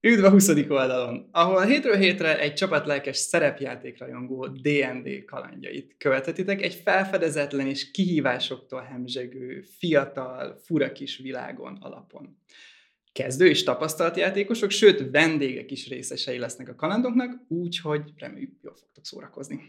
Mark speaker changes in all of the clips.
Speaker 1: Üdv a 20. oldalon, ahol hétről hétre egy csapatlelkes szerepjátékrajongó D&D kalandjait követhetitek egy felfedezetlen és kihívásoktól hemzsegő, fiatal, fura kis világon alapon. Kezdő és tapasztalt játékosok, sőt vendégek is részesei lesznek a kalandoknak, úgyhogy reméljük jól fogtok szórakozni.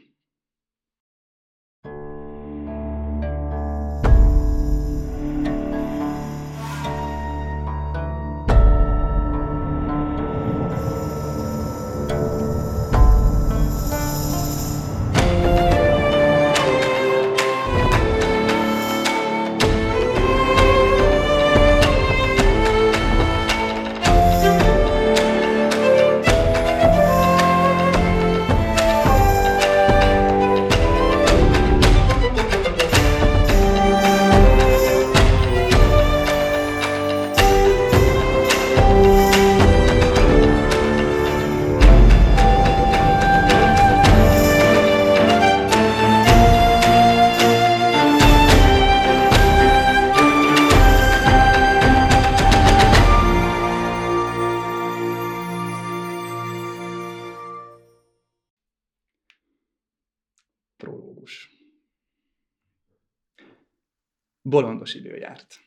Speaker 1: Bolondos idő járt.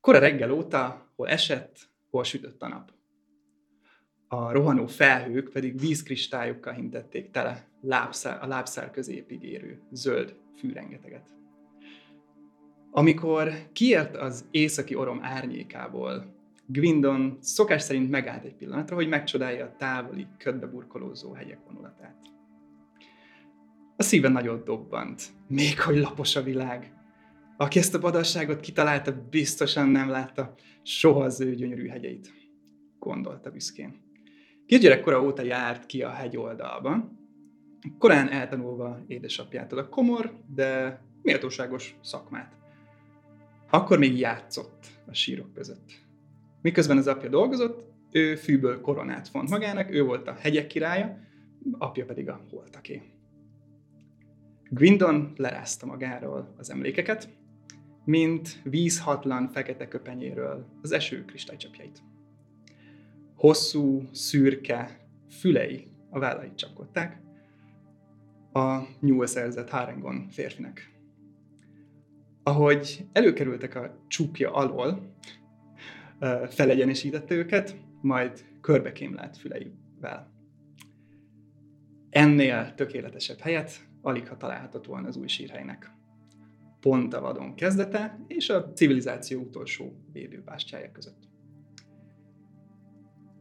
Speaker 1: Kora reggel óta, hol esett, hol sütött a nap. A rohanó felhők pedig vízkristályokkal hintették tele lábszár, a lábszár középig érő zöld fűrengeteget. Amikor kiért az északi orom árnyékából, Gwindon szokás szerint megállt egy pillanatra, hogy megcsodálja a távoli, ködbe burkolózó hegyek vonulatát. A szíve nagyot dobbant, még hogy lapos a világ, aki ezt a badasságot kitalálta, biztosan nem látta soha az ő gyönyörű hegyeit, gondolta büszkén. Kisgyerekkora óta járt ki a hegy oldalba, korán eltanulva édesapjától a komor, de méltóságos szakmát. Akkor még játszott a sírok között. Miközben az apja dolgozott, ő fűből koronát font magának, ő volt a hegyek királya, apja pedig a holtaké. Gwindon lerázta magáról az emlékeket, mint vízhatlan fekete köpenyéről az eső kristálycsapjait. Hosszú, szürke fülei a vállait csapkodták a nyúlszerzett Harengon férfinek. Ahogy előkerültek a csukja alól, felegyenesítette őket, majd körbekémlelt füleivel. Ennél tökéletesebb helyet alig ha találhatott volna az új sírhelynek pont a vadon kezdete és a civilizáció utolsó védőbástyája között.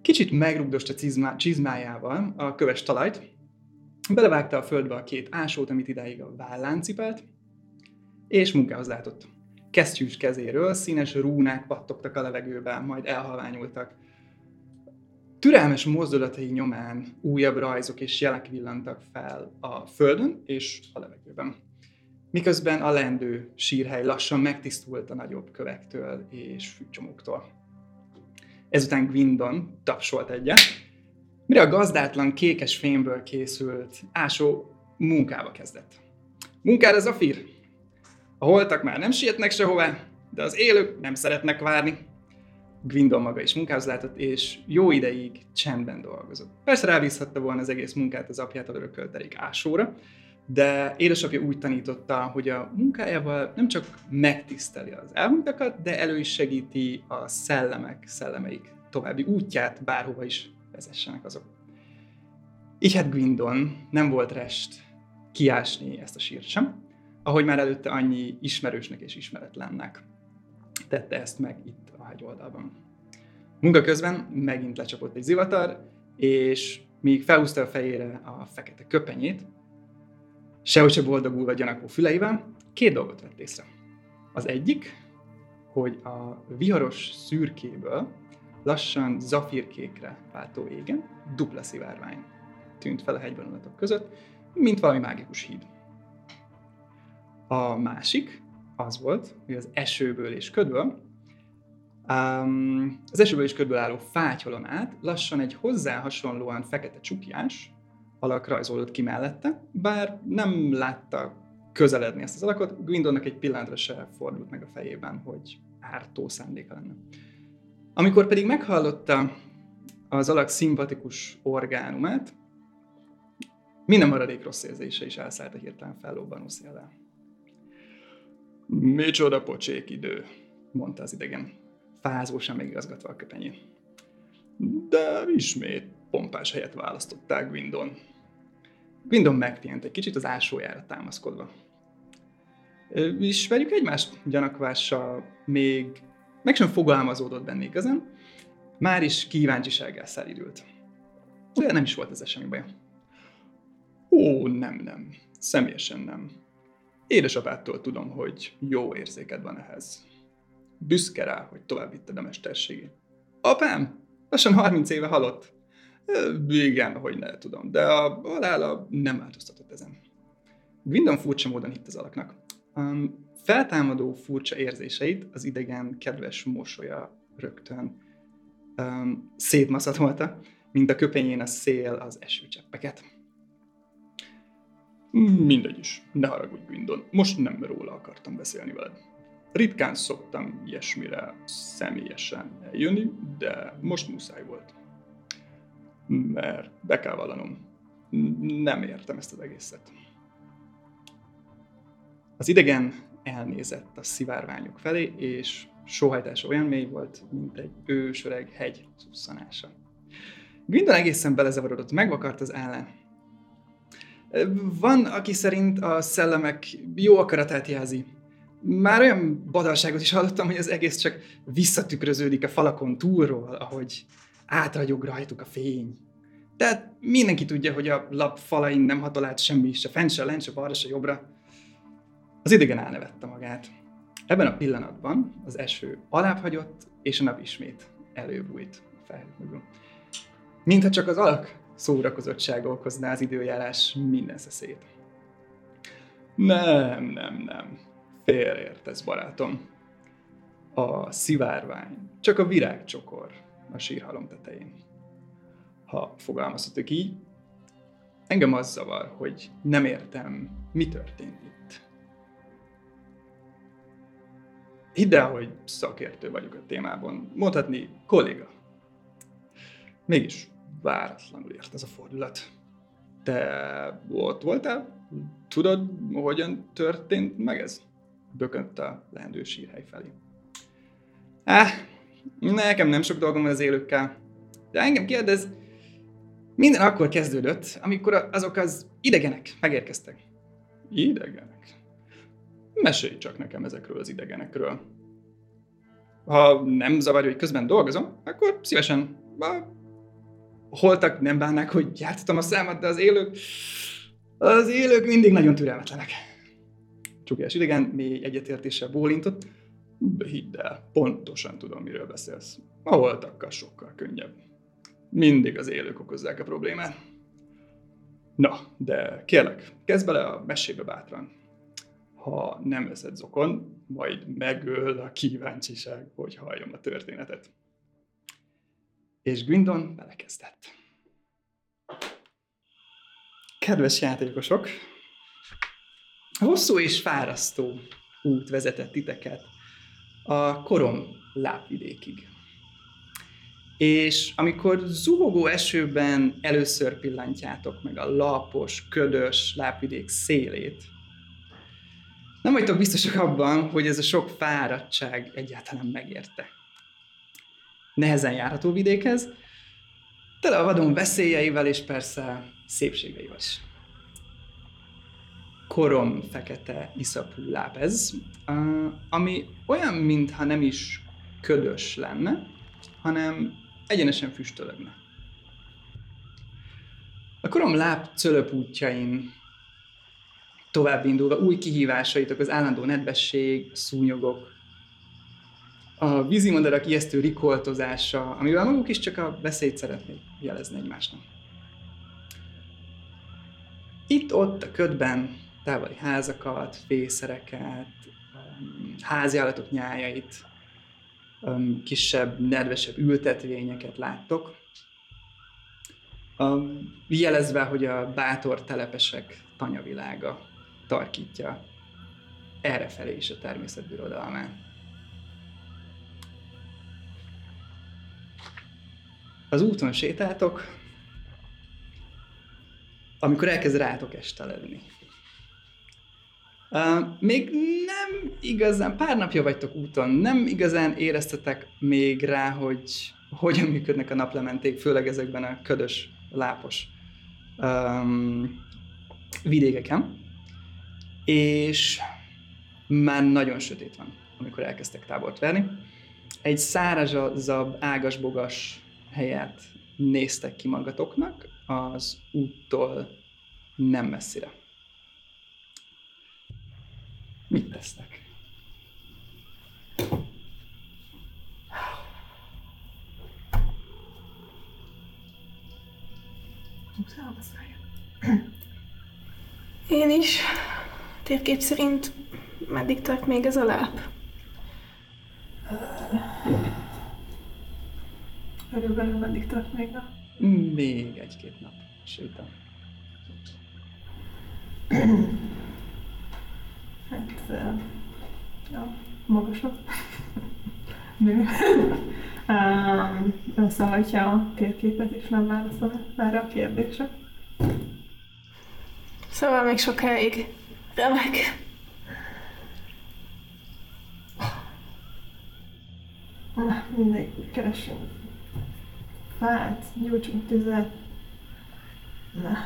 Speaker 1: Kicsit megrugdost a csizmá, csizmájával a köves talajt, belevágta a földbe a két ásót, amit idáig a vállán cipelt, és munkához látott. Kesztyűs kezéről színes rúnák pattogtak a levegőben, majd elhalványultak. Türelmes mozdulatai nyomán újabb rajzok és jelek villantak fel a földön és a levegőben miközben a lendő sírhely lassan megtisztult a nagyobb kövektől és fűcsomóktól. Ezután Gwindon tapsolt egyet, mire a gazdátlan kékes fémből készült ásó munkába kezdett. Munkára Zafir! A holtak már nem sietnek sehová, de az élők nem szeretnek várni. Gwindon maga is munkához látott, és jó ideig csendben dolgozott. Persze rábízhatta volna az egész munkát az apjától örökölt ásóra, de édesapja úgy tanította, hogy a munkájával nem csak megtiszteli az elmúltakat, de elő is segíti a szellemek, szellemeik további útját, bárhova is vezessenek azok. Így hát Gwindon nem volt rest kiásni ezt a sírt sem, ahogy már előtte annyi ismerősnek és ismeretlennek tette ezt meg itt a hegyoldalban. Munka közben megint lecsapott egy zivatar, és míg felhúzta a fejére a fekete köpenyét, sehogy se boldogulva gyanakó füleivel, két dolgot vett észre. Az egyik, hogy a viharos szürkéből lassan zafírkékre váltó égen dupla szivárvány tűnt fel a hegyvonulatok között, mint valami mágikus híd. A másik az volt, hogy az esőből és ködből, um, az esőből és ködből álló fátyolon át lassan egy hozzá hasonlóan fekete csukjás, alak rajzolódott ki mellette, bár nem látta közeledni ezt az alakot, Gwindonnak egy pillanatra se fordult meg a fejében, hogy ártó szándéka lenne. Amikor pedig meghallotta az alak szimpatikus orgánumát, minden maradék rossz érzése is elszállt a hirtelen fellóbbanó széllel. Micsoda pocsék idő, mondta az idegen, fázósan megigazgatva a köpenyén. De ismét pompás helyet választották Gwindon. Gwindon megpihent egy kicsit az ásójára támaszkodva. Ismerjük egymást gyanakvással még meg sem fogalmazódott benne igazán, már is kíváncsisággal szelidült. De nem is volt ez semmi baj. Ó, nem, nem. Személyesen nem. Édesapától tudom, hogy jó érzéked van ehhez. Büszke rá, hogy tovább a mesterségét. Apám? Lassan 30 éve halott. Igen, hogy ne tudom, de a halála nem változtatott ezen. Gwindon furcsa módon hitt az alaknak. Um, feltámadó furcsa érzéseit az idegen kedves mosolya rögtön um, szétmaszatolta, mint a köpenyén a szél az esőcseppeket. Mindegy is, ne haragudj, Gwindon, most nem róla akartam beszélni veled. Ritkán szoktam ilyesmire személyesen eljönni, de most muszáj volt. Mert be kell vallanom, nem értem ezt az egészet. Az idegen elnézett a szivárványok felé, és sóhajtása olyan mély volt, mint egy ősöreg hegy szusszanása. Gwindon egészen belezavarodott, megvakart az ellen. Van, aki szerint a szellemek jó akaratát jelzi. Már olyan badalságot is hallottam, hogy az egész csak visszatükröződik a falakon túlról, ahogy átragyog rajtuk a fény. Tehát mindenki tudja, hogy a lap falain nem hatol át semmi, se fent, se lent, se balra, se jobbra. Az idegen elnevette magát. Ebben a pillanatban az eső alábbhagyott, és a nap ismét előbújt a felhők mögül. Mintha csak az alak szórakozottság okozná az időjárás minden szeszét. Nem, nem, nem. Félreértesz, barátom. A szivárvány csak a virágcsokor a sírhalom tetején. Ha fogalmazhatok így, engem az zavar, hogy nem értem, mi történt itt. Hidd el, hogy szakértő vagyok a témában. Mondhatni kolléga. Mégis váratlanul ért ez a fordulat. Te ott voltál? Tudod, hogyan történt meg ez? Bökött a leendő sírhely felé. Á, nekem nem sok dolgom van az élőkkel. De engem kérdez, minden akkor kezdődött, amikor azok az idegenek megérkeztek. Idegenek? Mesélj csak nekem ezekről az idegenekről. Ha nem zavarja, hogy közben dolgozom, akkor szívesen holtak nem bánnák, hogy jártatom a számat, de az élők, az élők mindig nagyon türelmetlenek. Csukjás idegen mély egyetértéssel bólintott. Hidd el, pontosan tudom, miről beszélsz. A holtakkal sokkal könnyebb. Mindig az élők okozzák a problémát. Na, de kérlek, kezd bele a mesébe bátran. Ha nem veszed zokon, majd megöl a kíváncsiság, hogy halljam a történetet és Gwindon belekezdett. Kedves játékosok, hosszú és fárasztó út vezetett titeket a korom lábvidékig. És amikor zuhogó esőben először pillantjátok meg a lapos, ködös lábvidék szélét, nem vagytok biztosak abban, hogy ez a sok fáradtság egyáltalán megérte nehezen járható vidékhez, tele a vadon veszélyeivel és persze szépségeivel is. Korom fekete iszapú láb ez, ami olyan, mintha nem is ködös lenne, hanem egyenesen füstölögne. A korom láb cölöp útjain tovább indulva új kihívásaitok az állandó nedvesség, szúnyogok, a vízimadarak ijesztő rikoltozása, amivel maguk is csak a veszélyt szeretnék jelezni egymásnak. Itt-ott a ködben távoli házakat, fészereket, um, háziállatok nyájait, um, kisebb, nedvesebb ültetvényeket láttok, um, jelezve, hogy a bátor telepesek tanyavilága tarkítja errefelé is a természet birodalmát. az úton sétáltok, amikor elkezd rátok esteledni. Uh, még nem igazán, pár napja vagytok úton, nem igazán éreztetek még rá, hogy hogyan működnek a naplementék, főleg ezekben a ködös, lápos um, vidékeken. És már nagyon sötét van, amikor elkezdtek tábort verni. Egy szárazabb, ágasbogas helyet néztek ki magatoknak, az úttól nem messzire. Mit tesznek?
Speaker 2: Én is. Térkép szerint meddig tart még ez a láp?
Speaker 3: Körülbelül meddig tart még a...
Speaker 1: Még egy-két nap sétál.
Speaker 3: Hát... Ja, magasnak. Nő. Um, Összehajtja a térképet, és nem válaszol erre a kérdésre.
Speaker 2: Szóval még sokáig. Remek.
Speaker 3: Na, mindegy, keressünk fát, gyújtsunk tüzet. Na,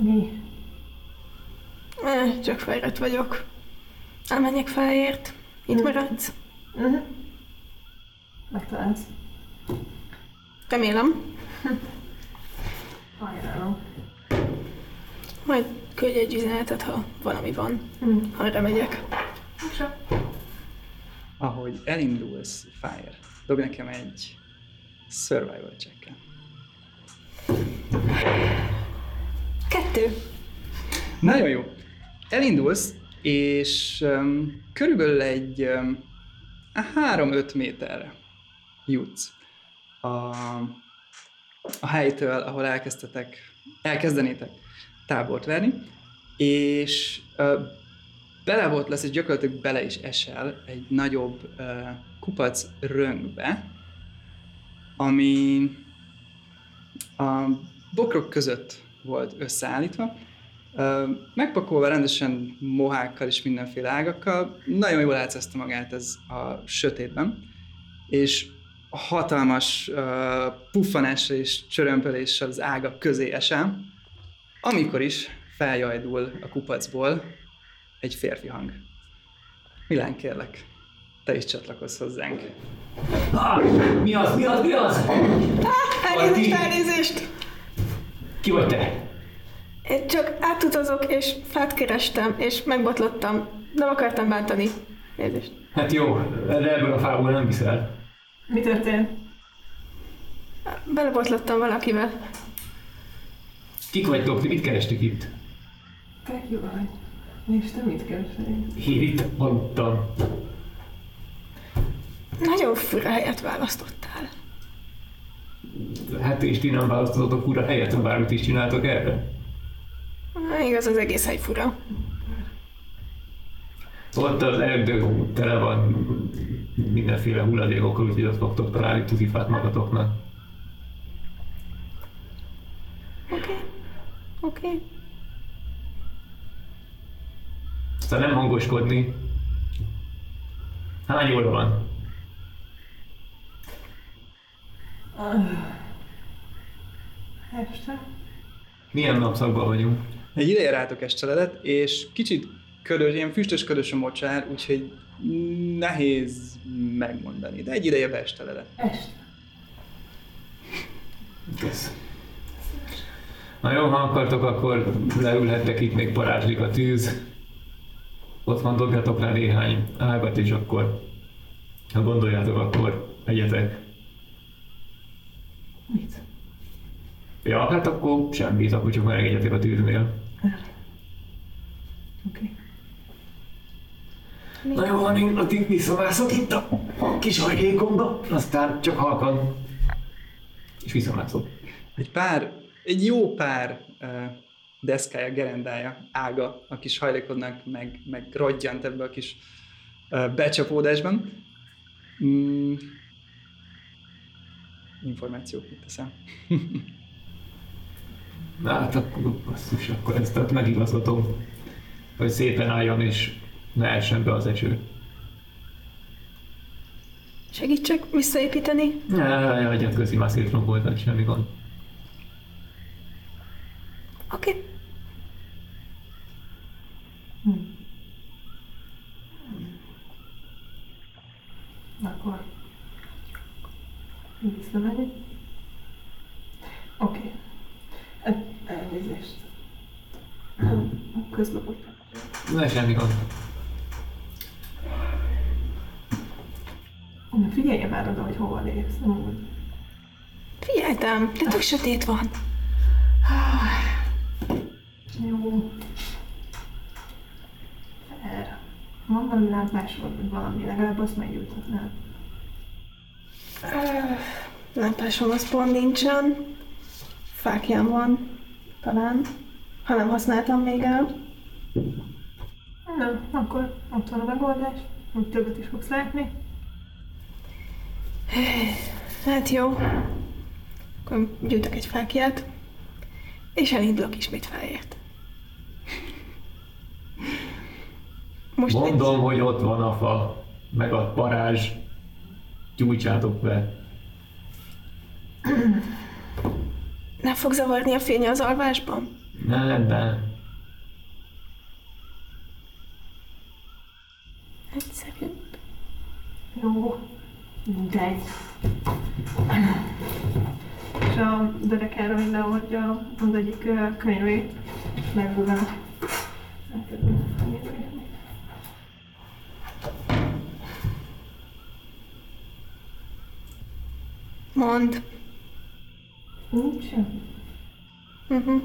Speaker 3: Mi?
Speaker 2: Eh, Csak fáradt vagyok. Elmenjek felért. Itt maradsz?
Speaker 3: Uh-huh. Megtalálsz.
Speaker 2: Remélem.
Speaker 3: Ajánlom.
Speaker 2: Majd küldj egy üzenetet, ha valami van.
Speaker 3: Mm.
Speaker 2: Ha arra megyek.
Speaker 1: Ahogy elindulsz, Fire, dob nekem egy survival check
Speaker 2: Kettő.
Speaker 1: Nagyon jó. Elindulsz, és um, körülbelül egy um, 3-5 méterre jutsz a, a helytől, ahol elkezdtetek, elkezdenétek tábort verni, és uh, bele volt lesz, és gyakorlatilag bele is esel egy nagyobb uh, kupac röngbe, ami a bokrok között volt összeállítva, megpakolva rendesen mohákkal és mindenféle ágakkal, nagyon jól átszezte magát ez a sötétben, és hatalmas uh, puffanással és csörömpöléssel az ágak közé esem, amikor is feljajdul a kupacból egy férfi hang. Milán, kérlek, te is csatlakozz hozzánk.
Speaker 4: Ah, mi az, mi az, mi az?
Speaker 2: Elnézést,
Speaker 4: Valaki-
Speaker 2: elnézést!
Speaker 4: Ki vagy te?
Speaker 2: Én csak átutazok, és fát kerestem, és megbotlottam. Nem akartam bántani. Nézést.
Speaker 4: Hát jó, de ebből a fából nem viszel.
Speaker 3: Mi történt?
Speaker 2: Belebotlottam valakivel.
Speaker 4: Kik vagytok, ti mit kerestek itt?
Speaker 3: Te ki vagy? És te mit keresel?
Speaker 4: Én itt aludtam.
Speaker 2: Nagyon fura helyet választottál.
Speaker 4: Hát és ti nem választottatok ura helyet, ha bármit is csináltok erre?
Speaker 2: Igaz, az egész hely fura.
Speaker 4: Ott az erdő tele van mindenféle hulladékokkal, úgyhogy ott fogtok találni tuzifát magatoknak.
Speaker 2: Oké. Oké.
Speaker 4: Aztán nem hangoskodni. Hány óra van?
Speaker 3: Este?
Speaker 4: Milyen napszakban vagyunk?
Speaker 1: Egy ideje rátok esteledett, és kicsit ködös, ilyen füstös ködös a mocsár, úgyhogy nehéz megmondani, de egy ideje beesteledett.
Speaker 3: Este.
Speaker 4: Kösz. Na jó, ha akartok, akkor leülhettek itt, még parázslik a tűz. Ott van, dobjatok rá néhány ágat, és akkor, ha gondoljátok, akkor egyetek.
Speaker 3: Mit?
Speaker 4: Ja, hát akkor semmit, akkor csak megegyetek a tűznél.
Speaker 3: Oké.
Speaker 4: Na jó, van, én addig visszamászok itt a kis hajlékomba, aztán csak halkan. És visszamászok.
Speaker 1: Egy pár, egy jó pár uh, deszkája, gerendája, ága a kis hajlékodnak, meg, meg rodjant ebbe a kis ö, becsapódásban. Mm. Információk mit teszem.
Speaker 4: Na hát akkor basszus, akkor ezt megigazgatom, hogy szépen álljon és ne essen be az eső.
Speaker 2: Segítsek visszaépíteni?
Speaker 4: Ne, hagyjad közi, már szétromboltad, semmi gond.
Speaker 2: Oké. Okay.
Speaker 3: Akkor visszamegyek. Oké. Okay. Elnézést. Közben voltam.
Speaker 4: Ne, semmi gond.
Speaker 3: Na, Figyelj már oda, hogy hova lépsz. nem úgy.
Speaker 2: Figyeltem, de tök sötét van.
Speaker 3: Jó. Fair. Mondom, lámpásod, vagy valami, legalább azt megjutatnál.
Speaker 2: Lámpásom az pont nincsen. Fákjám van, talán. Ha nem használtam még el.
Speaker 3: Na, akkor ott van a megoldás. Úgy többet is fogsz látni.
Speaker 2: Hát jó. Akkor gyűjtök egy fákját, és elindulok ismét felért. Most egy-
Speaker 4: Mondom, hogy ott van a fa, meg a parázs. Gyújtsátok be.
Speaker 2: nem fog zavarni a fény az alvásban?
Speaker 4: Nem, nem.
Speaker 2: Egyszerű.
Speaker 3: Jó. Mindegy. És a Derek Aaron leadja az egyik könyvét, és megvúgál. Elkezdem
Speaker 2: Mond.
Speaker 3: Nincs semmi.
Speaker 2: Uh-huh.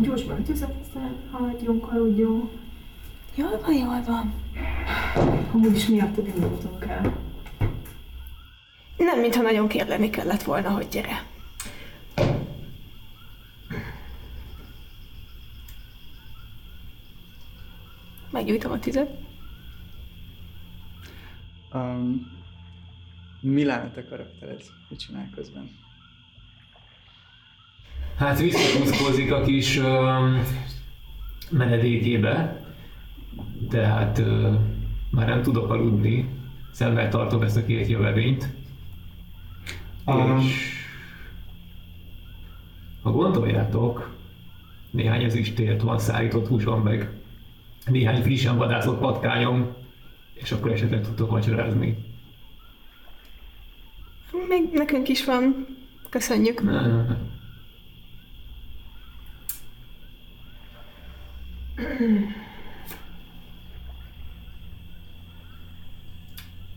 Speaker 3: Gyorsban tüzet, aztán haladjunk, aludjunk.
Speaker 2: Jól van, jól van.
Speaker 3: Amúgy is miattad indultunk el.
Speaker 2: Nem, mintha nagyon kérleni kellett volna, hogy gyere. Meggyújtom a tüzet.
Speaker 1: Um, Milán a te karaktered? Mit csinál közben?
Speaker 4: Hát visszakúszkózik a kis um, menedékébe, tehát uh, már nem tudok aludni, szemben tartom ezt a két jövevényt.
Speaker 1: Um,
Speaker 4: És ha gondoljátok, néhány ezüstért van szállított húsom, meg néhány frissen vadászott patkányom, és akkor esetleg tudtok vacsorázni.
Speaker 2: Még nekünk is van. Köszönjük.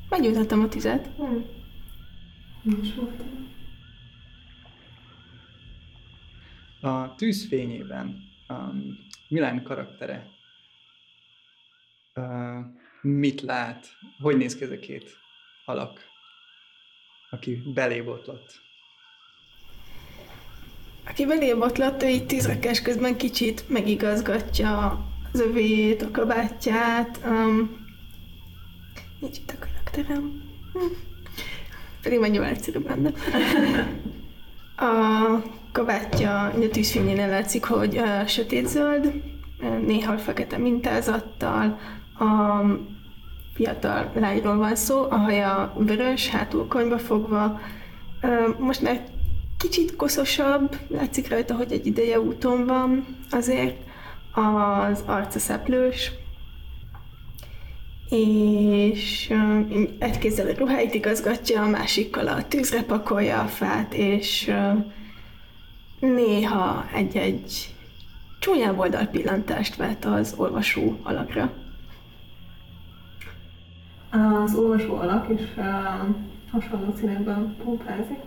Speaker 2: Meggyújtottam a tüzet.
Speaker 3: Hm. Nincs.
Speaker 1: A tűz fényében um, Milán karaktere uh, mit lát? Hogy néz ki ez a két alak, aki belébotlott?
Speaker 2: Aki belé botlott, ő így tűzrekes közben kicsit megigazgatja az övét, a kabátját. Um, nincs itt a karakterem. Hm. Pedig mennyire egyszerűbb lenne. A kabátja a tűzfényén látszik, hogy uh, sötétzöld, néha fekete mintázattal. A fiatal lányról van szó, a haja vörös, hátul konyba fogva. Most már kicsit koszosabb, látszik rajta, hogy egy ideje úton van, azért az arca szeplős, és egy kézzel a ruháit igazgatja, a másikkal a tűzre pakolja a fát, és néha egy-egy csúnyább oldalpillantást vet az olvasó alakra.
Speaker 3: Az olvasó alak is hasonló színekben pompázik.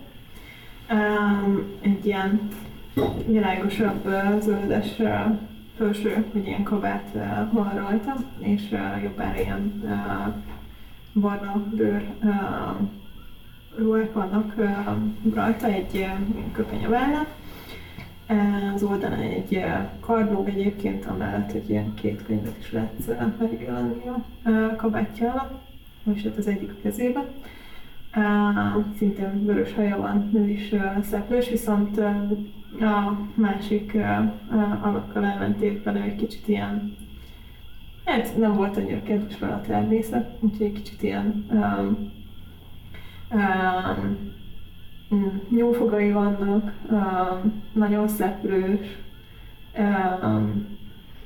Speaker 3: Egy ilyen világosabb zöldes felső, vagy ilyen kabát van rajta, és jobbára ilyen barna bőr uh, ruhák vannak rajta, egy köpeny a vállán, Az oldalán egy kardlóg egyébként, amellett egy ilyen két könyvet is lehet eh, megjelenni a kabátja alatt, hát az egyik a kezébe. Eh, Szintén vörös haja van, ő is eh, szeplős, viszont eh, a másik eh, eh, alakkal ellentétben ő egy kicsit ilyen Hát nem volt annyira kedves vele a természet, úgyhogy egy kicsit ilyen um, um, nyúlfogai vannak, um, nagyon szeplős, um,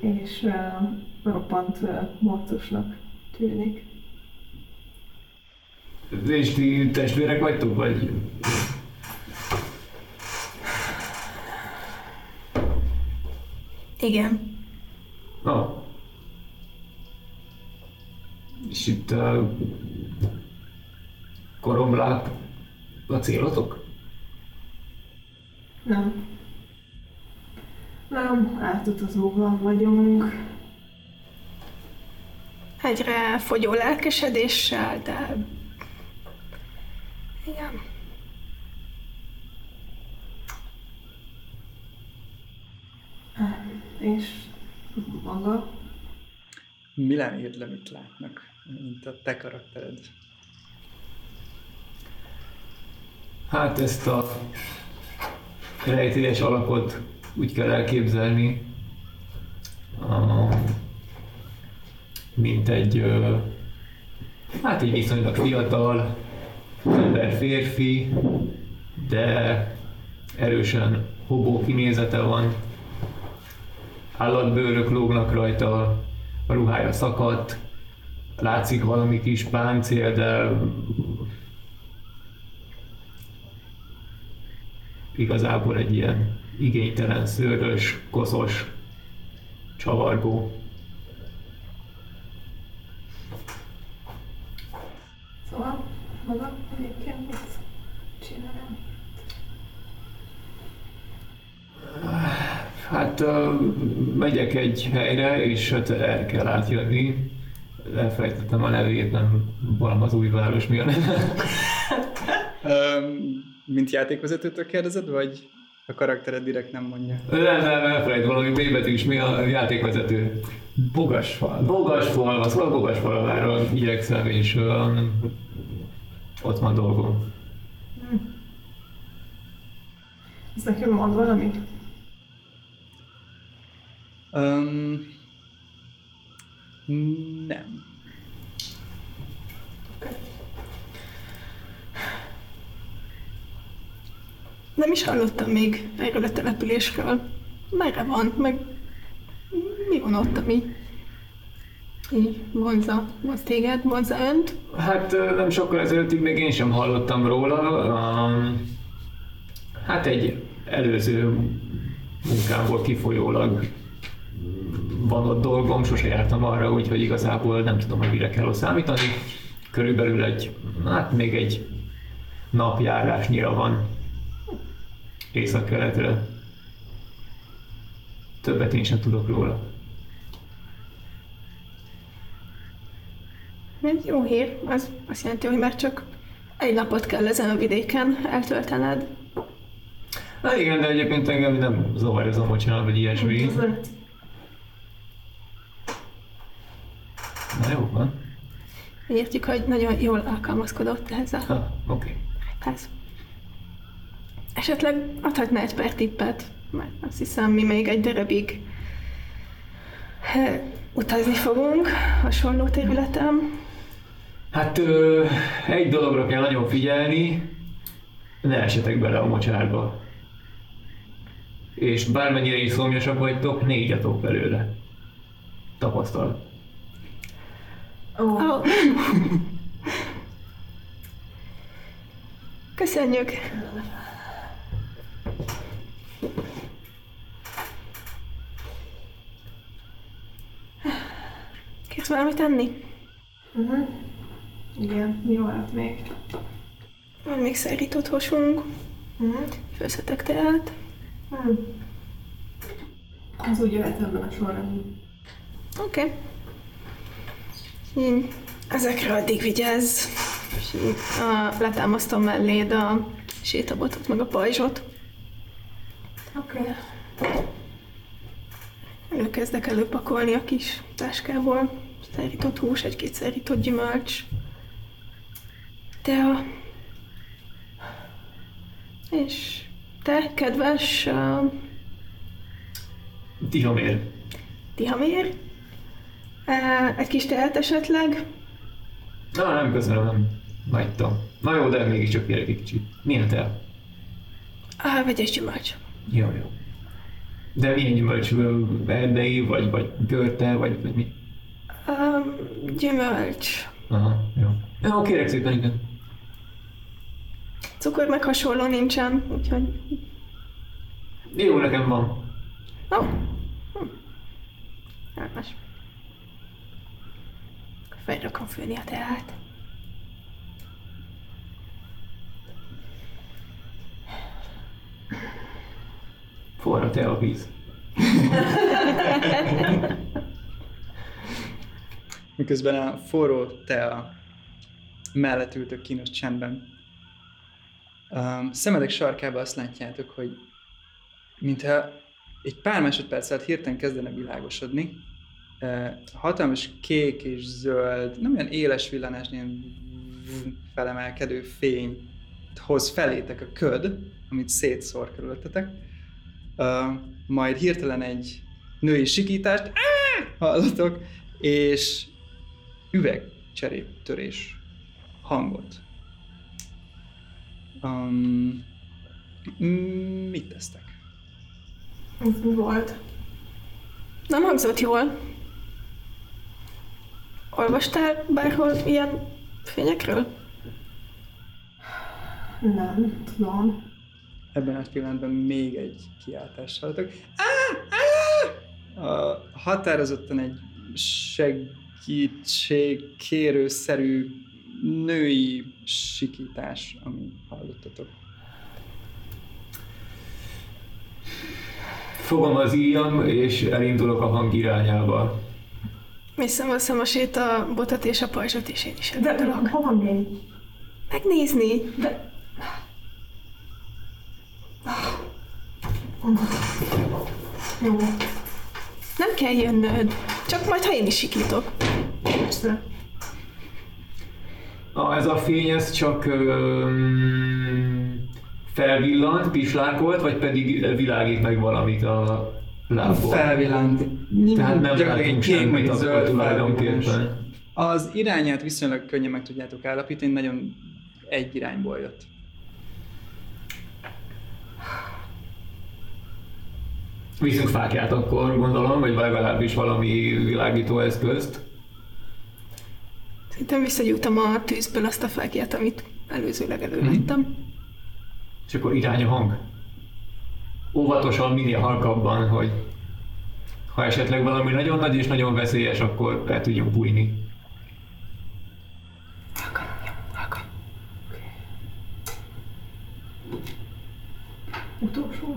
Speaker 3: és um, roppant uh, morcosnak tűnik.
Speaker 4: És ti testvérek vagytok, vagy?
Speaker 2: Igen.
Speaker 4: Ah. És itt a koromlák a célotok?
Speaker 3: Nem. Nem, átutazóban vagyunk.
Speaker 2: Egyre fogyó lelkesedéssel, de... Igen.
Speaker 3: És maga?
Speaker 1: Milyen érdemit látnak, mint a te karaktered?
Speaker 4: Hát ezt a rejtélyes alakot úgy kell elképzelni, a- mint egy, hát egy viszonylag fiatal ember férfi, de erősen hobó kinézete van, állatbőrök lógnak rajta, a ruhája szakadt, látszik valami kis páncél, de igazából egy ilyen igénytelen, szőrös, koszos, csavargó.
Speaker 3: Szóval maga egyébként mit csinál?
Speaker 4: Hát megyek egy helyre, és hát el kell átjönni. Elfelejtettem a nevét, nem valami az új város, mi a neve.
Speaker 1: Mint játékvezetőtől kérdezed, vagy a karaktered direkt nem mondja?
Speaker 4: Nem, nem, elfelejt valami B betűs, mi a játékvezető.
Speaker 1: Bogasfal.
Speaker 4: Bogasfalva, szóval Bogasfalvára igyekszem, és ott van dolgom.
Speaker 3: Ez nekünk mond valamit?
Speaker 1: Um, nem.
Speaker 2: Nem is hallottam még erről a településről. Merre van, meg mi van ott, ami vonza, vonz téged, vonza önt?
Speaker 4: Hát nem sokkal ezelőttig még én sem hallottam róla. Hát egy előző munkámból kifolyólag van ott dolgom, sose jártam arra, úgyhogy igazából nem tudom, hogy mire kell számítani. Körülbelül egy, hát még egy napjárásnyira van észak-keletre. Többet én sem tudok róla.
Speaker 2: Ez jó hír, az azt jelenti, hogy már csak egy napot kell ezen a vidéken eltöltened.
Speaker 4: Na igen, de egyébként engem nem zavar ez a mocsár, vagy ilyesmi. Na jó, van.
Speaker 2: Értjük, hogy nagyon jól alkalmazkodott ehhez a
Speaker 4: Ha, oké.
Speaker 2: Ez. Esetleg adhatná egy pár tippet, mert azt hiszem, mi még egy darabig eh, utazni fogunk hasonló területen.
Speaker 4: Hát ö, egy dologra kell nagyon figyelni, ne esetek bele a mocsárba. És bármennyire is szomjasak vagytok, ne igyatok belőle. Tapasztalat.
Speaker 3: Ó,
Speaker 2: Oh. Köszönjük! Kérsz valamit enni?
Speaker 3: uh-huh. Igen, jó hát még.
Speaker 2: Van még szárított hosunk,
Speaker 3: Uh-huh.
Speaker 2: főzhetek teát.
Speaker 3: Hmm. Az úgy jöhet ebben a sorrendben.
Speaker 2: Oké. Okay. Így ezekre addig vigyázz. Uh, letámasztom melléd a sétabotot, meg a pajzsot.
Speaker 3: Oké. Okay.
Speaker 2: Előkezdek előpakolni a kis táskából. Szerított hús, egy-két szerított gyümölcs. Tea. És te, kedves uh,
Speaker 4: Tihamér.
Speaker 2: Tihamér, uh, egy kis teát esetleg.
Speaker 4: Na, nem köszönöm, nem. Nagytam. Na jó, de mégiscsak kérek egy kicsit. Milyen te?
Speaker 2: Ah, vegyes gyümölcs.
Speaker 4: Jó, jó. De milyen gyümölcs? Erdei, vagy, vagy görte, vagy, vagy mi?
Speaker 2: Um, gyümölcs.
Speaker 4: Aha, jó. Jó, kérek szépen, igen.
Speaker 2: Cukor meg hasonló nincsen, úgyhogy...
Speaker 4: Jó, nekem van.
Speaker 2: Ó! Oh. Hm. Elmes. Felrakom főni a teát.
Speaker 4: Forra te a víz.
Speaker 1: Miközben a forró tea mellett ültök kínos csendben. Um, szemedek sarkában azt látjátok, hogy mintha egy pár másodperc alatt hirtelen kezdene világosodni. Uh, hatalmas kék és zöld, nem olyan éles villanás, ilyen felemelkedő fény hoz felétek a köd, amit szétszór körülöttetek. Majd hirtelen egy női sikítást "Áh!" hallatok, és üvegcseréptörés hangot. Um, mit tesztek?
Speaker 3: Ez mi volt?
Speaker 2: Nem hangzott jól. Olvastál bárhol ilyen fényekről?
Speaker 3: Nem, tudom.
Speaker 1: Ebben a pillanatban még egy kiáltást hallatok. Határozottan egy segítség kérőszerű női sikítás, ami hallottatok.
Speaker 4: Fogom az íjam, és elindulok a hang irányába.
Speaker 2: Visszaveszem a sét a botot és a pajzsot, és én is
Speaker 3: De
Speaker 2: elindulok.
Speaker 3: hova még?
Speaker 2: Megnézni.
Speaker 3: De... Jó,
Speaker 2: Nem kell jönnöd. Csak majd, ha én is sikítok.
Speaker 3: persze.
Speaker 4: Ah, ez a fény, ez csak um, felvillant, pislákolt, vagy pedig világít meg valamit a lábból?
Speaker 1: Felvillant.
Speaker 4: Tehát nem látunk semmit
Speaker 1: zöld
Speaker 4: tulajdonképpen.
Speaker 1: Az irányát viszonylag könnyen meg tudjátok állapítani, nagyon egy irányból jött.
Speaker 4: Viszünk fákját akkor, gondolom, vagy legalábbis valami világító eszközt.
Speaker 2: Szerintem visszagyújtam a tűzből azt a fákját, amit előzőleg elővettem.
Speaker 4: És akkor irány a hang. Óvatosan, minél halkabban, hogy ha esetleg valami nagyon nagy és nagyon veszélyes, akkor el tudjunk bújni.
Speaker 2: Halkan, jó, halkan.
Speaker 3: Utolsó.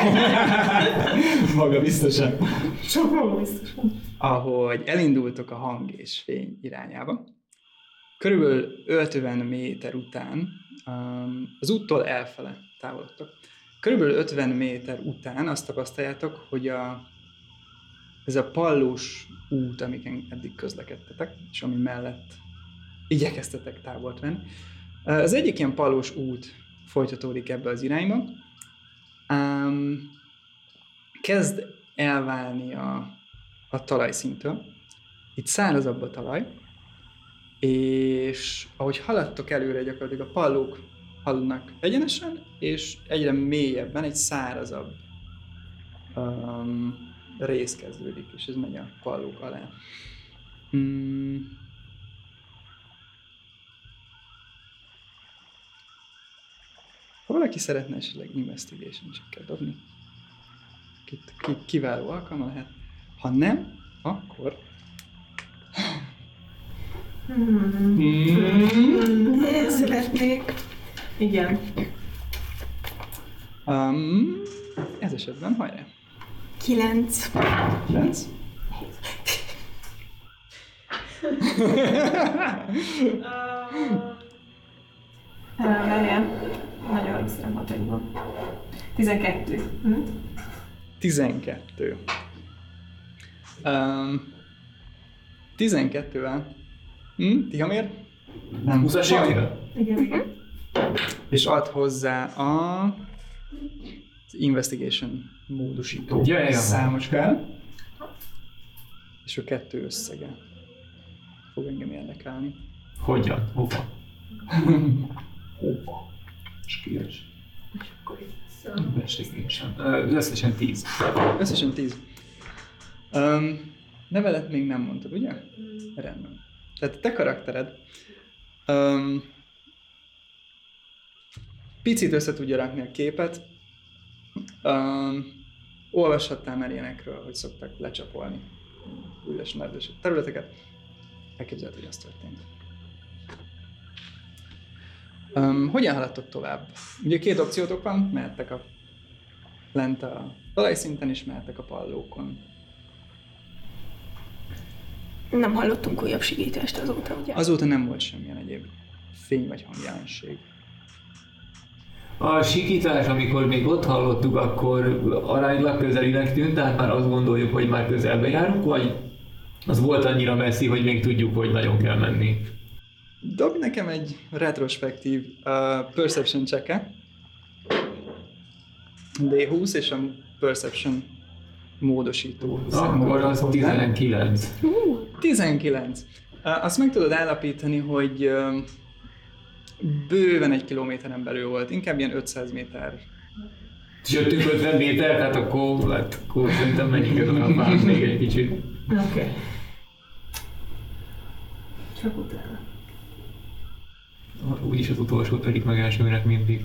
Speaker 1: Maga biztosan.
Speaker 3: Sokkal biztosan.
Speaker 1: Ahogy elindultok a hang és fény irányába, körülbelül 50 méter után um, az úttól elfele távolodtok. Körülbelül 50 méter után azt tapasztaljátok, hogy a, ez a pallós út, amiken eddig közlekedtetek, és ami mellett igyekeztetek távol venni, uh, az egyik ilyen pallós út folytatódik ebbe az irányba, um, kezd elválni a, a talajszintől. Itt szárazabb a talaj, és ahogy haladtok előre, gyakorlatilag a pallók haladnak egyenesen, és egyre mélyebben egy szárazabb um, rész kezdődik, és ez megy a pallók alá. Hmm. Ha valaki szeretne esetleg investigation dobni, Kit- ki, kiváló alkalma lehet. Ha nem, akkor...
Speaker 3: Hmm.
Speaker 2: Én szeretnék.
Speaker 3: Igen.
Speaker 1: Um, ez esetben hajrá.
Speaker 2: Kilenc.
Speaker 1: 9.
Speaker 3: Várjál. Nagyon rossz matekban. 12. Hm?
Speaker 1: 12. Um, 12-vel. Hm? Tihamér? Nem.
Speaker 4: 20-as
Speaker 1: Tihamér.
Speaker 4: évtől?
Speaker 3: Igen, igen.
Speaker 1: És ad hozzá a az investigation módosító
Speaker 4: Ja,
Speaker 1: számoskát. És a kettő összege fog engem érdekelni.
Speaker 4: Hogyan? Hova? Hova? Skills. Investigation. Ö, Összesen 10.
Speaker 1: Összesen 10. Um, nevelet még nem mondtad, ugye? Rendben. Tehát te karaktered um, picit össze tudja rakni a képet. Um, olvashattál már ilyenekről, hogy szoktak lecsapolni üres nedves területeket. Elképzelhet, hogy az történt. Um, hogyan haladtok tovább? Ugye két opciótok van, mehettek a lent a talajszinten, és mehettek a pallókon.
Speaker 2: Nem hallottunk újabb sigítást azóta, ugye?
Speaker 1: Azóta nem volt semmilyen egyéb fény vagy hangjelenség.
Speaker 4: A sikítás, amikor még ott hallottuk, akkor aránylag közelinek tűnt, tehát már azt gondoljuk, hogy már közelbe járunk, vagy az volt annyira messzi, hogy még tudjuk, hogy nagyon kell menni.
Speaker 1: Dobj nekem egy retrospektív uh, perception check D20 és a perception módosító.
Speaker 4: Akkor az 19.
Speaker 1: 19. Uh, azt meg tudod állapítani, hogy bőven egy kilométeren belül volt, inkább ilyen 500 méter.
Speaker 4: És jöttünk 50 méter, tehát akkor, hát, akkor szerintem menjünk ezen a fán még egy kicsit.
Speaker 3: Oké. Okay. Csak utána.
Speaker 4: Úgyis az utolsó törik meg elsőnek mindig.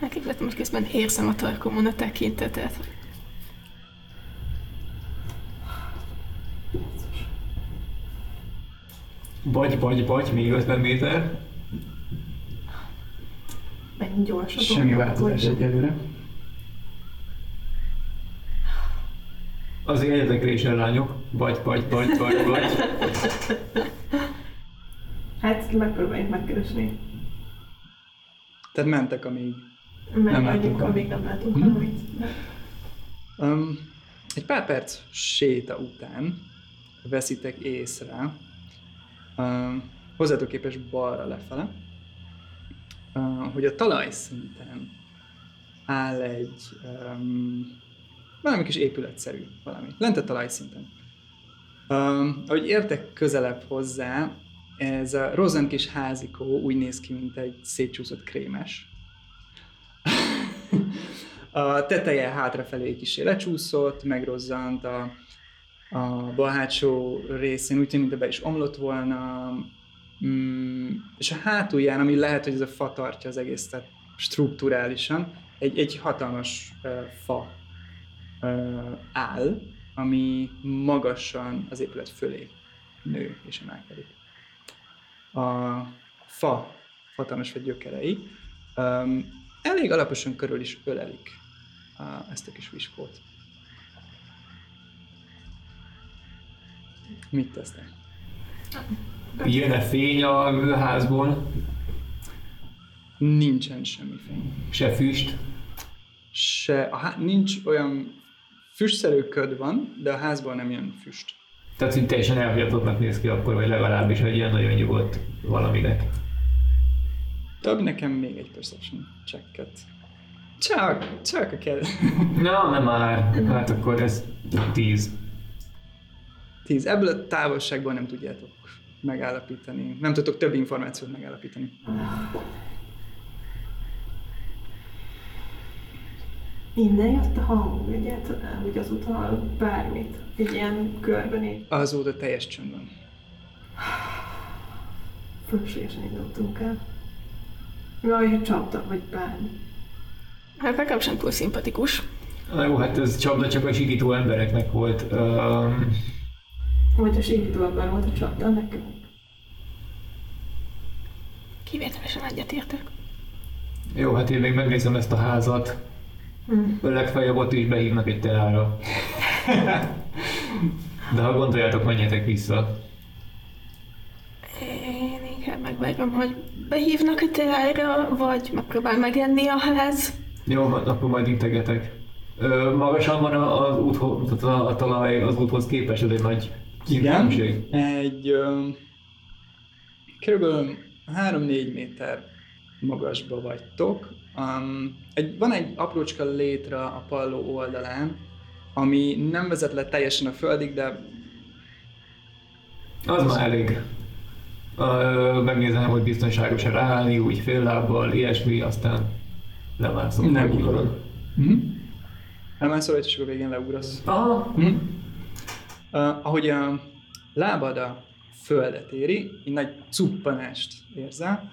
Speaker 2: Elképzeltem, hogy közben érzem a tarkomon a tekintetet.
Speaker 4: Vagy, vagy, vagy, még 50 méter.
Speaker 3: Menj gyorsabban.
Speaker 1: Semmi változás egyelőre.
Speaker 4: Az érdeklésen lányok. Vagy, vagy, vagy, vagy, vagy.
Speaker 3: Hát megpróbáljuk megkeresni.
Speaker 1: Tehát mentek, amíg
Speaker 3: Mert
Speaker 1: Nem
Speaker 3: nem
Speaker 1: látunk
Speaker 3: amíg nem látunk
Speaker 1: Mhm.
Speaker 3: valamit.
Speaker 1: Um, egy pár perc séta után veszitek észre, um, hozzátok képes balra lefele, uh, hogy a talajszinten áll egy um, valami kis épületszerű valami, lent a talajszinten. Um, ahogy értek közelebb hozzá, ez a rozent kis házikó úgy néz ki, mint egy szétcsúszott krémes. A teteje hátrafelé kicsi lecsúszott, megrozzant a, a bal hátsó részén, úgy tűnik, mintha be is omlott volna, mm, és a hátulján, ami lehet, hogy ez a fa tartja az egészet strukturálisan, egy, egy hatalmas fa áll, ami magasan az épület fölé nő és emelkedik. A fa hatalmas vagy gyökerei elég alaposan körül is ölelik uh, ezt a kis viskót. Mit tesztek?
Speaker 4: Jön-e fény a házból?
Speaker 1: Nincsen semmi fény.
Speaker 4: Se füst?
Speaker 1: Se, a há- nincs olyan füstszerű köd van, de a házból nem jön füst.
Speaker 4: Tehát hogy teljesen elhagyatottnak néz ki akkor, vagy legalábbis egy ilyen nagyon nyugodt valaminek.
Speaker 1: Dobj nekem még egy perception checket. Csak, csak a kell.
Speaker 4: Na, nem már. Hát akkor ez 10.
Speaker 1: Tíz. Ebből a távolságból nem tudjátok megállapítani. Nem tudtok több információt megállapítani.
Speaker 3: Innen jött a hang egyáltalán, hogy azóta bármit. Egy ilyen körben így
Speaker 1: Azóta teljes csönd van.
Speaker 3: fölségesen indultunk el. Jaj, hogy csaptak, vagy bármi.
Speaker 2: Hát nekem sem túl szimpatikus.
Speaker 4: Na jó, hát ez csapda csak a sikító embereknek volt. Um,
Speaker 3: Sikító ember volt a csapda, nekünk.
Speaker 2: Kivételesen egyetértek.
Speaker 4: jó, hát én még megnézem ezt a házat.
Speaker 3: Hm.
Speaker 4: Legfeljebb ott is behívnak egy teára. De ha gondoljátok, menjetek vissza.
Speaker 2: Én inkább megvágom, hogy behívnak a teára, vagy megpróbál megenni a ház.
Speaker 4: Jó, hát akkor majd integetek. Ö, magasan van a- az úthoz, a, a talaj az úthoz képest, ez egy nagy
Speaker 1: Igen, egy ö, körülbelül 3-4 méter magasba vagytok. Um, egy, van egy aprócska létre a palló oldalán, ami nem vezet le teljesen a földig, de
Speaker 4: Az már elég. Ö, megnézem, hogy biztonságos-e ráállni, úgy fél lábbal, ilyesmi, aztán lemászom.
Speaker 1: Nem
Speaker 4: Megugrok.
Speaker 1: uh-huh. elmászol rajta, és akkor végén leugrasz.
Speaker 4: Aha.
Speaker 1: Uh, ahogy a lábad a földet éri, egy nagy cuppanást érzel.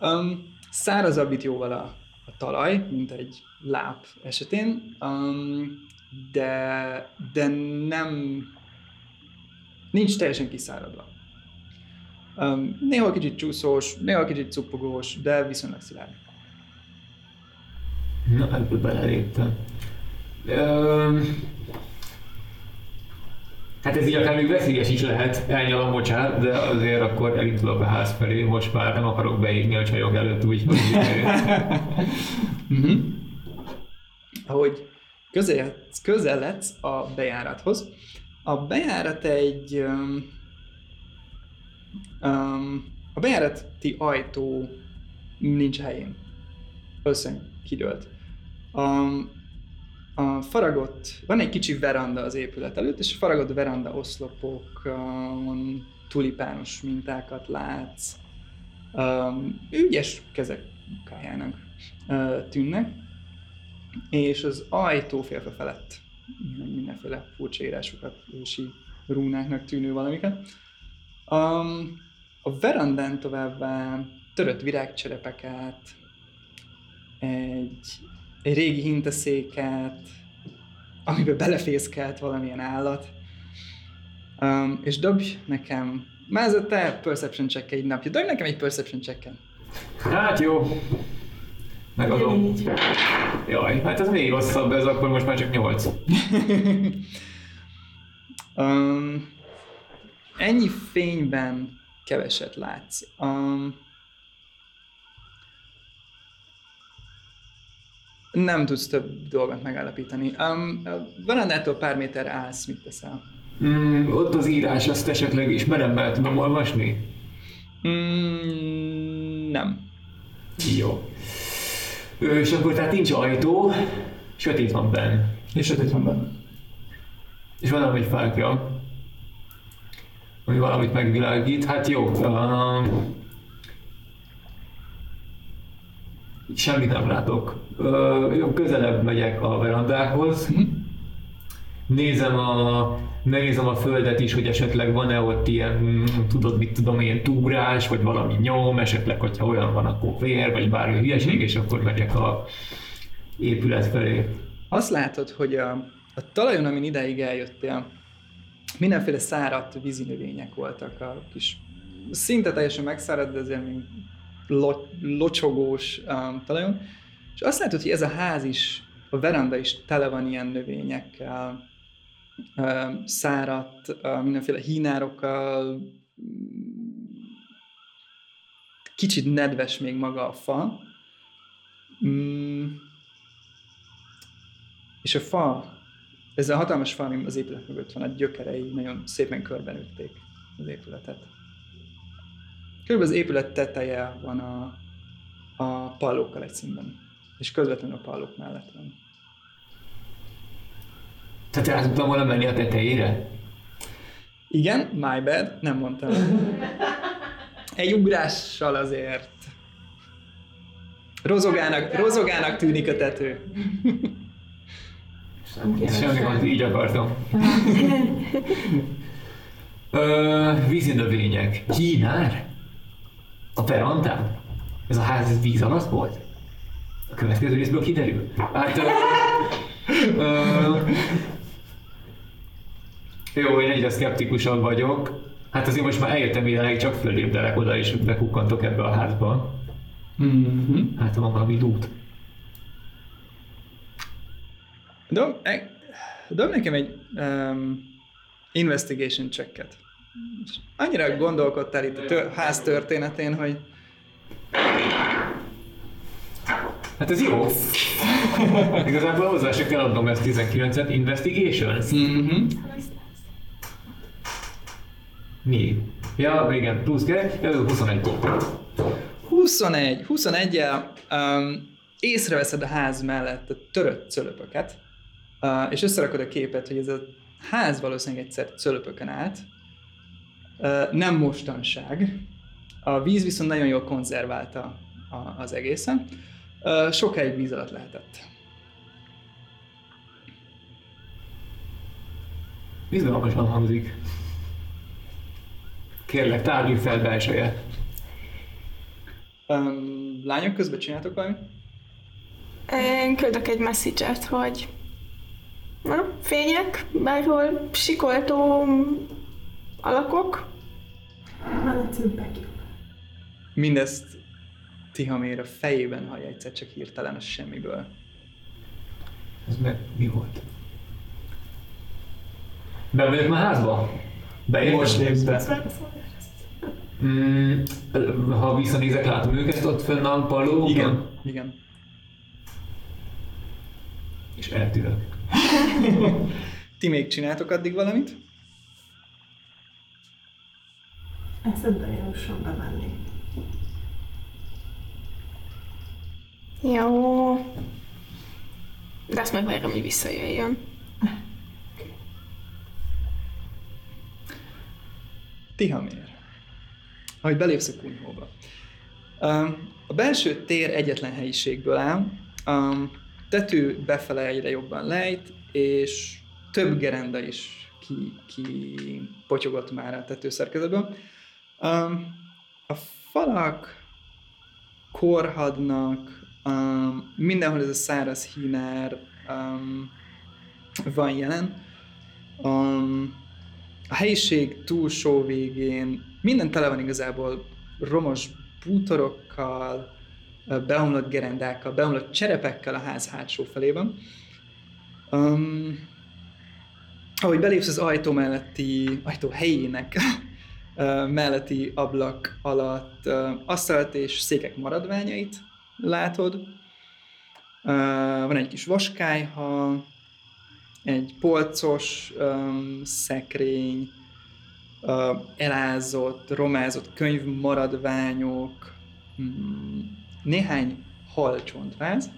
Speaker 1: Um, szárazabb itt jóval a, a talaj, mint egy láb esetén, um, de, de nem, nincs teljesen kiszáradva. Um, néha kicsit csúszós, néha kicsit cuppogós, de viszonylag szilárd.
Speaker 4: Na, ebből beleléptem. Ö, hát ez így akár még veszélyes is lehet, elnyalom, bocsánat, de azért akkor elindulok a ház felé, most már nem akarok beégni a csajok előtt úgy, hogy
Speaker 1: Uh-huh. Ahogy közeledsz, a bejárathoz, a bejárat egy... Um, um, a bejárati ajtó nincs helyén. Összön kidőlt. Um, a faragott, van egy kicsi veranda az épület előtt, és a faragott veranda oszlopokon tulipános mintákat látsz. Ügyes kezek munkájának uh, tűnnek, és az ajtó félfe felett mindenféle furcsa írásokat, ősi rúnáknak tűnő valamiket. A verandán továbbá törött virágcserepeket, egy, egy régi hintaszéket, amiben belefészkelt valamilyen állat, um, és dobj nekem, már ez a te perception check egy napja, dobj nekem egy perception check
Speaker 4: Hát jó. Megadom. Jaj, hát ez még rosszabb, ez akkor most már csak 8.
Speaker 1: um, ennyi fényben keveset látsz. Um, nem tudsz több dolgot megállapítani. Um, a verandától pár méterre állsz, mit teszel?
Speaker 4: Mm, ott az írás, azt esetleg ismerem, mert tudom olvasni?
Speaker 1: Mm, nem.
Speaker 4: Jó. Ö, és akkor tehát nincs ajtó, sötét van benn.
Speaker 1: És sötét van benne.
Speaker 4: És van egy fákja, ami valamit megvilágít. Hát jó. Uh, semmit nem látok. Uh, jó, közelebb megyek a verandához. Nézem a, megnézem a földet is, hogy esetleg van-e ott ilyen, mm, tudod, mit tudom én, túrás, vagy valami nyom, esetleg, hogyha olyan van, akkor vér, vagy bármi hülyeség, és akkor megyek a épület felé.
Speaker 1: Azt látod, hogy a, a talajon, amin ideig eljöttél, mindenféle száradt vízinövények voltak a kis, szinte teljesen megszáradt, de azért még lo, locsogós um, talajon. És azt látod, hogy ez a ház is, a veranda is tele van ilyen növényekkel, um, száradt, um, mindenféle hínárokkal, kicsit nedves még maga a fa. Mm, és a fa, ez a hatalmas fa, ami az épület mögött van, a gyökerei nagyon szépen körbenütték az épületet. Körülbelül az épület teteje van a, a pallókkal egy színben, és közvetlenül a pallók mellett van.
Speaker 4: Tehát el tudtam volna menni a tetejére?
Speaker 1: Igen, my bad, nem mondtam. Egy ugrással azért. Rozogának, rozogának tűnik a tető.
Speaker 4: Semmi gond, így akartam. Vízinövények. Kínár? A verandán? Ez a ház ez víz alatt volt? A következő részből kiderül. Hát... Ö, jó, én egyre szkeptikusabb vagyok. Hát azért most már eljöttem idáig, csak fölépdelek oda és bekukkantok ebbe a házba.
Speaker 1: Mm-hmm.
Speaker 4: Hát van valami loot.
Speaker 1: Dob, e, dob nekem egy um, investigation checket. Annyira gondolkodtál itt a tör, ház történetén, hogy
Speaker 4: Hát ez jó. Igazából hozzá se kell adnom ezt 19-et. Investigations?
Speaker 1: Mhm.
Speaker 4: Mi? Ja, igen, plusz kell, ez 21.
Speaker 1: 21, 21 el um, észreveszed a ház mellett a törött cölöpöket, uh, és összerakod a képet, hogy ez a ház valószínűleg egyszer cölöpöken állt. Nem mostanság. A víz viszont nagyon jól konzerválta az egészen. Sokáig víz alatt lehetett.
Speaker 4: Izgalmasan hangzik. Kérlek, tárgyalj fel belsejét.
Speaker 1: Um, lányok közben csináltok valamit?
Speaker 2: Én küldök egy message hogy na, fények, bárhol sikoltó alakok.
Speaker 3: Menetszőbbek.
Speaker 1: Mindezt Tihamér a fejében hallja egyszer csak hirtelen a semmiből.
Speaker 4: Ez meg mi volt? Be vagyok már házba? Beértem?
Speaker 1: Most lépsz be.
Speaker 4: Mm, ha visszanézek, látom őket ott fönn a pallókon?
Speaker 1: Igen, igen.
Speaker 4: És eltűnök.
Speaker 1: Ti még csináltok addig valamit?
Speaker 3: Eszedbe jusson bemenni.
Speaker 2: Jó. De azt megvárom, hogy visszajöjjön.
Speaker 1: Tihamér. Ahogy belépsz a kunyhóba. A belső tér egyetlen helyiségből áll, um, tető befele egyre jobban lejt, és több gerenda is ki, ki potyogott már a tetőszerkezetből. Um, a falak korhadnak, um, mindenhol ez a száraz hínár um, van jelen. Um, a helyiség túlsó végén minden tele van igazából romos bútorokkal, beomlott gerendákkal, beomlott cserepekkel a ház hátsó felében. Um, ahogy belépsz az ajtó melletti, ajtó helyének melletti ablak alatt asztalt és székek maradványait látod. Van egy kis vaskályha, egy polcos szekrény, elázott, romázott könyvmaradványok, mm, néhány halcsontváz.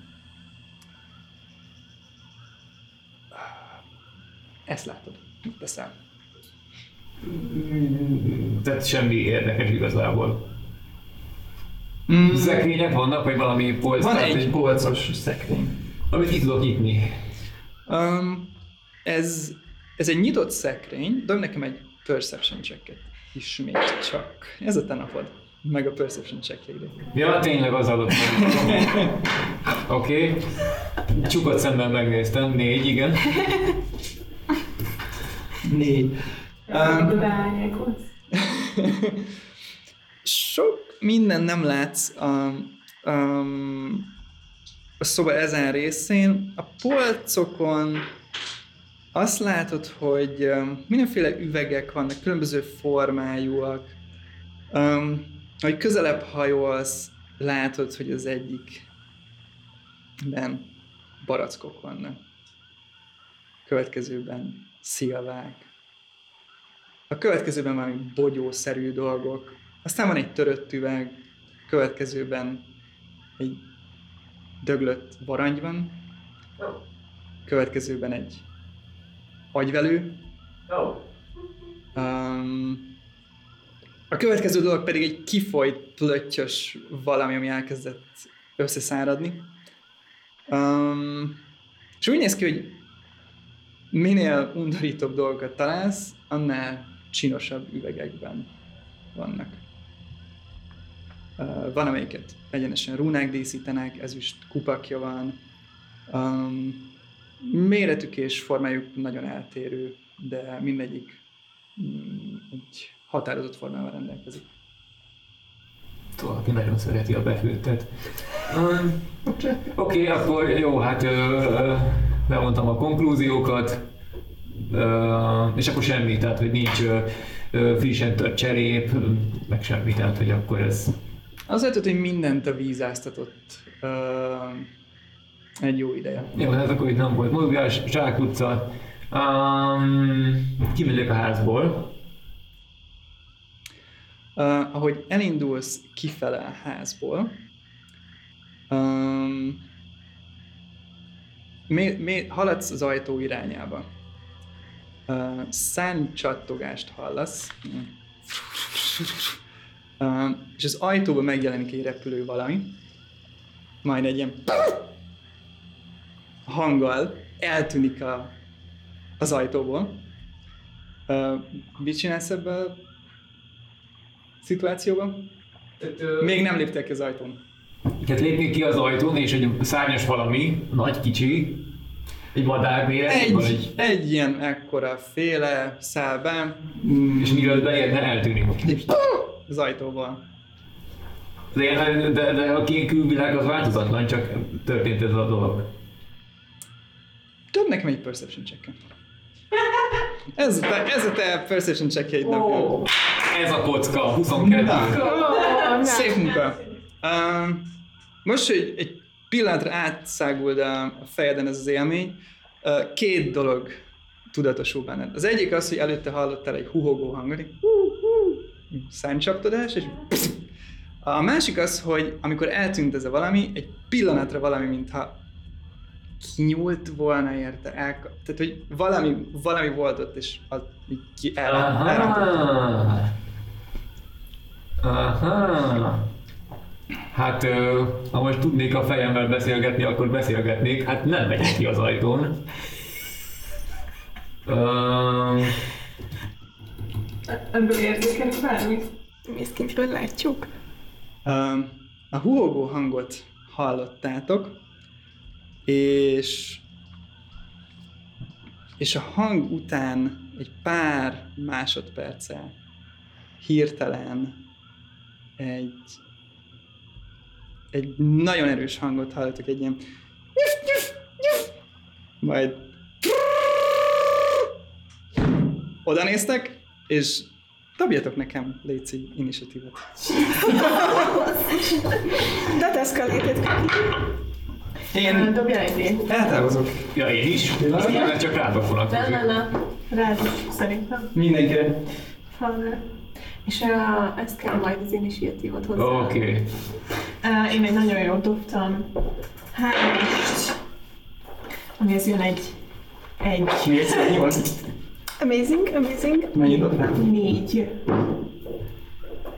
Speaker 1: Ezt látod. Mit teszel?
Speaker 4: Tehát semmi érdekes igazából.
Speaker 1: Mm,
Speaker 4: Szekrények vannak, vagy valami polc?
Speaker 1: van egy polcos szekrény.
Speaker 4: Amit ki tudok nyitni.
Speaker 1: Um, ez, ez egy nyitott szekrény, dob nekem egy perception checket. Ismét csak. Ez a te napod. Meg a perception checkjeid.
Speaker 4: Ja, tényleg az adott. Oké. Okay. Csukott szemmel megnéztem. Négy, igen.
Speaker 1: Négy.
Speaker 3: Um,
Speaker 1: sok minden nem látsz um, um, a szoba ezen részén. A polcokon azt látod, hogy mindenféle üvegek vannak, különböző formájúak. Um, ahogy közelebb hajolsz, látod, hogy az egyik ben barackok vannak. Következőben szilvák. A következőben valami bogyószerű dolgok. Aztán van egy törött üveg, következőben egy döglött varangy van, következőben egy agyvelő, um, a következő dolog pedig egy kifolyt, plöttyös valami, ami elkezdett összeszáradni. Um, és úgy néz ki, hogy minél undorítóbb dolgokat találsz, annál csinosabb üvegekben vannak. Van, amelyiket egyenesen rúnák díszítenek, ezüst kupakja van. Um, méretük és formájuk nagyon eltérő, de mindegyik mm, egy határozott formával rendelkezik.
Speaker 4: Valaki nagyon szereti a befőttet. Um, Oké, okay, akkor jó, hát ö, ö, bemondtam a konklúziókat, és akkor semmi, tehát hogy nincs frissen tört cserép, meg semmi, tehát hogy akkor ez
Speaker 1: Az lehet, hogy mindent a víz áztatott uh, egy jó ideje.
Speaker 4: Jó, hát akkor itt nem volt mozgás, Zsák utca. Um, kimegyek a házból.
Speaker 1: Uh, ahogy elindulsz kifele a házból, um, mé, mé, haladsz az ajtó irányába. Uh, száncsattogást hallasz. Uh, és az ajtóban megjelenik egy repülő valami. Majd egy ilyen hanggal eltűnik a, az ajtóból. Uh, mit csinálsz ebben a szituációban? Még nem léptek ki az ajtón.
Speaker 4: Hát lépni ki az ajtón, és egy szárnyas valami, nagy, kicsi, egy madár méret,
Speaker 1: Egy, egy... egy ilyen ekkora féle száll be
Speaker 4: és mielőtt beérne, eltűnik.
Speaker 1: az ajtóból.
Speaker 4: De, de, de a kén külvilág az változatlan, csak történt ez a dolog.
Speaker 1: Tudod nekem egy perception check ez, a te, ez a te perception check
Speaker 4: Oh, ez a kocka, 22.
Speaker 1: Na. Szép munka. Um, most, hogy egy pillanatra átszáguld a, fejeden ez az élmény, két dolog tudatosul benned. Az egyik az, hogy előtte hallottál egy huhogó hangot, száncsaptodás, és a másik az, hogy amikor eltűnt ez a valami, egy pillanatra valami, mintha kinyúlt volna érte, el, tehát hogy valami, valami volt ott, és az így ki el,
Speaker 4: Aha. Aha. Hát, ha most tudnék a fejemmel beszélgetni, akkor beszélgetnék. Hát nem megyek ki az ajtón. Ö,
Speaker 3: Ebből érzékelünk bármit?
Speaker 2: Mész kintről látjuk.
Speaker 1: Um, a huhogó hangot hallottátok, és és a hang után egy pár másodperccel hirtelen egy egy nagyon erős hangot hallottak, egy ilyen nyuf, nyuf, nyuf, majd oda néztek, és dobjatok nekem, Léci, initiatívet.
Speaker 2: That escalated
Speaker 1: Én
Speaker 3: Dobjál egy
Speaker 1: eltávozok.
Speaker 4: ja, én is. Nem, mert csak rád
Speaker 3: Nem, nem,
Speaker 4: vonatkozik.
Speaker 3: nem. Rád is, szerintem.
Speaker 1: Mindenkire.
Speaker 3: Falra. És uh, ezt kell majd az initiatívot hozzá.
Speaker 4: Oké. Okay.
Speaker 3: Uh, én egy nagyon jót dobtam. Hármast. Amihez jön egy... Egy.
Speaker 2: Amazing, amazing.
Speaker 1: Mennyit dobtál?
Speaker 3: Négy.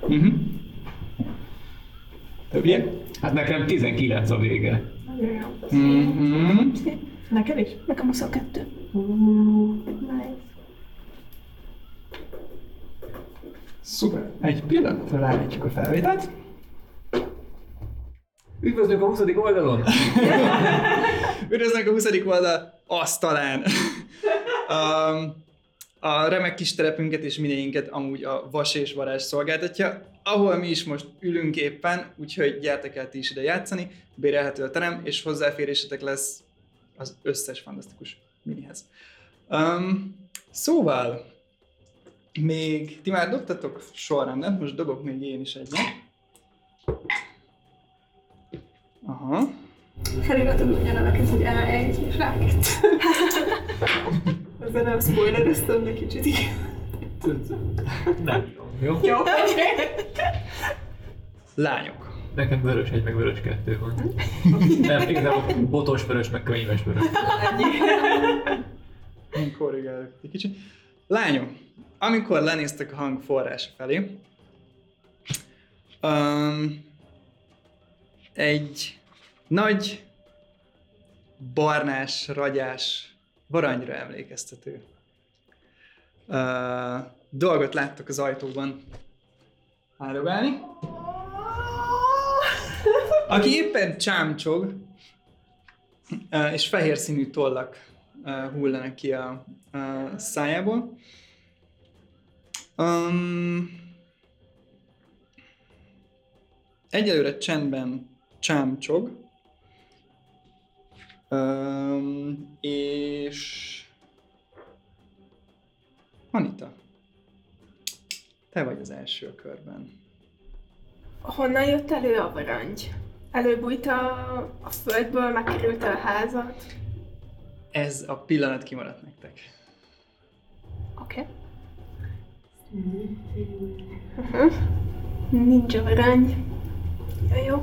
Speaker 1: Mhm. Többiek?
Speaker 4: Hát nekem 19 a vége.
Speaker 3: Nagyon jó.
Speaker 1: Mhm.
Speaker 3: Neked is?
Speaker 2: Nekem 22.
Speaker 3: Uh, nice.
Speaker 1: Szuper. Egy pillanatra ráállítjuk a felvételt.
Speaker 4: Üdvözlök a 20. oldalon!
Speaker 1: Üdvözlök a 20. oldal asztalán. um, a remek kis terepünket és minéinket amúgy a Vas és Varázs szolgáltatja, ahol mi is most ülünk éppen, úgyhogy gyertek el ti is ide játszani, bérelhető a terem, és hozzáférésetek lesz az összes fantasztikus minihez. Um, szóval, még ti már dobtatok sorrendet, most dobok még én is egyet. Aha.
Speaker 3: Feliratod úgy a neveket, hogy A1 és A2. Ezzel nem spoilereztem, de kicsit igen.
Speaker 4: Nem tudom. Jó?
Speaker 3: Jó, oké.
Speaker 1: Lányok.
Speaker 4: Nekem vörös egy, meg vörös kettő van. Nem, igazából botos vörös, meg könyves vörös.
Speaker 1: Én korrigálok egy kicsit. Lányok, amikor lenéztek a hang forrása felé, um, egy nagy, barnás, ragyás, varangyra emlékeztető uh, dolgot láttok az ajtóban állogálni, aki éppen csámcsog, uh, és fehér színű tollak uh, hullanak ki a, a szájából. Um, egyelőre csendben csámcsog, um, és Anita, te vagy az első körben.
Speaker 2: Honnan jött elő a varangy? Előbújt a, a földből, megkerült a házat?
Speaker 1: Ez a pillanat kimaradt nektek.
Speaker 2: Oké. Okay. Uh-huh. Nincs a varangy. Ja, jó.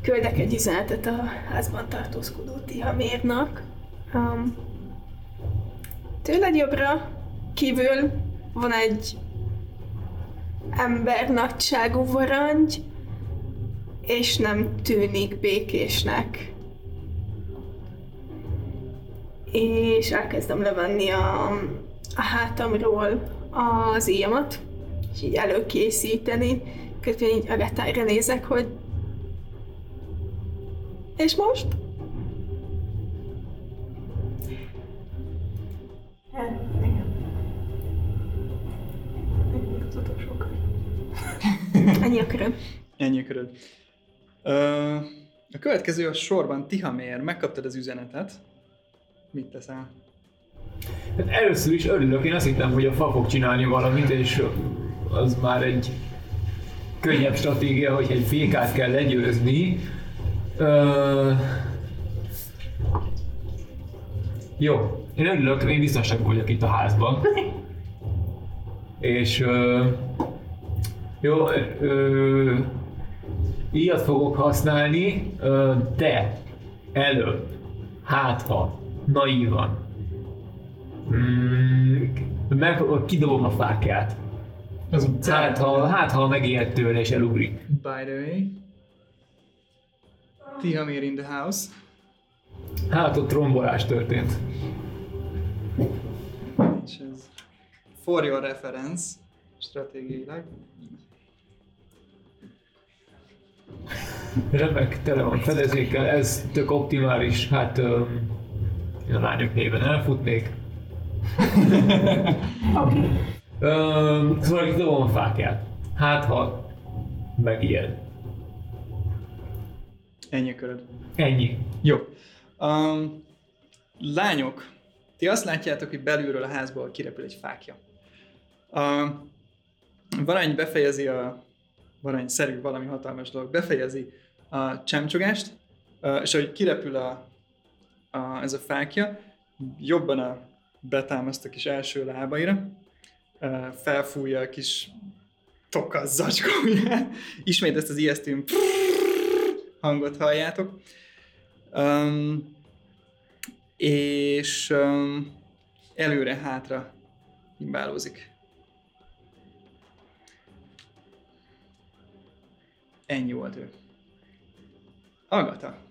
Speaker 2: Küldek egy üzenetet a házban tartózkodó Tihamérnak. Um, tőled jobbra kívül van egy ember nagyságú varangy, és nem tűnik békésnek. És elkezdem levenni a, a hátamról az íjamat, és így előkészíteni. Közben így Agattára nézek, hogy és most?
Speaker 3: Hát, igen. Ennyi az utolsó kör.
Speaker 2: Ennyi a köröm.
Speaker 1: Ennyi a köröd. Ö, a következő a sorban Tihamér. Megkaptad az üzenetet. Mit teszel?
Speaker 4: Hát először is örülök, én azt hittem, hogy a fa fog csinálni valamit, és az már egy könnyebb stratégia, hogy egy békát kell legyőzni. Ö... Jó, én örülök, én biztonságban vagyok itt a házban. És ö... jó, ö... íjat fogok használni, ö... de előbb, hát ha, naívan, Mm, meg, kidobom a fákját.
Speaker 1: Az
Speaker 4: Hát ha, hát, ha megijed tőle és elugrik.
Speaker 1: By the way. Tihamér in the house.
Speaker 4: Hát ott rombolás történt.
Speaker 1: És ez for your reference, stratégiailag.
Speaker 4: Remek, tele van fedezékkel, ez tök optimális. Hát öm, én a lányok néven elfutnék.
Speaker 3: Oké.
Speaker 4: Öm, szóval kidobom a fákját. Hát ha megijed.
Speaker 1: Ennyi a köröd.
Speaker 4: Ennyi.
Speaker 1: Jó. Um, lányok, ti azt látjátok, hogy belülről a házból kirepül egy fákja. A varány befejezi a varányszerű valami hatalmas dolog, befejezi a csámcsogást, és ahogy kirepül a, a, ez a fákja, jobban a betámaszt a kis első lábaira, felfújja a kis tokasz zacskóját, ismét ezt az ijesztő hangot halljátok, Um, és um, előre-hátra himbálózik. Ennyi volt ő. Agata.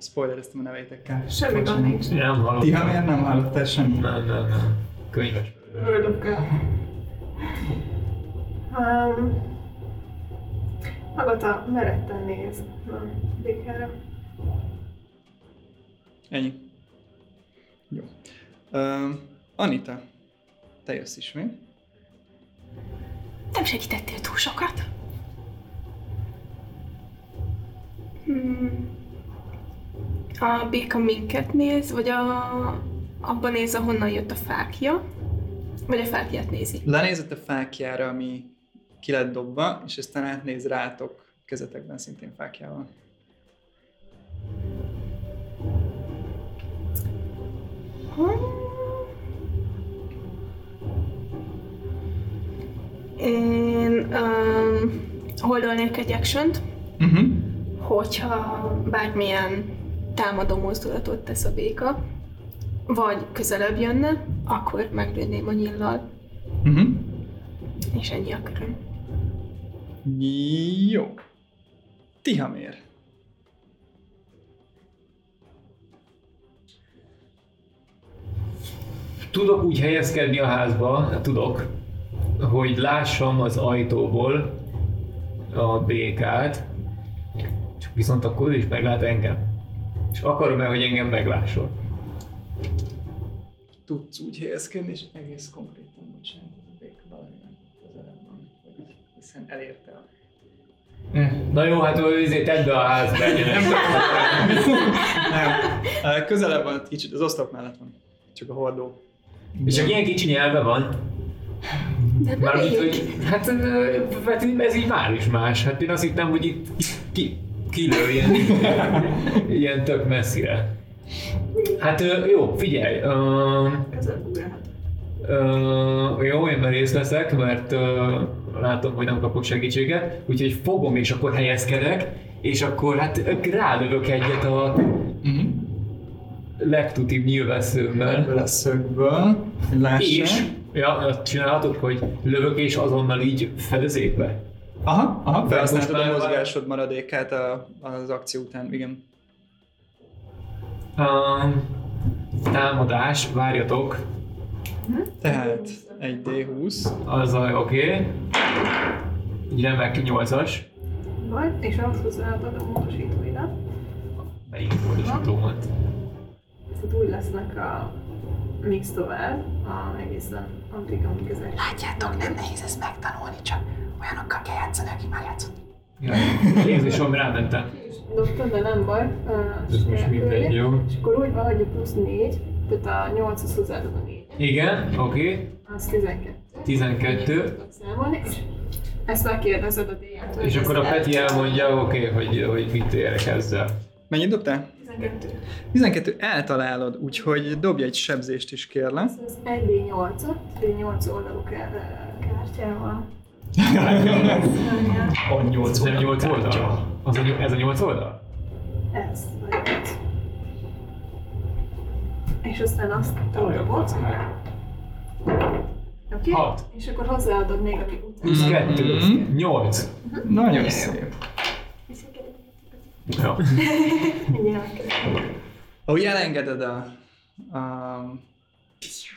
Speaker 1: Spoilereztem a neveitekkel.
Speaker 3: Semmi gond nincs.
Speaker 4: Nem hallottam.
Speaker 1: Ti, ha miért nem hallottál semmit?
Speaker 4: Nem, nem, nem. Könyves.
Speaker 3: God. Um, Agata meretten néz a békára.
Speaker 1: Ennyi. Jó. Um, Anita, te jössz ismét.
Speaker 2: Nem segítettél túl sokat. Hmm. A béka minket néz, vagy a, abban néz, ahonnan jött a fákja, vagy a fákját nézi.
Speaker 1: Lenézett a fákjára, ami ki lett dobva, és aztán átnéz rátok kezetekben szintén fákjával.
Speaker 2: Én um, holdolnék egy action
Speaker 1: Uh-huh.
Speaker 2: hogyha bármilyen támadó mozdulatot tesz a béka, vagy közelebb jönne, akkor meglőném a nyillal,
Speaker 1: Uh-huh.
Speaker 2: és ennyi a köröm.
Speaker 1: Jó. Tihamér.
Speaker 4: Tudok úgy helyezkedni a házba, tudok, hogy lássam az ajtóból a békát, csak viszont akkor ő is meglát engem. És akarom-e, hogy engem meglásson?
Speaker 1: Tudsz úgy helyezkedni, és egész konkrétan, bocsánat, ez a béka valamiben közelebb van, hiszen elérte a...
Speaker 4: Na jó, hát ő izé tedd be a házba.
Speaker 1: Nem, Ö, közelebb van, kicsit az oszlop mellett van. Csak a hordó.
Speaker 4: És csak ilyen kicsi nyelve van.
Speaker 2: De nem
Speaker 4: Mármint, hogy hát hát ez így már is más. Hát én azt hittem, hogy itt, itt ki, kilő ilyen, ilyen tök messzire. Hát jó, figyelj.
Speaker 3: Ugrálhat.
Speaker 4: Ö, jó, én merész leszek, mert ö, látom, hogy nem kapok segítséget, úgyhogy fogom és akkor helyezkedek, és akkor hát rálövök egyet a
Speaker 1: Uh-huh.
Speaker 4: legtutibb nyilvesszőmmel.
Speaker 1: Ebből a szögből, hogy lássa.
Speaker 4: És, ja, azt csinálhatok, hogy lövök és azonnal így fedezékbe.
Speaker 1: Aha, aha, felhasználtad a mozgásod maradékát a, az akció után, igen.
Speaker 4: Um, támadás, várjatok,
Speaker 1: Tehát egy D20.
Speaker 4: az a oké. Okay. Így remek 8-as.
Speaker 3: Vagy, és ahhoz hozzáadod a módosítóidat.
Speaker 4: Melyik módosítómat?
Speaker 3: Tehát úgy lesznek a mix tovább, a egészen addig, amíg ezek...
Speaker 5: Látjátok, nem nehéz ezt megtanulni, csak olyanokkal kell játszani, aki már játszott.
Speaker 4: Ja, Jézusom, rámentem.
Speaker 3: Dobtad, de nem baj. Uh,
Speaker 4: Ez most mindegy, jó?
Speaker 3: És akkor úgy van, hogy a plusz 4, tehát a 8 az hozzáadod a 4.
Speaker 4: Igen, oké. Okay.
Speaker 3: Az 12.
Speaker 4: 12.
Speaker 3: Tudod számolni, és ezt megkérdezed a díjától.
Speaker 4: És akkor a Peti elmondja, oké, okay, hogy, hogy mit érek ezzel.
Speaker 1: Mennyit dobtál?
Speaker 3: 12.
Speaker 1: 12 eltalálod, úgyhogy dobj egy sebzést is kérlek.
Speaker 3: Ez 1D8-at, D8 oldalú ká- kártyával.
Speaker 4: A 8 Ez nem 8 oldal? Az a, ez a 8 oldal?
Speaker 3: Ez a 8. És aztán azt dobod. Oké?
Speaker 4: Hat.
Speaker 3: És akkor hozzáadod még, ami után.
Speaker 4: Plusz 2.
Speaker 1: Mhm.
Speaker 4: 8.
Speaker 1: Nagyon szép.
Speaker 4: Ja.
Speaker 1: Ahogy elengeded a... a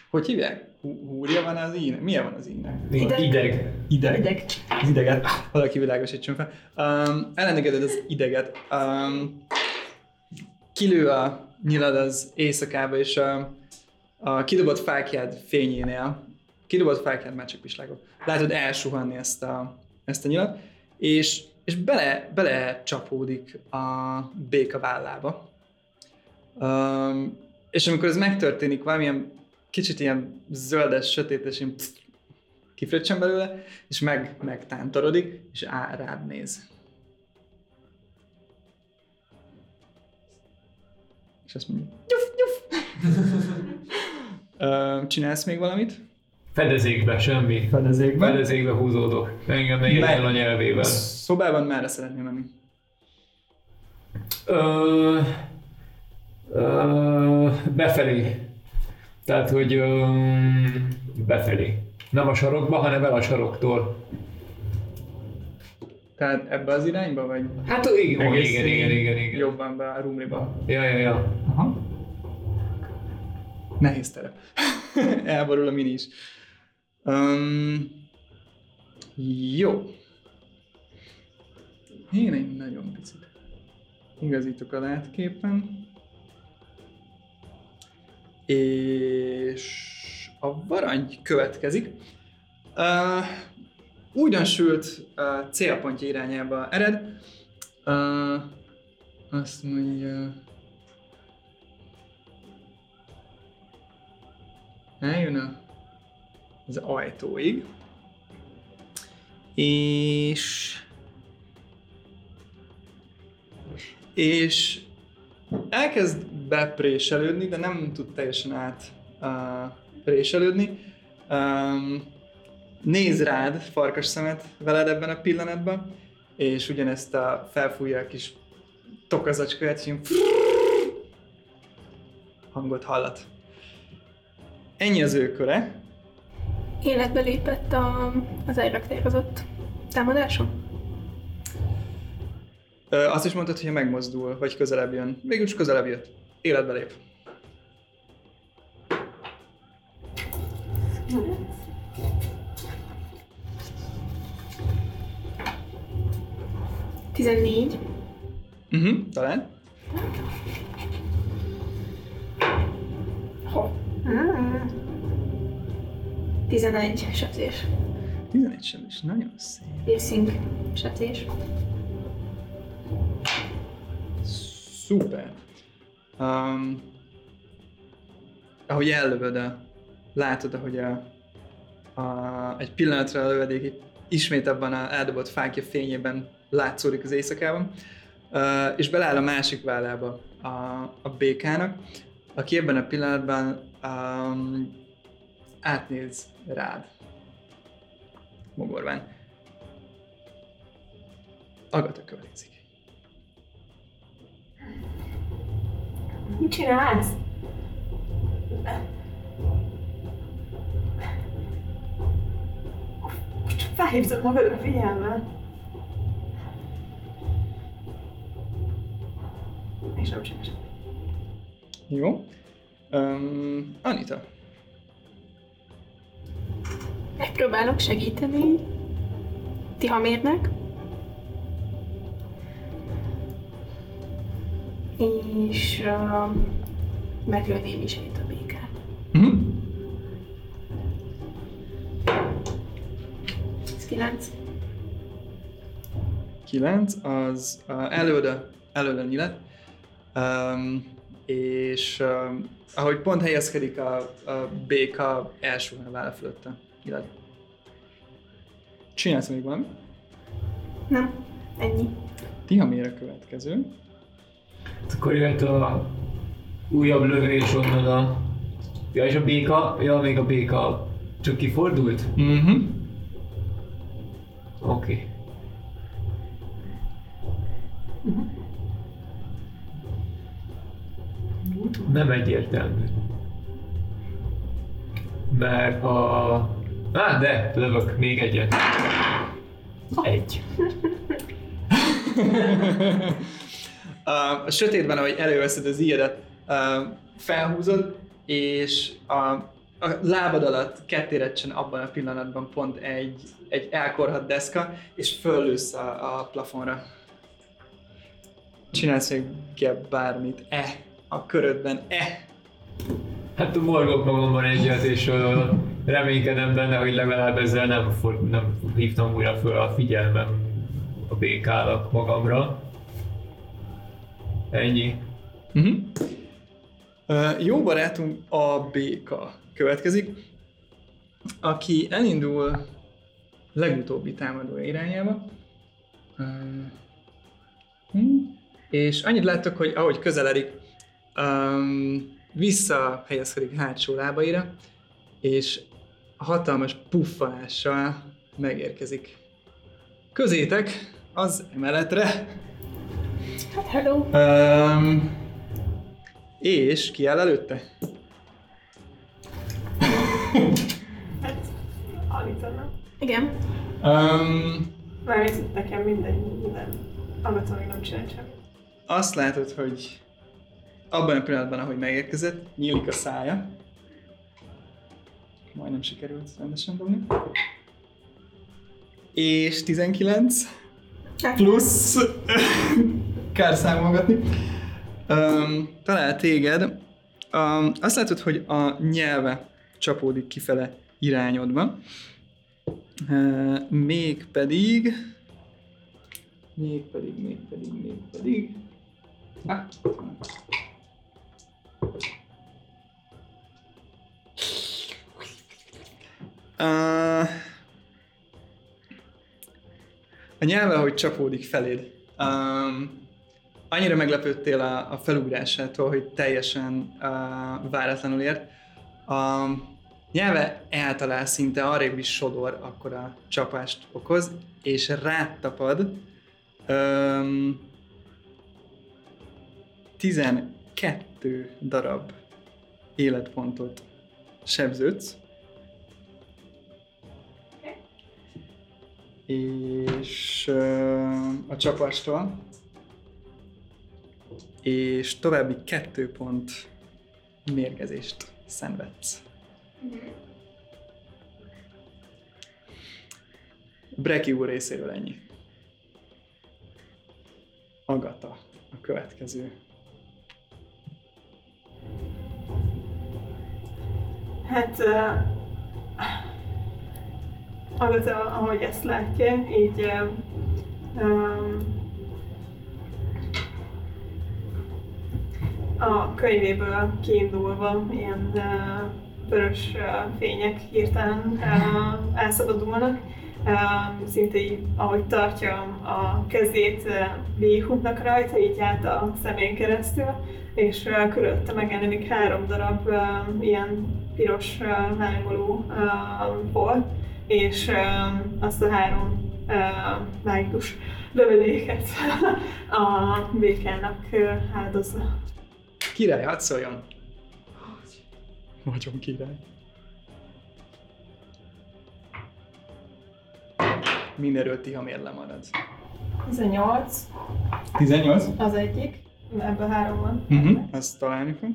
Speaker 1: hogy hívják? Hú- Húrja van az ínek? Milyen van az ínek?
Speaker 4: Ideg. Ideg.
Speaker 1: Ideg.
Speaker 3: Ideg.
Speaker 1: Az ideget. Valaki világosítson fel. Um, elengeded az ideget. Um, kilő a nyilad az éjszakába, és a, a kidobott fákjád fényénél, kidobott fákjád már csak pislágok, látod elsuhanni ezt a, ezt a nyilat, és, és bele, bele csapódik a béka vállába. Um, és amikor ez megtörténik, valamilyen kicsit ilyen zöldes, ilyen psz, kifröccsen belőle, és meg, megtántorodik, és á, rád néz. És azt mondja, gyuf, gyuf. Csinálsz még valamit?
Speaker 4: Fedezékbe, semmi.
Speaker 1: Fedezékben?
Speaker 4: Fedezékbe húzódok. Engem ne érjen a nyelvével.
Speaker 1: Szobában merre szeretném menni?
Speaker 4: Ö, ö, befelé. Tehát, hogy ö, befelé. Nem a sarokba, hanem el a saroktól.
Speaker 1: Tehát ebbe az irányba, vagy
Speaker 4: Hát igen,
Speaker 1: egész
Speaker 4: igen, igen, igen, igen.
Speaker 1: jobban be a rumliba?
Speaker 4: Ja, ja, ja.
Speaker 1: Aha. Nehéz terep. Elborul a mini is. Um, jó. Én egy nagyon picit igazítok a látképen. És a varangy következik. Uh, újdonsült uh, célpontja irányába ered. Uh, azt mondja... Eljön a, az ajtóig. És... És elkezd bepréselődni, de nem tud teljesen át uh, préselődni. Um, néz rád, farkas szemet veled ebben a pillanatban, és ugyanezt a felfújja a kis tokazacskáját, és hangot hallat. Ennyi az ő köre.
Speaker 2: Életbe lépett a, az elraktározott támadásom?
Speaker 1: Azt is mondtad, hogy megmozdul, vagy közelebb jön. Végülis közelebb jött. Életbe lép.
Speaker 2: Tizennégy.
Speaker 1: Uh-huh, talán.
Speaker 2: Tizenegy sebzés.
Speaker 1: 11 sem is. Nagyon szép.
Speaker 2: Piercing sebzés.
Speaker 1: Szuper. Um, ahogy ellövöd a, látod, ahogy a a, egy pillanatra a lövedék ismét abban a eldobott fákja fényében látszódik az éjszakában, uh, és beleáll a másik vállába a, a békának, aki ebben a pillanatban um, átnéz rád. Mogorván. Agata következik.
Speaker 3: Mit csinálsz? Csak felhívzod magadra figyelmet. És nem csinálsz.
Speaker 1: Jó. Um, Anita.
Speaker 2: Megpróbálok segíteni. Tihamérnek. És uh, meglőném is itt a békát.
Speaker 1: Mhm.
Speaker 2: Ez 9.
Speaker 1: 9, az uh, előde, előde nyilat, um, és um, ahogy pont helyezkedik a, a béka, elsuhan a válla fölött a nyilat. Csinálsz még valami?
Speaker 2: Nem, ennyi.
Speaker 1: Tihamér a következő.
Speaker 4: Akkor jöhet a újabb lövés onnan a... Ja, és a béka, ja, még a béka csak kifordult?
Speaker 1: Mhm.
Speaker 4: Oké. Okay. Nem egyértelmű. Mert a... Á, de, lövök még egyet. Egy.
Speaker 1: a, sötétben, ahogy előveszed az ilyedet, uh, felhúzod, és a, a lábad alatt kettérecsen abban a pillanatban pont egy, egy elkorhat deszka, és föllősz a, a plafonra. Csinálsz még bármit. E a körödben. E.
Speaker 4: Hát morgok magamban egyet, és uh, reménykedem benne, hogy legalább ezzel nem, for, nem hívtam újra föl a figyelmem a békának magamra. Ennyi.
Speaker 1: Uh-huh. Uh, jó barátunk a béka következik, aki elindul legutóbbi támadó irányába. Uh, hm, és annyit láttok, hogy ahogy közeledik, um, visszahelyezkedik hátsó lábaira, és hatalmas puffanással megérkezik. Közétek az emeletre,
Speaker 2: Hát hello.
Speaker 1: Um, és ki áll előtte?
Speaker 3: Hát?
Speaker 2: Igen.
Speaker 1: Um,
Speaker 3: Mármint nekem mindegy, minden. Agaton még nem csinál semmit.
Speaker 1: azt látod, hogy abban a pillanatban, ahogy megérkezett, nyílik a szája. Majdnem sikerült rendesen dobni. És 19
Speaker 2: Hát,
Speaker 1: plusz kár számolgatni. Um, talál téged. Um, azt látod, hogy a nyelve csapódik kifele irányodba. Uh, még pedig... Még pedig. Ah. Uh, a nyelve, hogy csapódik feléd. Um, annyira meglepődtél a, a felugrásától, hogy teljesen uh, váratlanul ért. A nyelve eltalál szinte arrébb is sodor, akkor a csapást okoz, és rátapad. Um, 12 darab életpontot sebződsz. és uh, a csapástól, és további kettő pont mérgezést szenvedsz. Breki úr részéről ennyi. Agata a következő.
Speaker 3: Hát... Uh, Agatha, ahogy ezt látja, így... Uh, um, a könyvéből kiindulva ilyen vörös fények hirtelen elszabadulnak. Szinte így, ahogy tartja a kezét, ö, végigfutnak rajta, így át a szemén keresztül, és körülötte megjelenik három darab ilyen piros lángoló bolt, és azt a három mágikus lövedéket a békának áldozza.
Speaker 1: Király, hadd szóljon. Nagyon király. Mindenről Tihamér lemarad.
Speaker 3: 18
Speaker 1: 18?
Speaker 3: az egyik, ebből három van.
Speaker 1: Uh-huh. Azt találni fog.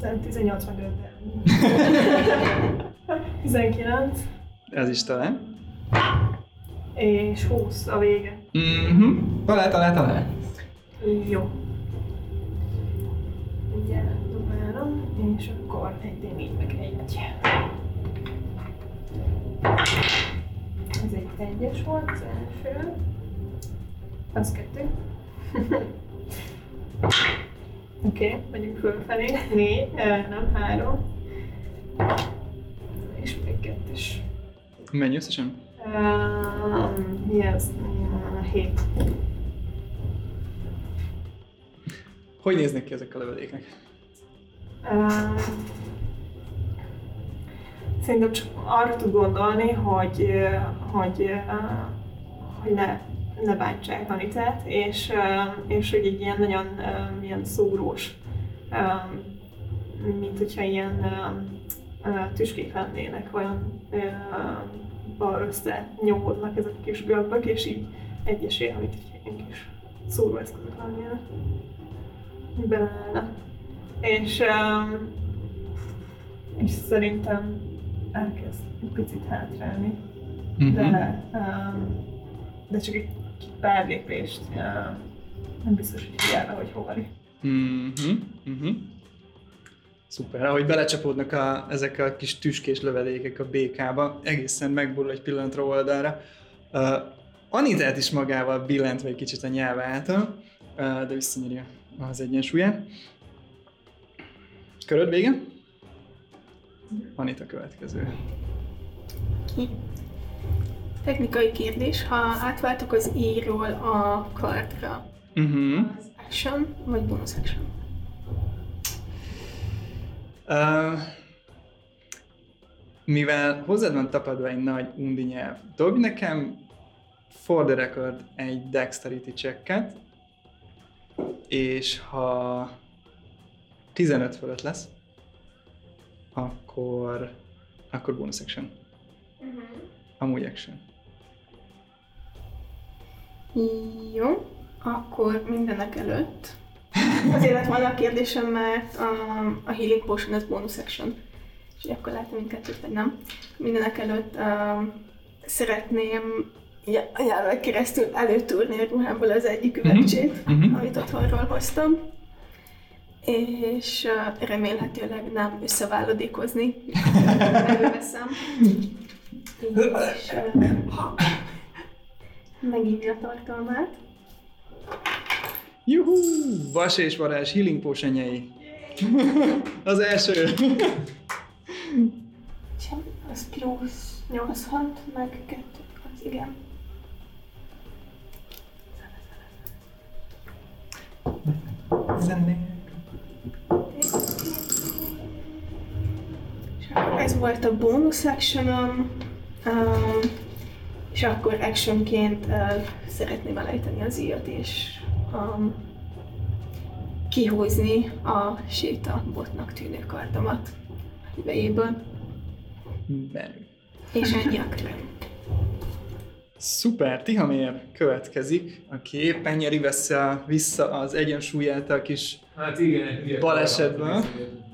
Speaker 3: Nem, 18 meg 5, 19
Speaker 1: Ez is talán.
Speaker 3: és 20 a vége.
Speaker 1: Mhm. Talál, talál, talál.
Speaker 3: Jó. Ugye dobálom, és akkor egy D4 meg egy. Ez egy egyes volt, az első. Az kettő. Oké, okay, megyünk fölfelé. Négy, nem három. És még kettes.
Speaker 1: Mennyi összesen?
Speaker 3: Um, ez? Mm, Hét.
Speaker 1: Hogy néznek ki ezek a lövedékek?
Speaker 3: Um, Szerintem csak arra tud gondolni, hogy, hogy, hogy ne, ne bántsák Anitát, és, és hogy egy ilyen nagyon ilyen szúrós, mint hogyha ilyen tüskék lennének, olyan össze nyomódnak ezek a kis gömbök, és így egyesével, mint ilyen kis szúróeszközök lennének. Beleállnak. És, ö, és szerintem elkezd egy picit hátrálni,
Speaker 1: Mhm.
Speaker 3: de, um, de csak egy pár lépést, uh, nem biztos, hogy figyelve, hogy hova lép.
Speaker 1: Mhm. Mhm. Szuper, ahogy belecsapódnak a, ezek a kis tüskés lövedékek a békába, egészen megborul egy pillanatra oldalra. Uh, Anitát is magával billentve egy kicsit a nyelv által, uh, de visszanyeri az egyensúlyát. Köröd vége? Anita következő.
Speaker 2: Ki. Technikai kérdés, ha átváltok az íról a kardra,
Speaker 1: Uh-huh.
Speaker 2: az action vagy bonus action?
Speaker 1: Uh, mivel hozzád van tapadva egy nagy undi nyelv, dobj nekem for the record egy dexterity checket, és ha 15 fölött lesz, akkor, akkor bonus action. Amúgy action.
Speaker 2: Jó, akkor mindenek előtt. Azért lett volna a kérdésem, mert a, a Healing Potion az bonus action. És akkor látom mindkettőt, vagy nem. Mindenek előtt uh, szeretném a nyelvek keresztül előtúrni a ruhámból az egyik üvegcsét,
Speaker 1: mhm.
Speaker 2: amit otthonról hoztam. És remélhetőleg nem összevállodékozni, előveszem. És megívni a tartalmát.
Speaker 1: Juhú! Vas és varázs healing potionjei. az első.
Speaker 2: Sem, az plusz 86, meg 2, az igen. És akkor ez volt a bonus actionom, um, és akkor actionként uh, szeretném elejteni az íjat, és um, kihúzni a séta botnak tűnő kardomat a
Speaker 1: Menő.
Speaker 2: és ennyi a.
Speaker 1: Szuper, Tihamér következik, aki éppen nyeri vissza, vissza az egyensúlyát a kis...
Speaker 4: Hát igen, ugye,
Speaker 1: Balesetben.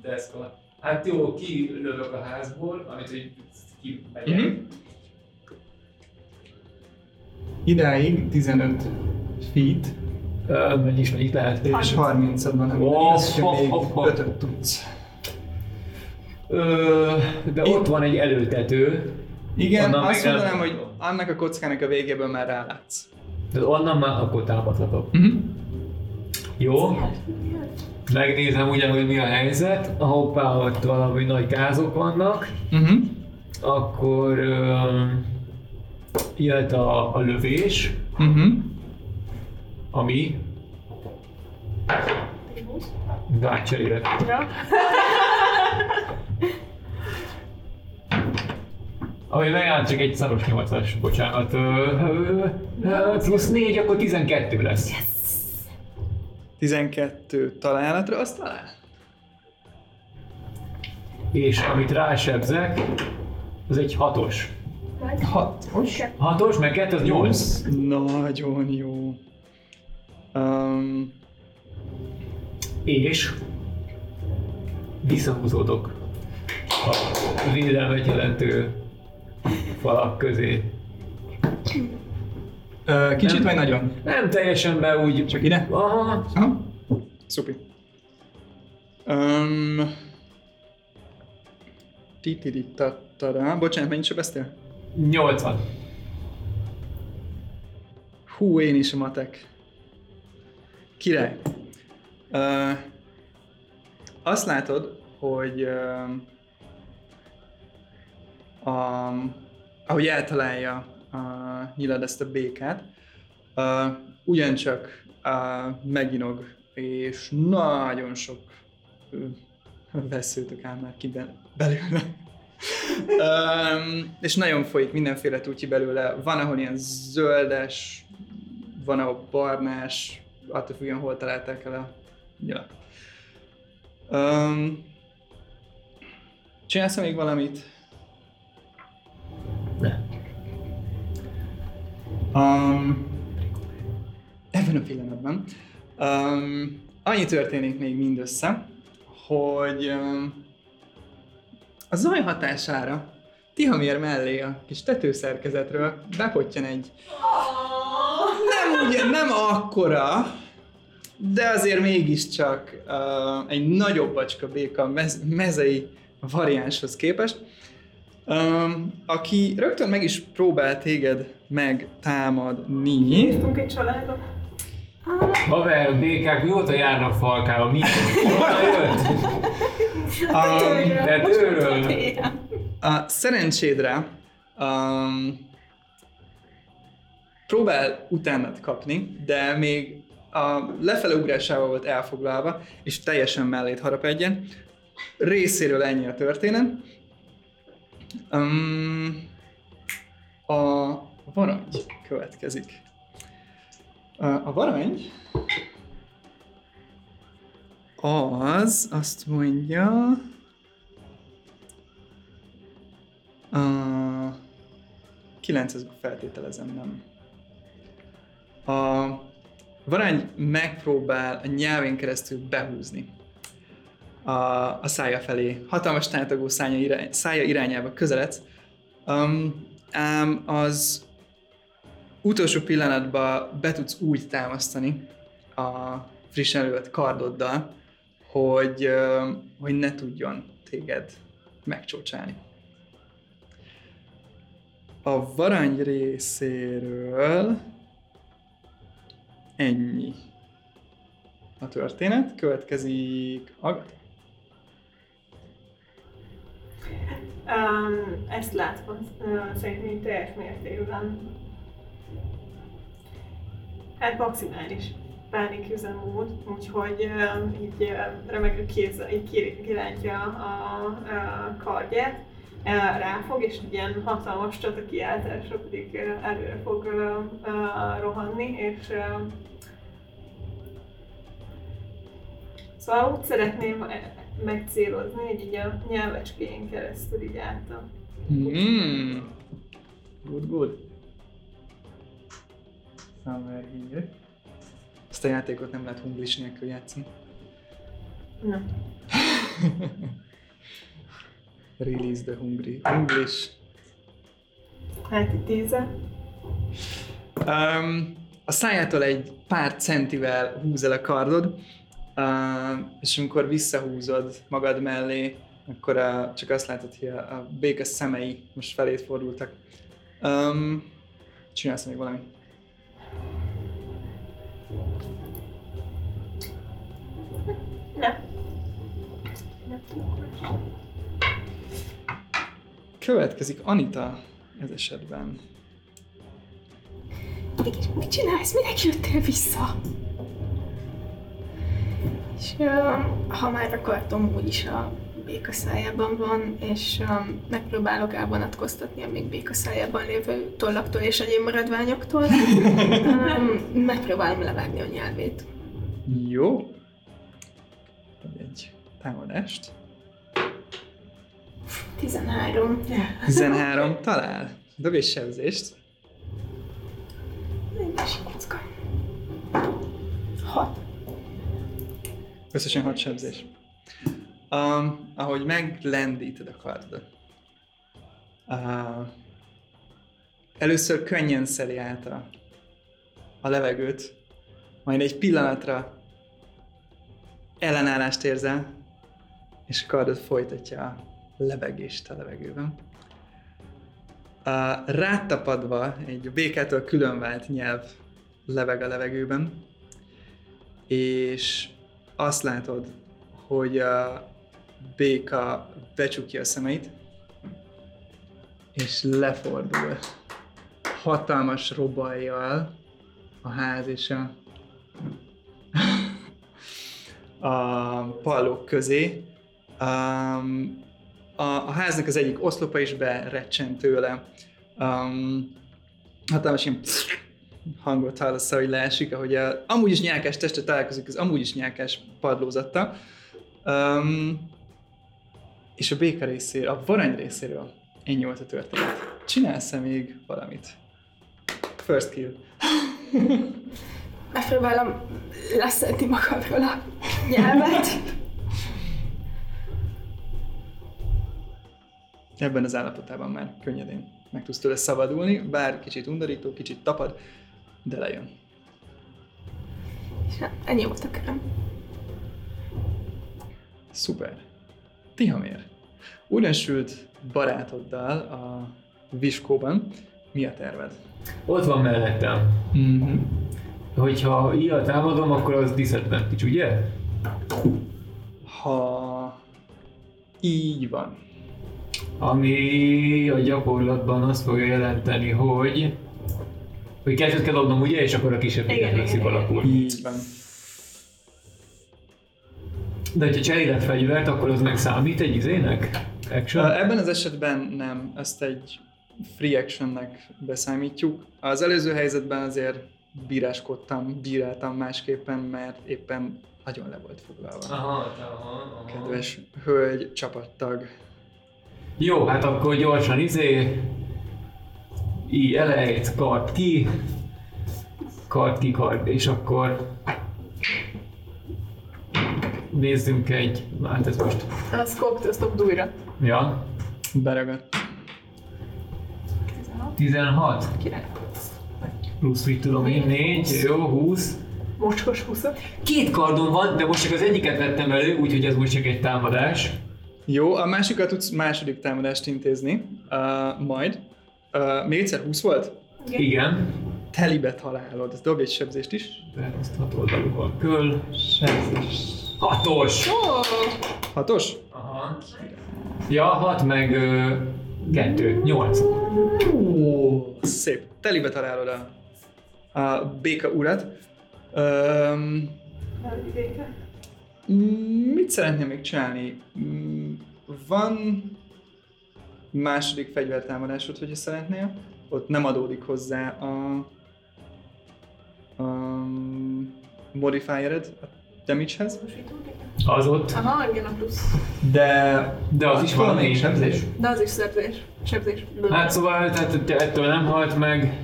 Speaker 4: Deszka. Hát jó, kilövök a házból, amit így kimegyek.
Speaker 1: Mhm. Idáig 15 feet,
Speaker 4: Mennyi is mennyit lehet?
Speaker 1: és 30 van, ami
Speaker 4: Oh,
Speaker 1: az, hogy
Speaker 4: oh,
Speaker 1: még
Speaker 4: oh.
Speaker 1: 5 tudsz.
Speaker 4: Ö, de ott van egy előtető,
Speaker 1: Igen,
Speaker 4: Onnan
Speaker 1: azt mondanám, hogy annak a kockának a végében már rálátsz.
Speaker 4: de onnan már akkor támadhatok.
Speaker 1: Uh-huh.
Speaker 4: Jó? megnézem ugye, hogy mi a helyzet, a hoppá, ott valami nagy gázok vannak,
Speaker 1: Uh-huh.
Speaker 4: akkor um, jött a, a lövés,
Speaker 1: Uh-huh.
Speaker 4: ami Átcserélek.
Speaker 3: Ja.
Speaker 4: Ami megállt egy szaros 8-as, bocsánat. Plusz 4, akkor 12 lesz.
Speaker 1: 12 találatra, azt talál.
Speaker 4: És amit rásebzek, az egy 6-os.
Speaker 1: Hatos.
Speaker 4: 6-os, meg 2 az 8.
Speaker 1: Nagyon jó. Um,
Speaker 4: És visszahúzódok a védelmet jelentő falak közé.
Speaker 1: uh, kicsit
Speaker 4: Nem.
Speaker 1: vagy nagyon?
Speaker 4: Nem teljesen be úgy...
Speaker 1: Csak ide?
Speaker 4: Aha.
Speaker 1: Aha. Szupi. Um, Titiritatara. Bocsánat, mennyit sebeztél?
Speaker 4: 80.
Speaker 1: Hú, én is a matek. Király. Uh, azt látod, hogy uh, a, ahogy eltalálja a nyilad ezt a békát, uh, ugyancsak uh, meginog, és nagyon sok veszőtök áll már ki be- belőle. um, és nagyon folyik mindenféle tutyi belőle. Van, ahol ilyen zöldes, van, ahol barnás, attól függően hol találták el a nyilat. Um, csinálsz még valamit?
Speaker 4: Ne.
Speaker 1: Um, ebben a pillanatban um, annyi történik még mindössze, hogy um, a zaj hatására Tihamér mellé a kis tetőszerkezetről bepottyan egy nem ugye, nem akkora, de azért mégiscsak uh, egy nagyobb bacska béka mez- mezei variánshoz képest, um, aki rögtön meg is próbál téged megtámadni.
Speaker 3: Hívtunk egy családot.
Speaker 4: Haver, békák mióta járnak falkába? Mi? Honnan jött?
Speaker 1: Um,
Speaker 4: De tőről.
Speaker 1: A szerencsédre um, próbál utánat kapni, de még a lefele ugrásával volt elfoglalva, és teljesen mellét harap egyen. Részéről ennyi a történet. Um, a varangy következik. A varangy az azt mondja, a 9 ez feltételezem, nem. A varány megpróbál a nyelvén keresztül behúzni a, a szája felé. Hatalmas tátogó szája, irány, szája irányába közeledsz, um, ám az utolsó pillanatban be tudsz úgy támasztani a frissen előtt kardoddal, hogy, ö, hogy ne tudjon téged megcsócsálni. A varangy részéről ennyi a történet. Következik Agat.
Speaker 3: Um, ezt látva uh, szerintem így teljes mértékben. Hát maximális pániküzemmód, úgyhogy uh, így uh, remekül kézzel, így ki- kirántja a, a kardját, uh, ráfog, és ilyen hatalmas csata kiáltásra pedig uh, előre fog uh, uh, rohanni, és uh, Szóval úgy szeretném megcélozni, hogy így a nyelvecskén keresztül így át a
Speaker 1: Mm. Good, good. Somewhere here. Ezt a játékot nem lehet hunglis nélkül játszani.
Speaker 3: Na.
Speaker 1: Release the hungry. English.
Speaker 3: Hát itt tíze.
Speaker 1: Um, a szájától egy pár centivel húz el a kardod, um, és amikor visszahúzod magad mellé, akkor uh, csak azt látod, hogy a, a béka szemei most felét fordultak. Um, csinálsz még valami?
Speaker 3: nem.
Speaker 1: Következik Anita ez esetben.
Speaker 2: Mégis mit csinálsz? Minek jöttél vissza? És ha már a kartom úgyis a béka szájában van, és megpróbálok elvonatkoztatni a még béka szájában lévő tollaktól és egyéb maradványoktól, megpróbálom levágni a nyelvét.
Speaker 1: Jó. Egy támadást.
Speaker 2: 13.
Speaker 1: 13 talál. Dobj sebzést.
Speaker 2: Egy másik kocka. 6.
Speaker 1: Összesen 6 sebzés. Um, ahogy meglendíted a kardodat. Uh, először könnyen szeli át a, a levegőt, majd egy pillanatra ellenállást érzel, és a kardod folytatja a lebegést a levegőben. Uh, rátapadva egy békától különvált nyelv leveg a levegőben, és azt látod, hogy a béka becsukja a szemeit, és lefordul hatalmas robajjal a ház és a, a pallók közé. Um, a, a háznak az egyik oszlopa is berecsent tőle. Um, hatalmas ilyen hangot hallasz, hogy leesik, ahogy a, amúgy is nyálkás testre találkozik az amúgy is nyálkás padlózata. Um, és a béka részéről, a varany részéről ennyi volt a történet. Csinálsz-e még valamit? First kill.
Speaker 2: Megpróbálom leszedni magamról a nyelvet.
Speaker 1: Ebben az állapotában már könnyedén meg tudsz tőle szabadulni, bár kicsit undorító, kicsit tapad, de lejön.
Speaker 2: És ennyi volt a köröm.
Speaker 1: Szuper. Tihamér. Újdonsült barátoddal a Viskóban. Mi a terved?
Speaker 4: Ott van mellettem.
Speaker 1: Mm-hmm.
Speaker 4: Hogyha ilyen támadom, akkor az disadvantage, ugye?
Speaker 1: Ha így van.
Speaker 4: Ami a gyakorlatban azt fogja jelenteni, hogy hogy kettőt kell dobnom, ugye? És akkor a kisebb
Speaker 3: Igen,
Speaker 4: igen,
Speaker 3: igen,
Speaker 4: veszik
Speaker 3: igen.
Speaker 4: alapul.
Speaker 1: Így van.
Speaker 4: De hogyha cserélet fegyvert, akkor az meg számít egy izének? Action?
Speaker 1: Ebben az esetben nem, ezt egy free actionnek beszámítjuk. Az előző helyzetben azért bíráskodtam, bíráltam másképpen, mert éppen nagyon le volt foglalva.
Speaker 4: Aha, aha, aha.
Speaker 1: Kedves hölgy, csapattag.
Speaker 4: Jó, hát akkor gyorsan izé... Így elejt, kard ki. Kard ki, kard, és akkor... Nézzünk egy... Hát ez most...
Speaker 3: Azt dobd újra.
Speaker 4: Ja.
Speaker 1: Beragadt.
Speaker 4: 16.
Speaker 3: Király.
Speaker 4: Plusz mit tudom én, 4, jó, 20.
Speaker 3: Mocskos 20
Speaker 4: Két kardon van, de most csak az egyiket vettem elő, úgyhogy ez most csak egy támadás.
Speaker 1: Jó, a másikat tudsz második támadást intézni, uh, majd. Uh, még egyszer 20 volt?
Speaker 4: Igen.
Speaker 1: Telibe találod, ezt dobj egy sebzést is.
Speaker 4: De ezt hat oldalúval köl.
Speaker 1: Sebzés.
Speaker 4: Hatos!
Speaker 1: Hatos?
Speaker 4: Aha. Ja, hat meg ö, kettő, nyolc.
Speaker 1: Ó, szép. Telibe találod a, a béka urat. Um, mit szeretnél még csinálni? Mm, Van második fegyvertámadásod, hogyha szeretnél. Ott nem adódik hozzá a, a modifiered a damage-hez.
Speaker 4: Az ott.
Speaker 3: Aha, igen a plusz.
Speaker 1: De,
Speaker 4: De az is valami sebzés.
Speaker 3: De az is szerzés. Sebzés.
Speaker 4: Hát szóval tehát ettől nem halt meg.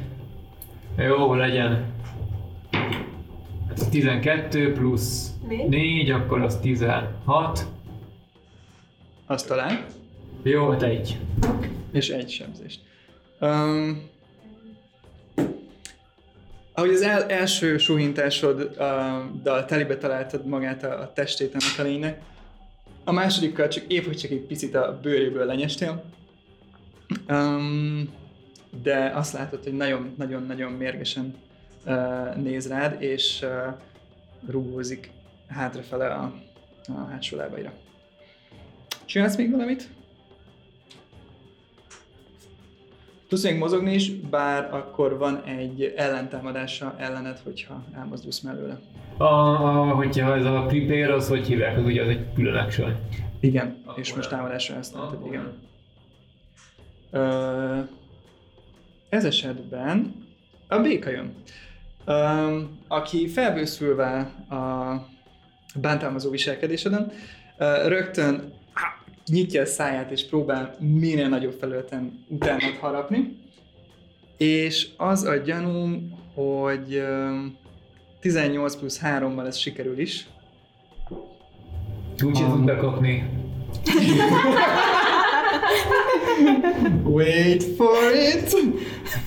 Speaker 4: Jó, legyen. Hát az 12 plusz
Speaker 3: Négy.
Speaker 4: 4, akkor az 16.
Speaker 1: azt talál.
Speaker 4: Jó, hát egy.
Speaker 1: És egy sebzést. Um, ahogy az el, első suhintásoddal telibe találtad magát a, a testét ennek a lénynek, a másodikkal csak épp, hogy csak egy picit a bőréből lenyestél. Um, de azt látod, hogy nagyon-nagyon-nagyon mérgesen uh, néz rád, és uh, rúgózik hátrafele a, a hátsó lábaira. Csinálsz még valamit? Tudsz még mozogni is, bár akkor van egy ellentámadása ellened, hogyha elmozdulsz mellőle.
Speaker 4: A, a, hogyha ez a prepare, az hogy hívják, az ugye az egy külön action.
Speaker 1: Igen,
Speaker 4: Akkor
Speaker 1: és most támadásra használtad, igen. Ö, ez esetben a béka jön, ö, aki felbőszülve a bántalmazó viselkedéseden, rögtön nyitja a száját és próbál minél nagyobb felületen utánad harapni, és az a gyanúm, hogy ö, 18 plusz 3-mal ez sikerül is,
Speaker 4: Úgy tud bekapni.
Speaker 1: Wait for it!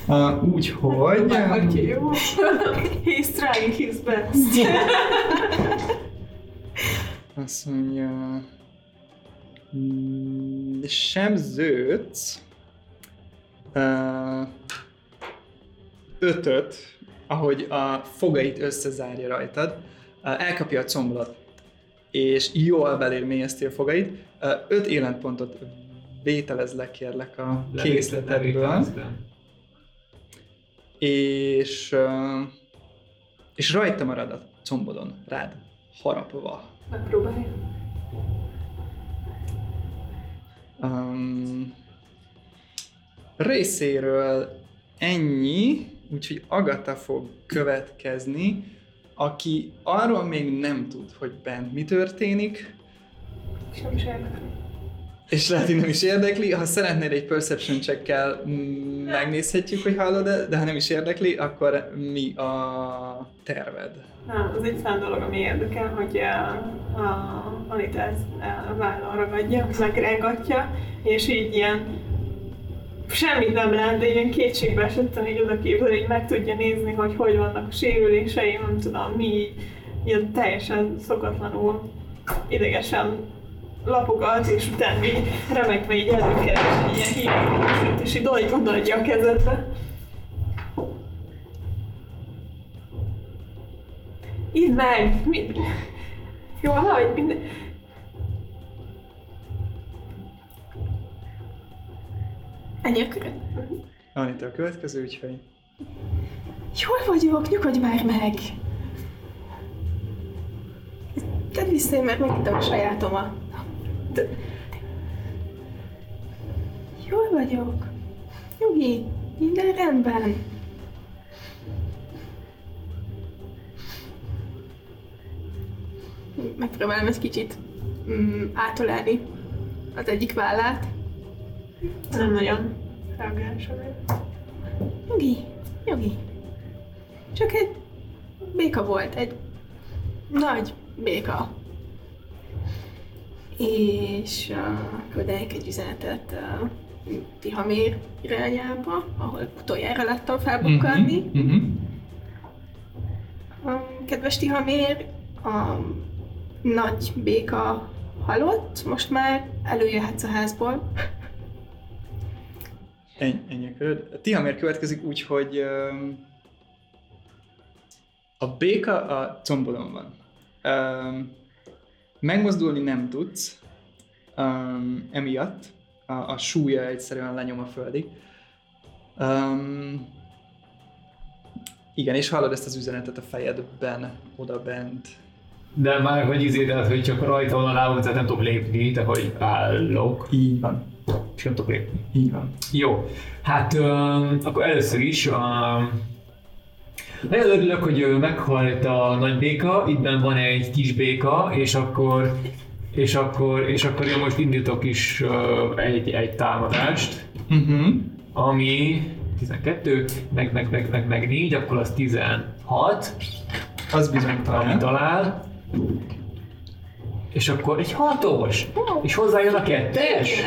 Speaker 1: Uh, úgyhogy...
Speaker 3: Oké, jó. He's trying his best.
Speaker 1: Azt mondja... mm, Sebződsz... Uh, ötöt, ahogy a fogait összezárja rajtad, elkapja a combodat, és jól a fogait. Uh, öt életpontot vételezlek kérlek a készletedből. és, és rajta marad a combodon, rád harapva.
Speaker 3: Megpróbálj.
Speaker 1: Um, részéről ennyi, úgyhogy Agata fog következni, aki arról még nem tud, hogy bent mi történik,
Speaker 3: Sem érdekli.
Speaker 1: és lehet, hogy nem is érdekli. Ha szeretnéd egy perception checkkel mm, megnézhetjük, hogy hallod -e, de ha nem is érdekli, akkor mi a terved?
Speaker 3: Nem, az egy olyan dolog, ami érdekel, hogy uh, a Anita ezt uh, vállal ragadja, megrángatja, és így ilyen semmit nem lát, de ilyen kétségbe esetten így oda kívül, hogy meg tudja nézni, hogy hogy vannak a sérülései, nem tudom, mi így, ilyen teljesen szokatlanul, idegesen lapogat, és utána így remekve így előkeres egy ilyen hívót, és így oda- odaadja a kezedbe. Idd meg! Mind... Jó, vagy minden...
Speaker 2: Ennyi a köröd?
Speaker 1: Anita a következő, úgyhogy
Speaker 2: Jól vagyok, nyugodj már meg! Tedd vissza, én már megittem a sajátomat. De... Jól vagyok. Nyugi, minden rendben. Megpróbálom egy kicsit mm, átolálni az egyik vállát.
Speaker 3: Nem nagyon reagál semmi.
Speaker 2: Nyugi, nyugi. Csak egy béka volt, egy nagy béka. És uh, küldek egy üzenetet uh, Tihamér irányába, ahol utoljára láttam felbukkanni.
Speaker 1: Mhm.
Speaker 2: Um, kedves Tihamér, a nagy béka halott, most már előjöhetsz a házból.
Speaker 1: Ennyi, ennyi a köröd. Tihamér következik úgy, hogy öm, a béka a combodon van. Öm, megmozdulni nem tudsz, öm, emiatt a, a súlya egyszerűen lenyom a földig. Öm, igen, és hallod ezt az üzenetet a fejedben, oda bent.
Speaker 4: De már hogy izé, tehát hogy csak rajta van a lábam, tehát nem tudok lépni, de hogy állok,
Speaker 1: Így van,
Speaker 4: és nem tudok lépni.
Speaker 1: így van.
Speaker 4: Jó, hát um, akkor először is um, nagyon örülök, hogy meghalt a nagy béka, itt van egy kis béka, és akkor és akkor, és akkor én most indítok is uh, egy, egy támadást,
Speaker 1: Uh-huh.
Speaker 4: ami 12, meg, meg, meg, meg, meg 4, akkor az 16,
Speaker 1: Az bizony
Speaker 4: ami
Speaker 1: talán.
Speaker 4: talál. És akkor egy hatos, és hozzájön a kettes,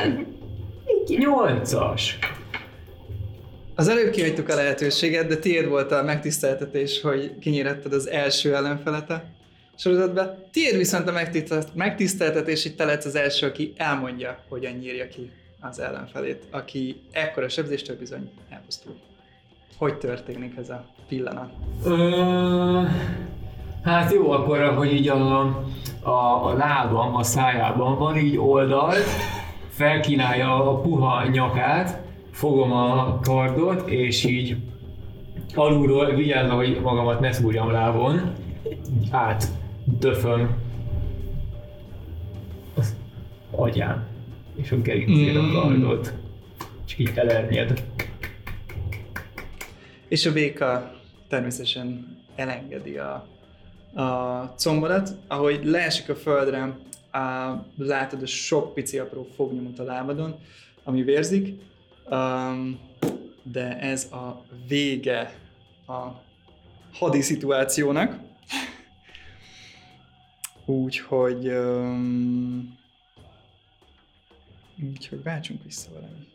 Speaker 4: nyolcas.
Speaker 1: Az előbb kihagytuk a lehetőséget, de tiéd volt a megtiszteltetés, hogy kinyíretted az első ellenfelete sorozatba. Tiéd viszont a megtisztelt- megtiszteltetés, hogy te az első, aki elmondja, hogyan nyírja ki az ellenfelét, aki ekkora sebzéstől bizony elpusztul. Hogy történik ez a pillanat?
Speaker 4: Ö, Hát jó, akkor, hogy így a, a, a lábam, a szájában van így oldalt, felkínálja a puha nyakát, fogom a kardot, és így alulról vigyázva, hogy magamat ne szúrjam lábon, át döföm az agyán, és a gerincére a kardot, és így elernyed.
Speaker 1: És a béka természetesen elengedi a, a combodat, ahogy leesik a földre, á, látod a sok pici apró fognyomot a lábadon, ami vérzik, um, de ez a vége a hadi szituációnak. Úgyhogy... Um, úgyhogy váltsunk vissza valami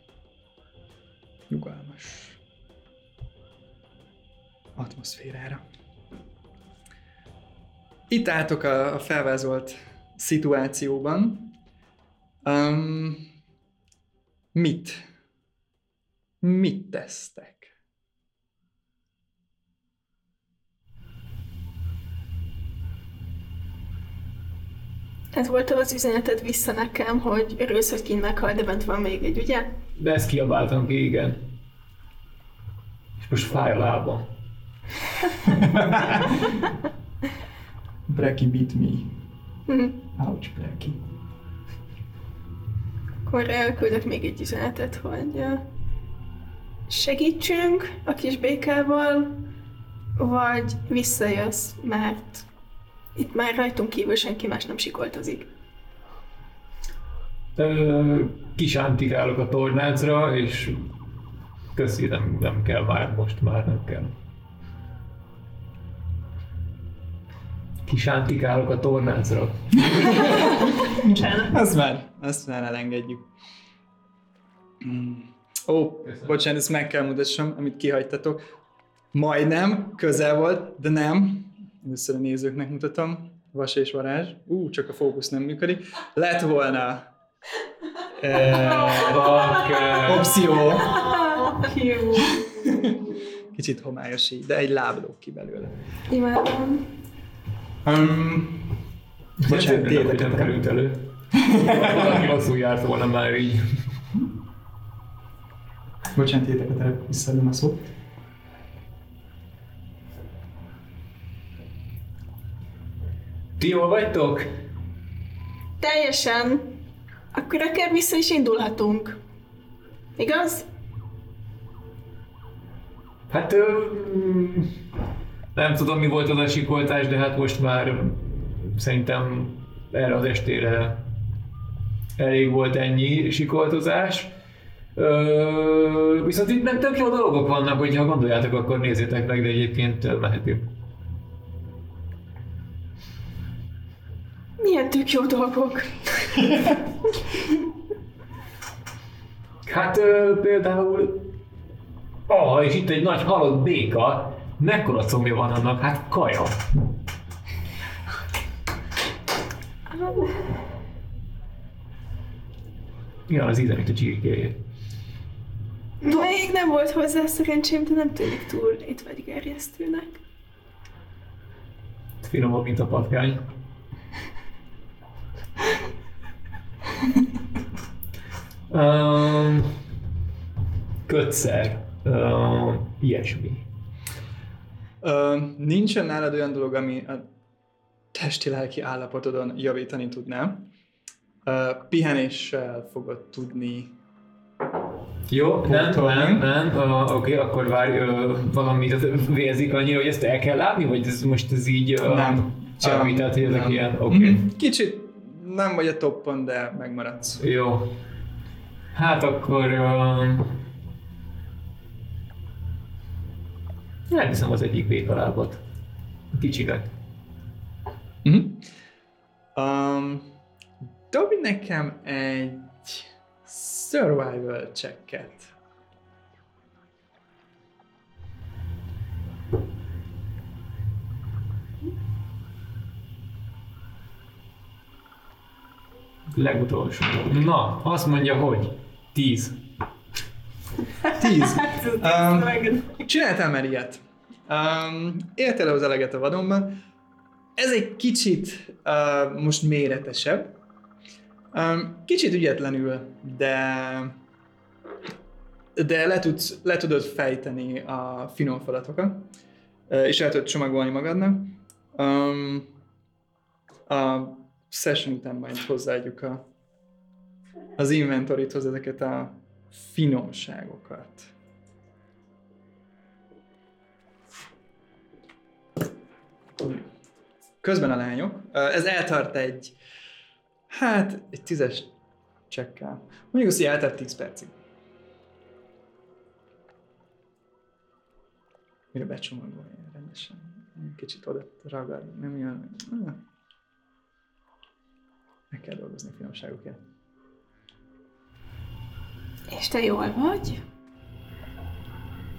Speaker 1: nyugalmas atmoszférára. Itt álltok a, a felvázolt szituációban. Um, mit? Mit tesztek?
Speaker 2: Ez volt az üzeneted vissza nekem, hogy örülsz, hogy kint meghal, de bent van még egy, ugye?
Speaker 4: De ezt kiabáltam ki, igen. És most fáj a lábam.
Speaker 1: Breki beat me.
Speaker 2: Mhm.
Speaker 1: Ouch, Breki.
Speaker 2: Akkor elküldök még egy üzenetet, hogy segítsünk a kis békával, vagy visszajössz, mert itt már rajtunk kívül senki más nem sikoltozik.
Speaker 4: Kisántikálok a tornácra, és köszi, nem, nem kell már, most már nem kell. Kisántikálok a tornácra.
Speaker 1: Ezt már, ezt már elengedjük. Mm. Ó, bocsánat, ezt meg kell mutassam, amit kihagytatok. Majdnem, közel volt, de nem. Először a nézőknek mutatom. Vas és varázs. Ú, csak a fókusz nem működik. Lett volna eh,
Speaker 4: Fuck,
Speaker 1: opció. Kicsit homályos így, de egy láb lóg ki belőle.
Speaker 2: Imádom.
Speaker 1: Um, bocsánat, tétek
Speaker 4: nem került elő. Valaki rosszul járt volna már így.
Speaker 1: Bocsánat, terep, visszaadom a szót.
Speaker 4: Ti jól vagytok?
Speaker 2: Teljesen. Akkor akár vissza is indulhatunk. Igaz?
Speaker 4: Hát ö, nem tudom mi volt az a sikoltás, de hát most már szerintem erre az estére elég volt ennyi sikoltozás. Ö, viszont itt nem tök jó dolgok vannak, hogyha gondoljátok, akkor nézzétek meg, de egyébként mehetünk.
Speaker 2: Milyen tök jó dolgok.
Speaker 4: Hát ö, például... Ah, és itt egy nagy halott béka. Mekkora combja van annak? Hát kaja. Ja, az íze, mint a csirkéje.
Speaker 2: Még nem volt hozzá szerencsém, de nem tűnik túl itt vagy gerjesztőnek.
Speaker 4: Finomabb, mint a patkány. um, kötszer. Um, ilyesmi.
Speaker 1: Ö, nincsen nálad olyan dolog, ami a testi-lelki állapotodon javítani tudná. Ö, pihenéssel fogod tudni
Speaker 4: Jó, nem, nem, nem, uh, oké, okay, akkor várj, uh, valami vérzik annyira, hogy ezt el kell látni, vagy ez most ez így uh,
Speaker 1: Nem.
Speaker 4: semmi, tehát hogy ezek ilyen, oké. Okay.
Speaker 1: Mhm. Kicsit nem vagy a toppon, de megmaradsz.
Speaker 4: Jó. Hát akkor... Uh, elviszem az egyik békalábat. A kicsinek.
Speaker 1: Uh-huh. Um, dobj nekem egy survival checket.
Speaker 4: Legutolsó. Na, azt mondja, hogy 10.
Speaker 1: Tíz. Um, csináltál már ilyet. Um, éltél az eleget a vadonban. ez egy kicsit uh, most méretesebb. Um, kicsit ügyetlenül, de de le, tudsz, le tudod fejteni a finom falatokat, uh, és el tudod csomagolni magadnak. Um, a session után majd hozzáadjuk a, az inventorithoz ezeket a finomságokat. Közben a lányok, ez eltart egy, hát egy tízes csekkel. Mondjuk azt, hogy eltart 10 percig. Mire becsomagolni rendesen. Kicsit oda ragad, nem jön. Meg kell dolgozni a finomságokért.
Speaker 2: És te jól vagy?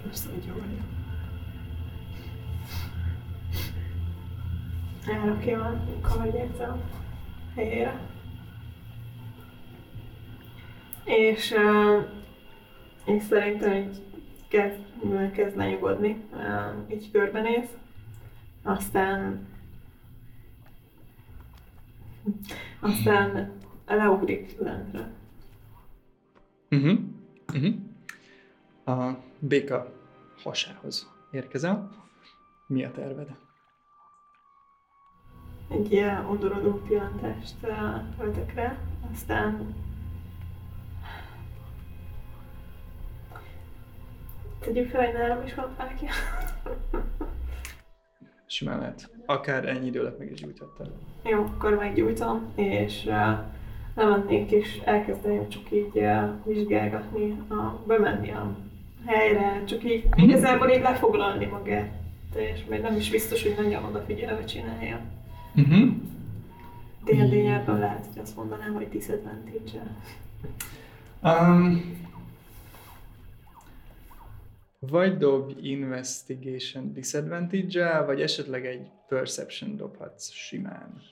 Speaker 3: Persze, hogy jól vagyok. Elrakja a kavarját a helyére. És, uh, és szerintem így kezd, kezd lenyugodni, uh, így körbenéz. Aztán aztán leugrik lentre.
Speaker 1: Uh-huh. Uh-huh. A béka hasához érkezel. Mi a terved?
Speaker 3: Egy ilyen odorodó pillantást uh, töltök rá, aztán tegyük fel, hogy nálam is van fákja.
Speaker 1: Simán lehet. Akár ennyi idő alatt meg is gyújthattad.
Speaker 3: Jó, akkor meggyújtom, és uh, lemennék, és elkezdeném csak így uh, vizsgálgatni, a, bemenni a helyre, csak így igazából így lefoglalni magát. És még nem is biztos, hogy nagyon odafigyelve csinálja.
Speaker 1: Uh-huh.
Speaker 3: D&D nyelven lehet, hogy azt mondanám, hogy disadvantage
Speaker 1: Um, vagy dobj investigation disadvantage vagy esetleg egy perception dobhatsz simán.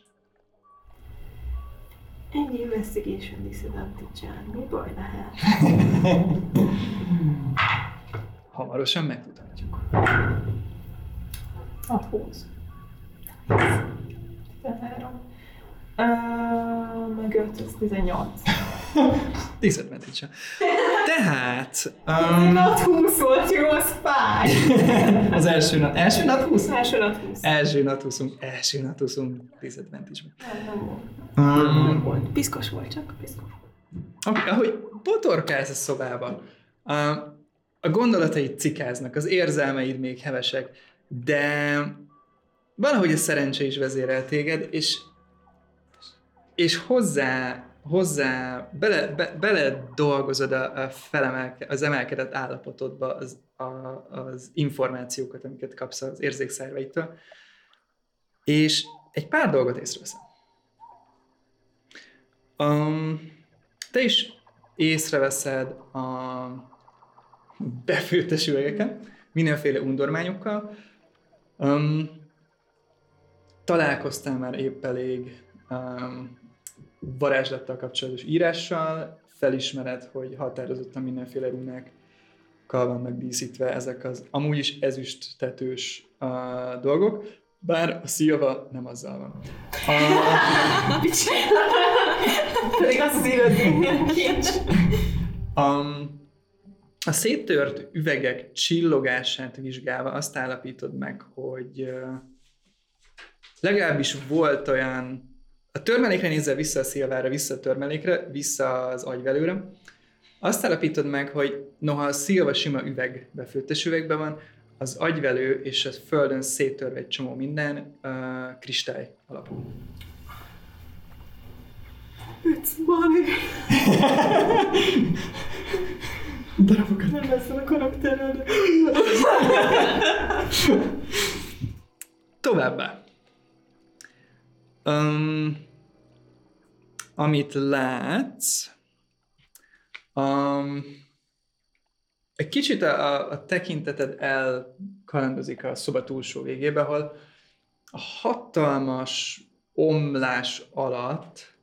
Speaker 3: Egy investigation disadvantage mi baj lehet?
Speaker 1: Hamarosan megtudhatjuk.
Speaker 3: A 20. 13. Uh, meg 5, ez 18.
Speaker 1: Disadvantage Tehát...
Speaker 3: Um, nat 20 volt, jó, az fáj.
Speaker 1: az első nat, első nat 20?
Speaker 3: Első nat 20.
Speaker 1: Első nat 20, első nat 20 disadvantage
Speaker 3: Nem, nem volt.
Speaker 1: um,
Speaker 3: Nem volt. Piszkos volt csak, piszkos.
Speaker 1: Oké, ahogy botorkálsz a szobába, a, a gondolataid cikáznak, az érzelmeid még hevesek, de valahogy a szerencse is vezérel téged, és, és hozzá, hozzá bele, be, bele dolgozod a, a felemelke, az emelkedett állapotodba az, a, az információkat, amiket kapsz az érzékszerveitől, és egy pár dolgot észreveszem. Um, te is észreveszed a befőttes üvegeken, mindenféle undormányokkal. Um, találkoztál már épp elég um, varázslattal kapcsolatos írással, felismered, hogy határozottan mindenféle runákkal vannak díszítve ezek az amúgy is ezüst tetős uh, dolgok, bár a szilva nem azzal van. Uh,
Speaker 3: Pedig kincs.
Speaker 1: Um, a széttört üvegek csillogását vizsgálva azt állapítod meg, hogy uh, legalábbis volt olyan, a törmelékre nézzel vissza a szilvára, vissza a törmelékre, vissza az agyvelőre, azt állapítod meg, hogy noha a szilva sima üveg, befőttes üvegben van, az agyvelő és a földön széttörve egy csomó minden uh, kristály alapú.
Speaker 3: It's money.
Speaker 1: Darabokat.
Speaker 3: Nem lesz a karakterről.
Speaker 1: Továbbá. Um, amit látsz, um, egy kicsit a, a, tekinteted elkalandozik a szoba túlsó végébe, ahol a hatalmas omlás alatt,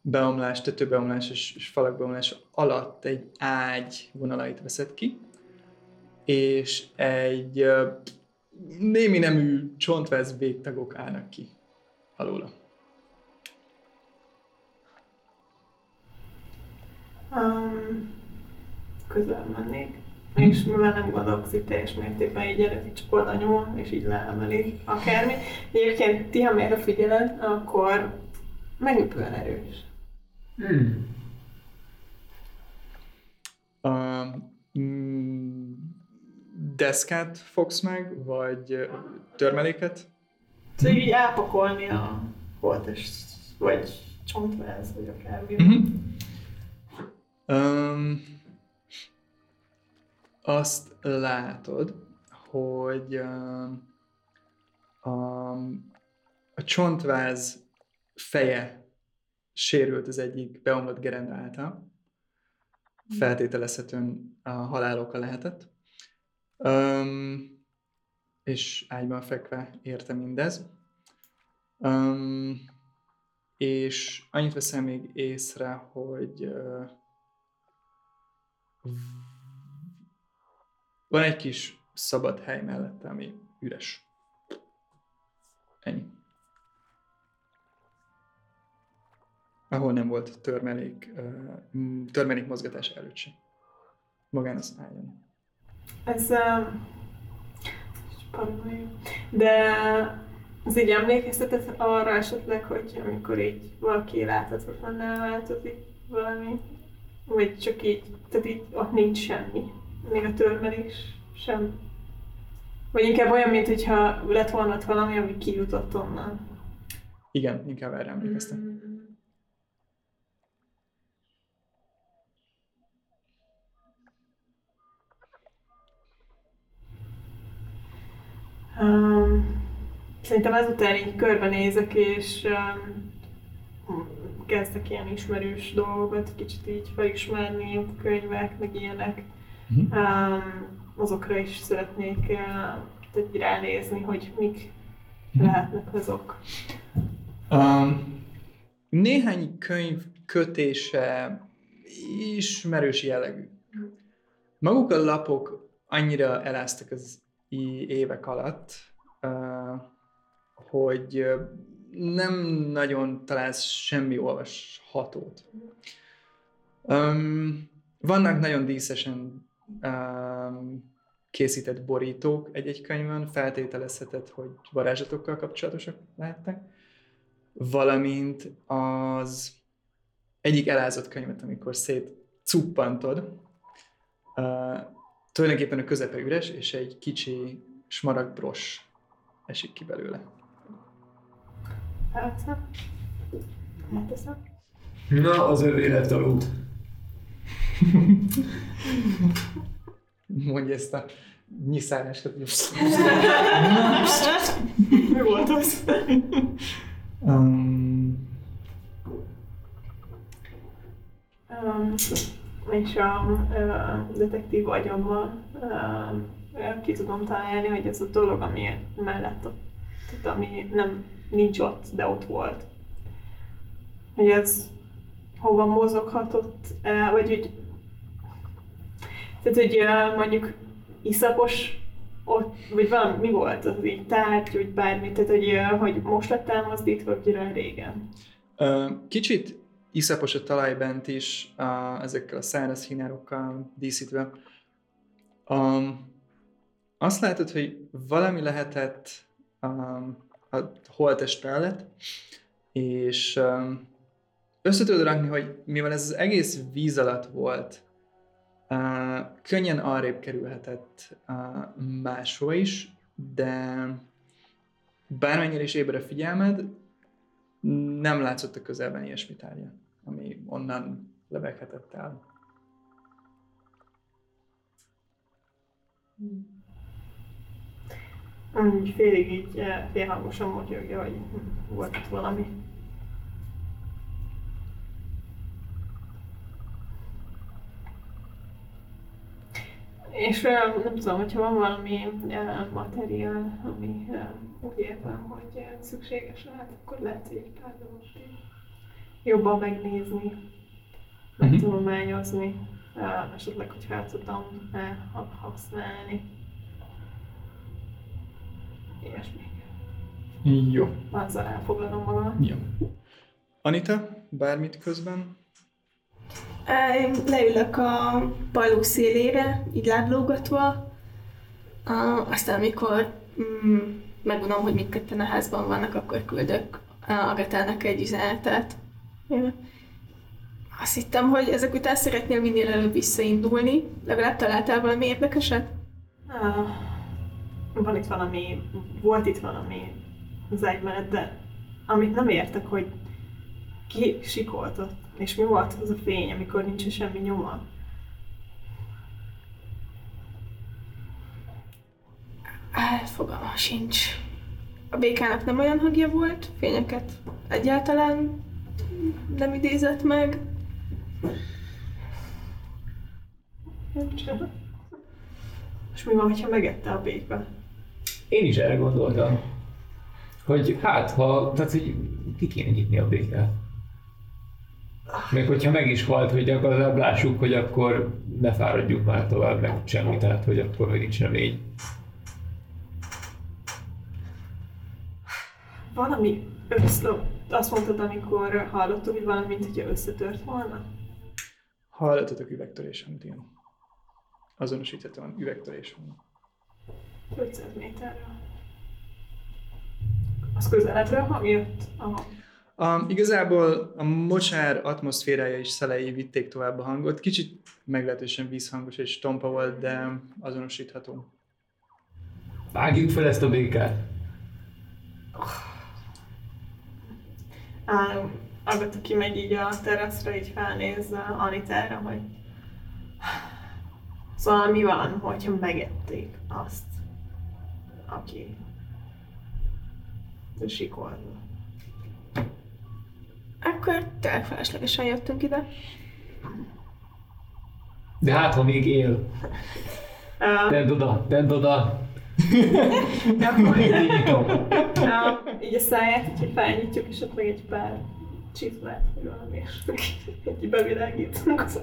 Speaker 1: beomlás, tetőbeomlás és, és falakbeomlás alatt egy ágy vonalait veszed ki, és egy némi nemű csontváz végtagok állnak ki alóla.
Speaker 3: Um, közel mennék. És mivel nem gondolkozz itt teljes mértékben, így eredeti csak oda nyomol, és így leemeli akármi. Egyébként ti, ha mélyre figyeled, akkor meglepően erős.
Speaker 4: Hmm.
Speaker 1: A mm, deszkát fogsz meg, vagy törmeléket?
Speaker 3: Szóval így elpakolni a holtest, vagy csontváz, vagy akármi.
Speaker 1: Uh-huh. Um, azt látod, hogy um, a, a csontváz feje sérült az egyik beomlott gerenda által. Feltételezhetően a halál oka lehetett. Um, és ágyban fekve érte mindez. Um, és annyit veszem még észre, hogy uh, van egy kis szabad hely mellette, ami üres. Ennyi. Ahol nem volt törmelék, törmelék mozgatás előtt sem. Magán az ágyon.
Speaker 3: Ez... De az így emlékeztetett arra esetleg, hogy amikor így valaki láthatatlanná változik valami, vagy csak így, tehát így ott nincs semmi. Még a törmelés sem. Vagy inkább olyan, mint hogyha lett volna ott valami, ami kijutott onnan.
Speaker 1: Igen, inkább erre emlékeztem.
Speaker 3: Mm. Um, szerintem ezután így körbenézek, és um, kezdek ilyen ismerős dolgokat kicsit így felismerni, könyvek, meg ilyenek. Um, azokra is szeretnék uh, így ránézni, hogy mik
Speaker 1: Mhm.
Speaker 3: lehetnek azok.
Speaker 1: Um, néhány könyv kötése ismerős jellegű. Maguk a lapok annyira eláztak az évek alatt, uh, hogy uh, nem nagyon találsz semmi olvashatót. Um, vannak nagyon díszesen um, készített borítók egy-egy könyvön, feltételezheted, hogy varázslatokkal kapcsolatosak lehetnek, valamint az egyik elázott könyvet, amikor szét cuppantod, uh, tulajdonképpen a közepe üres, és egy kicsi smaragdbros esik ki belőle.
Speaker 3: Elveszem. Elteszem.
Speaker 4: Na, az övé lett a lút.
Speaker 1: Mondja ezt a nyiszálást, hogy
Speaker 3: Mi volt az?
Speaker 1: um,
Speaker 3: Um, és a uh, detektív agyammal uh, ki tudom találni, hogy ez a dolog, ami mellett tehát ami nem nincs ott, de ott volt. Hogy ez hova mozoghatott, vagy hogy tehát, hogy mondjuk iszapos ott, vagy valami, mi volt az így tárgy, vagy bármi, tehát, hogy, hogy most lett elmozdítva, vagy rá régen.
Speaker 1: Kicsit iszapos a talaj bent is, ezekkel a száraz hínárokkal díszítve. Um, azt látod, hogy valami lehetett um, a holtest mellett, és um, össze tudod rakni, hogy mivel ez az egész víz alatt volt, uh, könnyen arrébb kerülhetett uh, máshova is, de bármennyire is ébre a figyelmed, nem látszott a közelben ilyesmi tárgya, ami onnan lebeghetett el.
Speaker 3: Úgy félig így eh, félhangosan motyogja, hogy volt itt valami. És eh, nem tudom, hogyha van valami eh, materiál, ami úgy értem, hogy szükséges lehet, akkor lehet, hogy egy pár dolgot így jobban megnézni, megtanulmányozni, eh, esetleg, hogy fel tudom ha- használni. Ilyesmi.
Speaker 1: Jó.
Speaker 3: azzal elfoglalom magam.
Speaker 1: Jó. Anita, bármit közben?
Speaker 2: Én leülök a paló szélére, így láblógatva, aztán amikor mm, megunom, hogy mindketten a házban vannak, akkor küldök Agatának egy üzenetet. Én Azt hittem, hogy ezek után szeretnél minél előbb visszaindulni. Legalább találtál valami érdekeset?
Speaker 3: Ah, van itt valami, volt itt valami zajmenet, de amit nem értek, hogy ki sikoltott, és mi volt az a fény, amikor nincs semmi nyoma.
Speaker 2: Á, fogalma sincs. A békának nem olyan hangja volt, fényeket egyáltalán nem idézett meg.
Speaker 3: És mi van, ha megette a béka?
Speaker 4: Én is erre gondoltam, hogy hát, ha, tehát, hogy ki kéne nyitni a békát. Meg hogyha meg is halt, hogy gyakorlatilag lássuk, hogy akkor ne fáradjuk már tovább, meg semmi, tehát hogy akkor még nincs remény.
Speaker 3: Valami össze... Azt mondtad, amikor hallottad, hogy valami, mint hogyha összetört volna?
Speaker 1: Hallottatok üvegtörés hangot, igen. Azonosíthatóan üvegtörés hang.
Speaker 3: 500 méterről. Az közelebbről hang jött? Aha.
Speaker 1: Um, igazából a mocsár atmoszférája és szelei vitték tovább a hangot. Kicsit meglehetősen vízhangos és tompa volt, de azonosítható.
Speaker 4: Vágjuk fel ezt a békát.
Speaker 3: Á, Agatha kimegy így a teraszra, így felnéz uh, Anitára, hogy Szóval mi van, hogyha megették azt, aki sikolva.
Speaker 2: Akkor tényleg feleslegesen jöttünk ide.
Speaker 4: De hát, ha még él.
Speaker 3: Uh,
Speaker 4: Tedd oda, tedd oda.
Speaker 3: akkor így,
Speaker 4: Így nyitom.
Speaker 3: uh, így a száját így felnyitjuk, és ott meg egy pár csizmát, vagy valami, és így bevilágítunk az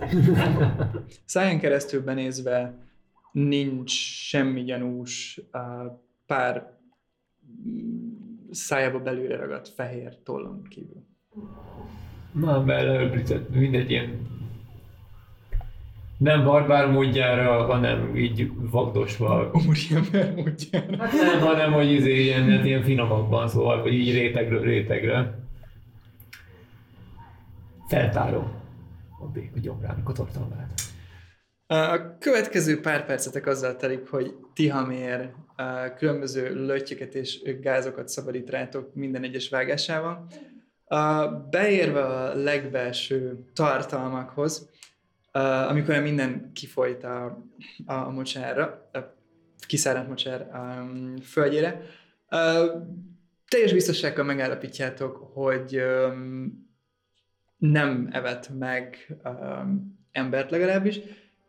Speaker 1: Száján keresztül benézve nincs semmi gyanús, uh, pár szájába belőle ragadt fehér tollon kívül.
Speaker 4: Na, beleöblített, mindegy ilyen nem barbár módjára, hanem így vagdosva.
Speaker 1: Úriember módjára.
Speaker 4: Hát nem, hanem hogy izé, ilyen, hát ilyen finomabban, szóval, hogy így rétegről rétegre. Feltárom a béka gyomrának a tartalmát.
Speaker 1: A következő pár percetek azzal telik, hogy Tihamér különböző lötyöket és gázokat szabadít rátok minden egyes vágásával. Beérve a legbelső tartalmakhoz, amikor minden kifolyt a, a mocsárra, a kiszáradt mocsár földjére, teljes biztonsággal megállapítjátok, hogy nem evett meg embert legalábbis,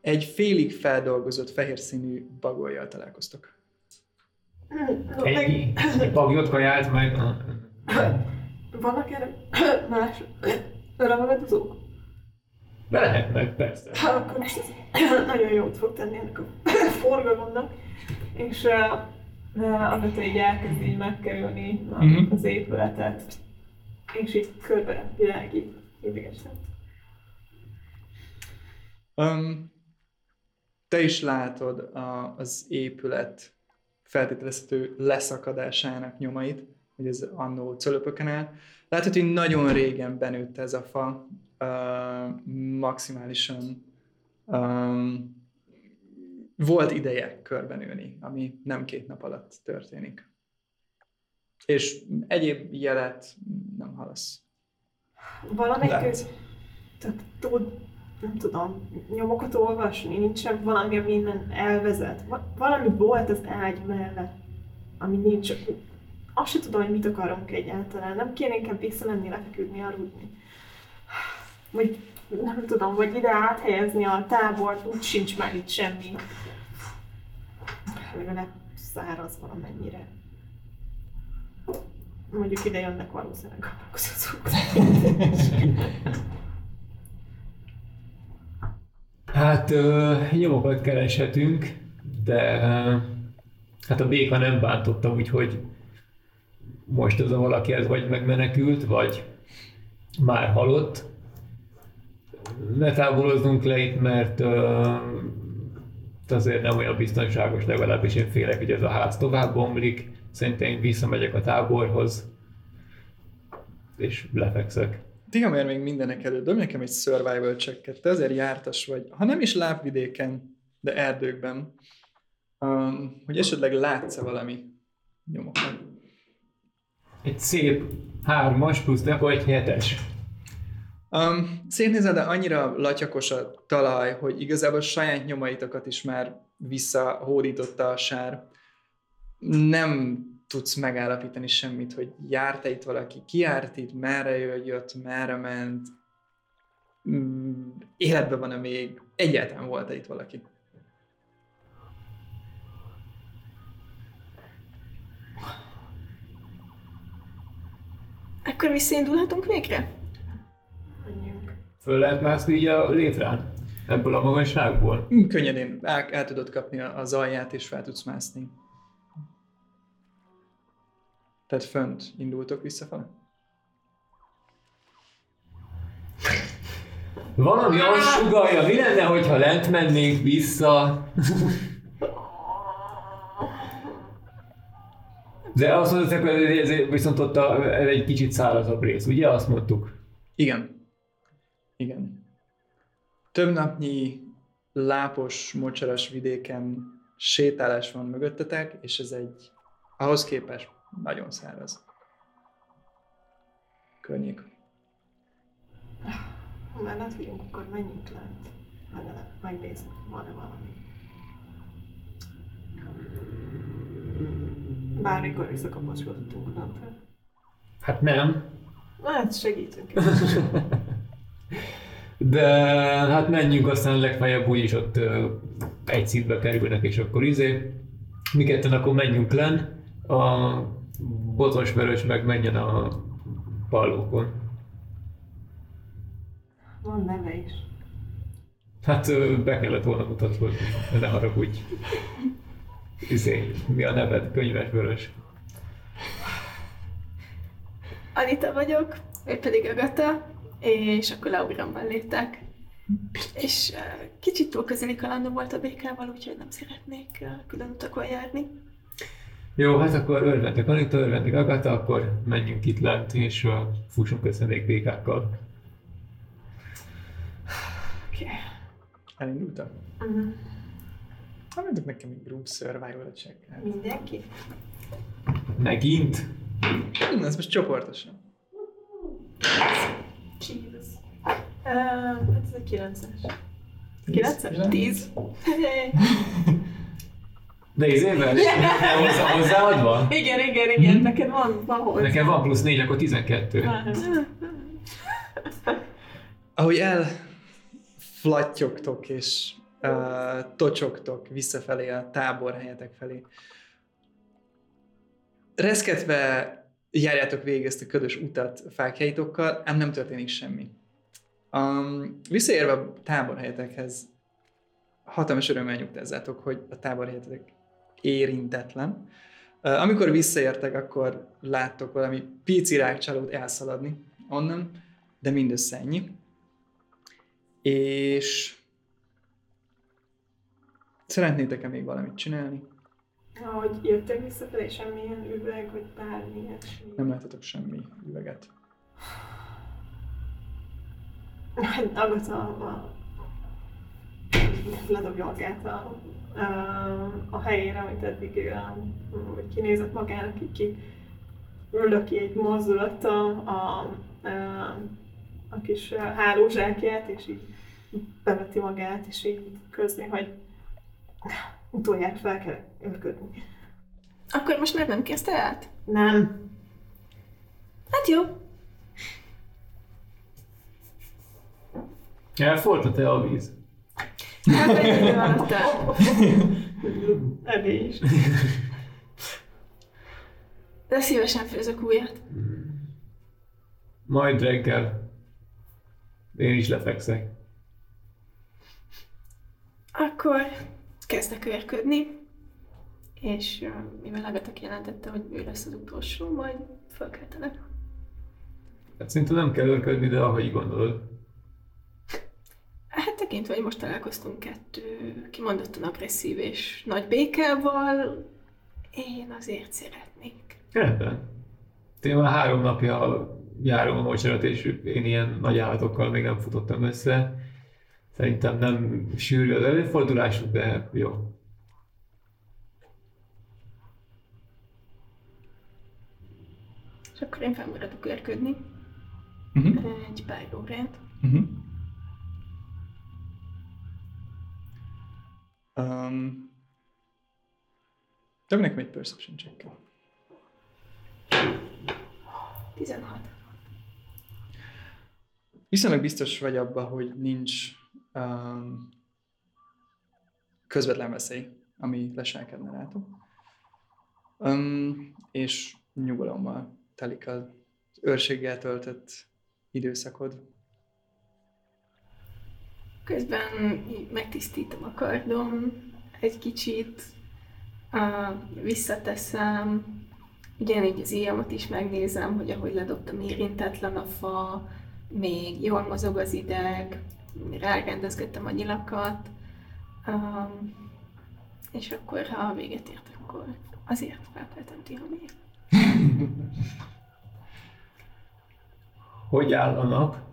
Speaker 1: egy félig feldolgozott fehér színű bagolyjal találkoztok.
Speaker 4: Egy, egy bagyot kajált meg.
Speaker 3: Vannak erre más ragadozók?
Speaker 4: Be lehetnek, persze.
Speaker 3: Akkor most ez nagyon jót fog tenni ennek a forgalomnak. És uh, Agatha így elkezd így megkerülni a,
Speaker 1: Mhm.
Speaker 3: az épületet. És így körbe világít idegesen.
Speaker 1: Um, te is látod a, az épület feltételezhető leszakadásának nyomait, hogy ez annó cölöpöken áll. Látod, hogy nagyon régen benőtt ez a fa, uh, maximálisan um, volt ideje körbenőni, ami nem két nap alatt történik. És egyéb jelet nem hallasz.
Speaker 3: Valamelyik tud, nem tudom, nyomokat olvasni, nincsen valami, ami innen elvezet. Va- valami volt az ágy mellett, ami nincs. Azt sem tudom, hogy mit akarunk egyáltalán. Nem kéne inkább visszamenni, lefeküdni, aludni. Vagy nem tudom, vagy ide áthelyezni a tábort, úgy sincs már itt semmi. Legalább száraz valamennyire. Mondjuk ide jönnek valószínűleg a
Speaker 4: Hát nyomokat kereshetünk, de hát a béka nem bántotta, úgyhogy most ez a valaki ez vagy megmenekült, vagy már halott. Ne távolozzunk le itt, mert azért nem olyan biztonságos, legalábbis én félek, hogy ez a ház tovább bomlik. Szerintem én visszamegyek a táborhoz, és lefekszek.
Speaker 1: Tigamér még mindenek előtt, dobj nekem egy survival checket, te azért jártas vagy, ha nem is lábvidéken, de erdőkben, um, hogy esetleg látsz valami nyomokat.
Speaker 4: Egy szép hármas plusz de egy hetes.
Speaker 1: Um, szétnézel, de annyira latyakos a talaj, hogy igazából saját nyomaitokat is már visszahódította a sár. Nem tudsz megállapítani semmit, hogy járt-e itt valaki, ki járt itt, merre jött, merre ment, mm, életben van-e még, egyáltalán volt-e itt valaki.
Speaker 2: Akkor visszaindulhatunk végre?
Speaker 4: Föl lehet mászni így a létrán? Ebből a magasságból?
Speaker 1: Mm, Könnyedén el, el tudod kapni a- az alját, és fel tudsz mászni. Tehát fönt indultok visszafele?
Speaker 4: Valami azt sugalja, mi lenne, hogyha lent mennénk vissza? De azt mondták, hogy ez viszont ott a, egy kicsit szárazabb rész, ugye? Azt mondtuk.
Speaker 1: Igen. Igen. Több napnyi lápos, mocsaras vidéken sétálás van mögöttetek, és ez egy ahhoz képest nagyon száraz környék.
Speaker 3: Ha már lent vagyunk, akkor menjünk lent. Megnézni, van-e valami. Bármikor visszakapcsolódtunk lentre.
Speaker 4: Hát nem.
Speaker 3: Hát segítünk.
Speaker 4: De hát menjünk, aztán legfeljebb úgyis ott egy szintbe kerülnek, és akkor izé. Mi ketten akkor menjünk len, a botos vörös meg menjen a pallókon.
Speaker 3: Van neve is.
Speaker 4: Hát be kellett volna mutatkozni, de ne haragudj. Izé, mi a neved? Könyves vörös.
Speaker 2: Anita vagyok, ő pedig Agata, és akkor Laura mellétek. És uh, kicsit túl közeli kalandom volt a békával, úgyhogy nem szeretnék uh, külön utakon járni.
Speaker 4: Jó, hát akkor örvendek Anita, örvendek Agata, akkor menjünk itt lent, és uh, fussunk össze még békákkal.
Speaker 2: Okay.
Speaker 1: Elindultak?
Speaker 3: Uh-huh.
Speaker 1: Hát mondjuk nekem egy group survival check. Hát,
Speaker 3: Mindenki?
Speaker 4: Megint?
Speaker 1: hm, ez most csoportosan.
Speaker 3: Jesus. Uh, hát ez egy 9-es. 9-es? 10.
Speaker 4: De izével? Nem hozzá, hozzáadva?
Speaker 3: Igen, igen, igen, neked van, hozzá.
Speaker 4: Nekem van plusz 4, akkor 12.
Speaker 1: Ahogy elflattyogtok és uh, tocsogtok visszafelé a táborhelyetek felé, reszketve járjátok végig ezt a ködös utat fákjaitokkal, ám nem történik semmi. Um, visszaérve a táborhelyetekhez, hatalmas örömmel nyugtázzátok, hogy a táborhelyetek érintetlen. Uh, amikor visszaértek, akkor láttok valami pici rákcsalót elszaladni onnan, de mindössze ennyi. És szeretnétek-e még valamit csinálni?
Speaker 3: Ahogy jöttek visszafelé, semmilyen üveg, vagy bármi ilyesmi.
Speaker 1: Nem láttatok semmi üveget.
Speaker 3: Hát Agata a, ledobja magát a, a, a helyére, amit eddig a, vagy kinézett magának, ki löki egy mozdulattal a, a, a kis hálózsákját, és így beveti magát, és így közli, hogy utoljára fel kell örködni.
Speaker 2: Akkor most már nem kezdte át?
Speaker 3: Nem.
Speaker 2: Hát jó.
Speaker 4: Elfortott-e a víz?
Speaker 2: Hát el.
Speaker 3: Eddig is.
Speaker 2: De szívesen főzök újat.
Speaker 4: Majd reggel. Én is lefekszek.
Speaker 2: Akkor kezdek örködni. és ö, mivel Agatha kijelentette, hogy ő lesz az utolsó, majd fölkeltenek.
Speaker 4: Hát szerintem nem kell örködni, de ahogy gondolod.
Speaker 2: Tekintve, hogy most találkoztunk kettő kimondottan agresszív és nagy békával, én azért szeretnék.
Speaker 4: Rendben. Én már három napja járom a mocsarat, és én ilyen nagy állatokkal még nem futottam össze. Szerintem nem sűrű az előfordulásuk, de jó.
Speaker 2: És akkor én felmaradok őrködni
Speaker 1: Uh-huh.
Speaker 2: egy pár órát.
Speaker 1: Uh-huh. Um, Dobj nekem egy perception check
Speaker 2: 16.
Speaker 1: Viszonylag biztos vagy abban, hogy nincs um, közvetlen veszély, ami leselkedne rátok. Um, és nyugalommal telik az őrséggel töltött időszakod.
Speaker 2: Közben megtisztítom a kardom egy kicsit, uh, visszateszem, ugyanígy az íjamat is megnézem, hogy ahogy ledobtam érintetlen a fa, még jól mozog az ideg, rárendezgettem a nyilakat, um, és akkor, ha véget ért, akkor azért felkeltem Tihamért.
Speaker 4: Hogy áll a nap?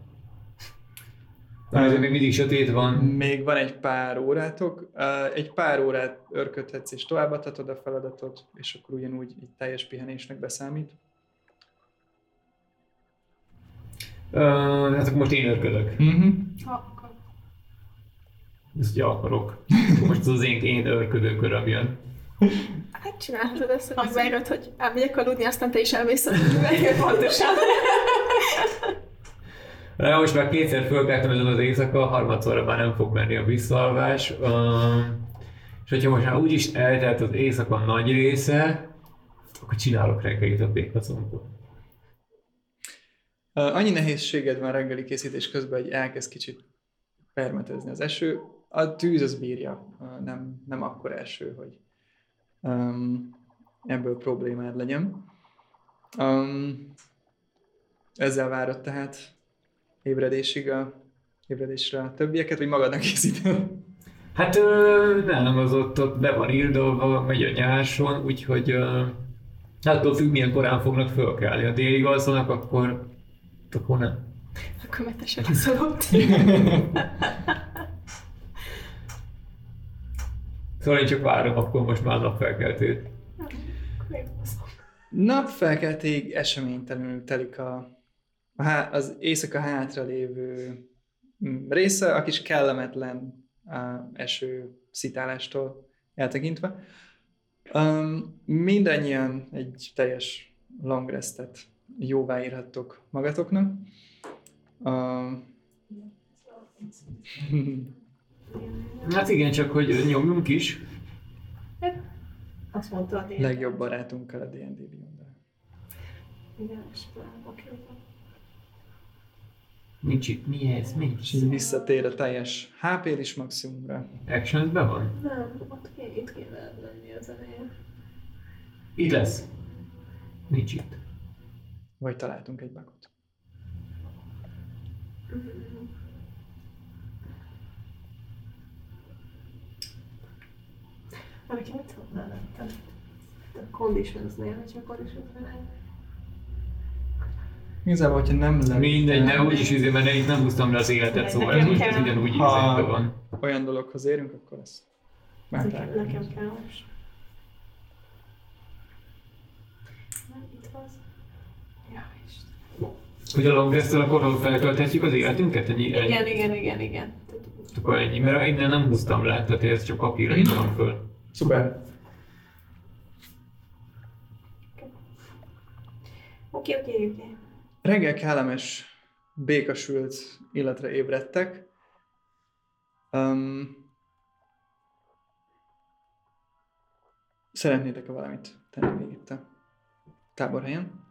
Speaker 4: Azért még mindig sötét van.
Speaker 1: Még van egy pár órátok, egy pár órát örködhetsz és továbbadhatod a feladatot, és akkor ugyanúgy egy teljes pihenésnek beszámít.
Speaker 4: Uh, hát akkor most én örködök.
Speaker 1: Uh-huh.
Speaker 2: Akkor
Speaker 4: Ezt ugye akarok. Most az az én, én örködő köröm jön.
Speaker 2: Hát csinálhatod ezt, hogy megvárod, hogy elmegyek aludni, aztán te is elmész aludni, pontosan.
Speaker 4: Na, most már kétszer fölkeltem ezen az éjszaka, harmadszorra már nem fog menni a visszaalvás. Um, és hogyha most már úgyis eltelt az éjszaka nagy része, akkor csinálok reggelit a békacombot.
Speaker 1: Uh, annyi nehézséged van reggeli készítés közben, hogy elkezd kicsit permetezni az eső. A tűz az bírja, nem, nem akkor eső, hogy um, ebből problémád legyen. Um, ezzel várod tehát ébredésig a ébredésre a többieket, vagy magadnak készíted?
Speaker 4: Hát ö, nem, az ott, ott be van írdolva, megy a nyáson, úgyhogy ö, hát attól függ, milyen korán fognak fölkelni. Ha délig alszanak, akkor, akkor nem.
Speaker 2: Akkor meg te se leszel ott.
Speaker 4: Szóval én csak várom akkor most már napfelkeltét.
Speaker 1: Napfelkeltéig eseménytelenül telik a, a há, az éjszaka hátra lévő mm, része, a kis kellemetlen á, eső szitálástól eltekintve. Um, mindannyian egy teljes long restet jóváírhattok magatoknak. Um,
Speaker 4: Hát igen, csak hogy nyomjunk is.
Speaker 3: Azt mondta a
Speaker 1: legjobb barátunkkal a D&D
Speaker 3: Igen, és oké.
Speaker 4: Nincs itt, mi ez, mi?
Speaker 1: És így visszatér a teljes HP is maximumra.
Speaker 4: Actions be van?
Speaker 3: Nem, ott kéne, itt kéne lenni az elején.
Speaker 4: Itt lesz. Nincs itt.
Speaker 1: Vagy találtunk egy bakot.
Speaker 3: Valaki mit mondtál lettem? A conditionsnél, hogyha conditionsnél
Speaker 1: Igazából, hogyha nem lenne
Speaker 4: Mindegy, ne úgyis izé, mert én nem húztam le az életet, szóval ez,
Speaker 3: Nekem
Speaker 4: ez
Speaker 3: kell.
Speaker 4: ugyanúgy
Speaker 1: Ha-
Speaker 4: van.
Speaker 1: olyan dologhoz érünk, akkor ezt
Speaker 3: Nekem,
Speaker 1: megtaláljuk.
Speaker 3: nekem kell most.
Speaker 4: Hogy a long rest akkor feltölthetjük az életünket? Ennyi, ennyi.
Speaker 3: Igen, igen, igen, igen.
Speaker 4: Akkor ennyi, mert innen nem húztam le, tehát ez csak papírra írtam föl.
Speaker 1: Szuper.
Speaker 3: Oké, oké, oké.
Speaker 1: Reggel kellemes, békasült életre ébredtek. Um, szeretnétek-e valamit tenni még itt a táborhelyen?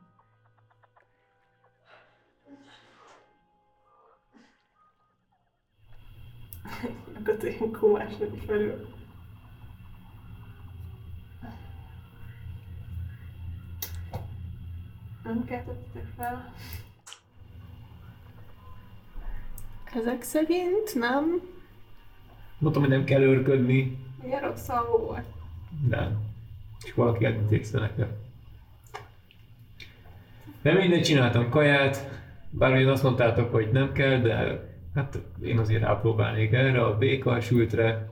Speaker 3: Akkor én komásnak felül. Nem keltettetek fel.
Speaker 2: Ezek szerint nem.
Speaker 4: Mondtam, hogy nem kell őrködni.
Speaker 3: Milyen rossz volt?
Speaker 4: Nem. És valaki elintézte nekem. Nem mindent csináltam kaját, bár én azt mondtátok, hogy nem kell, de hát én azért rápróbálnék erre, a béka sültre.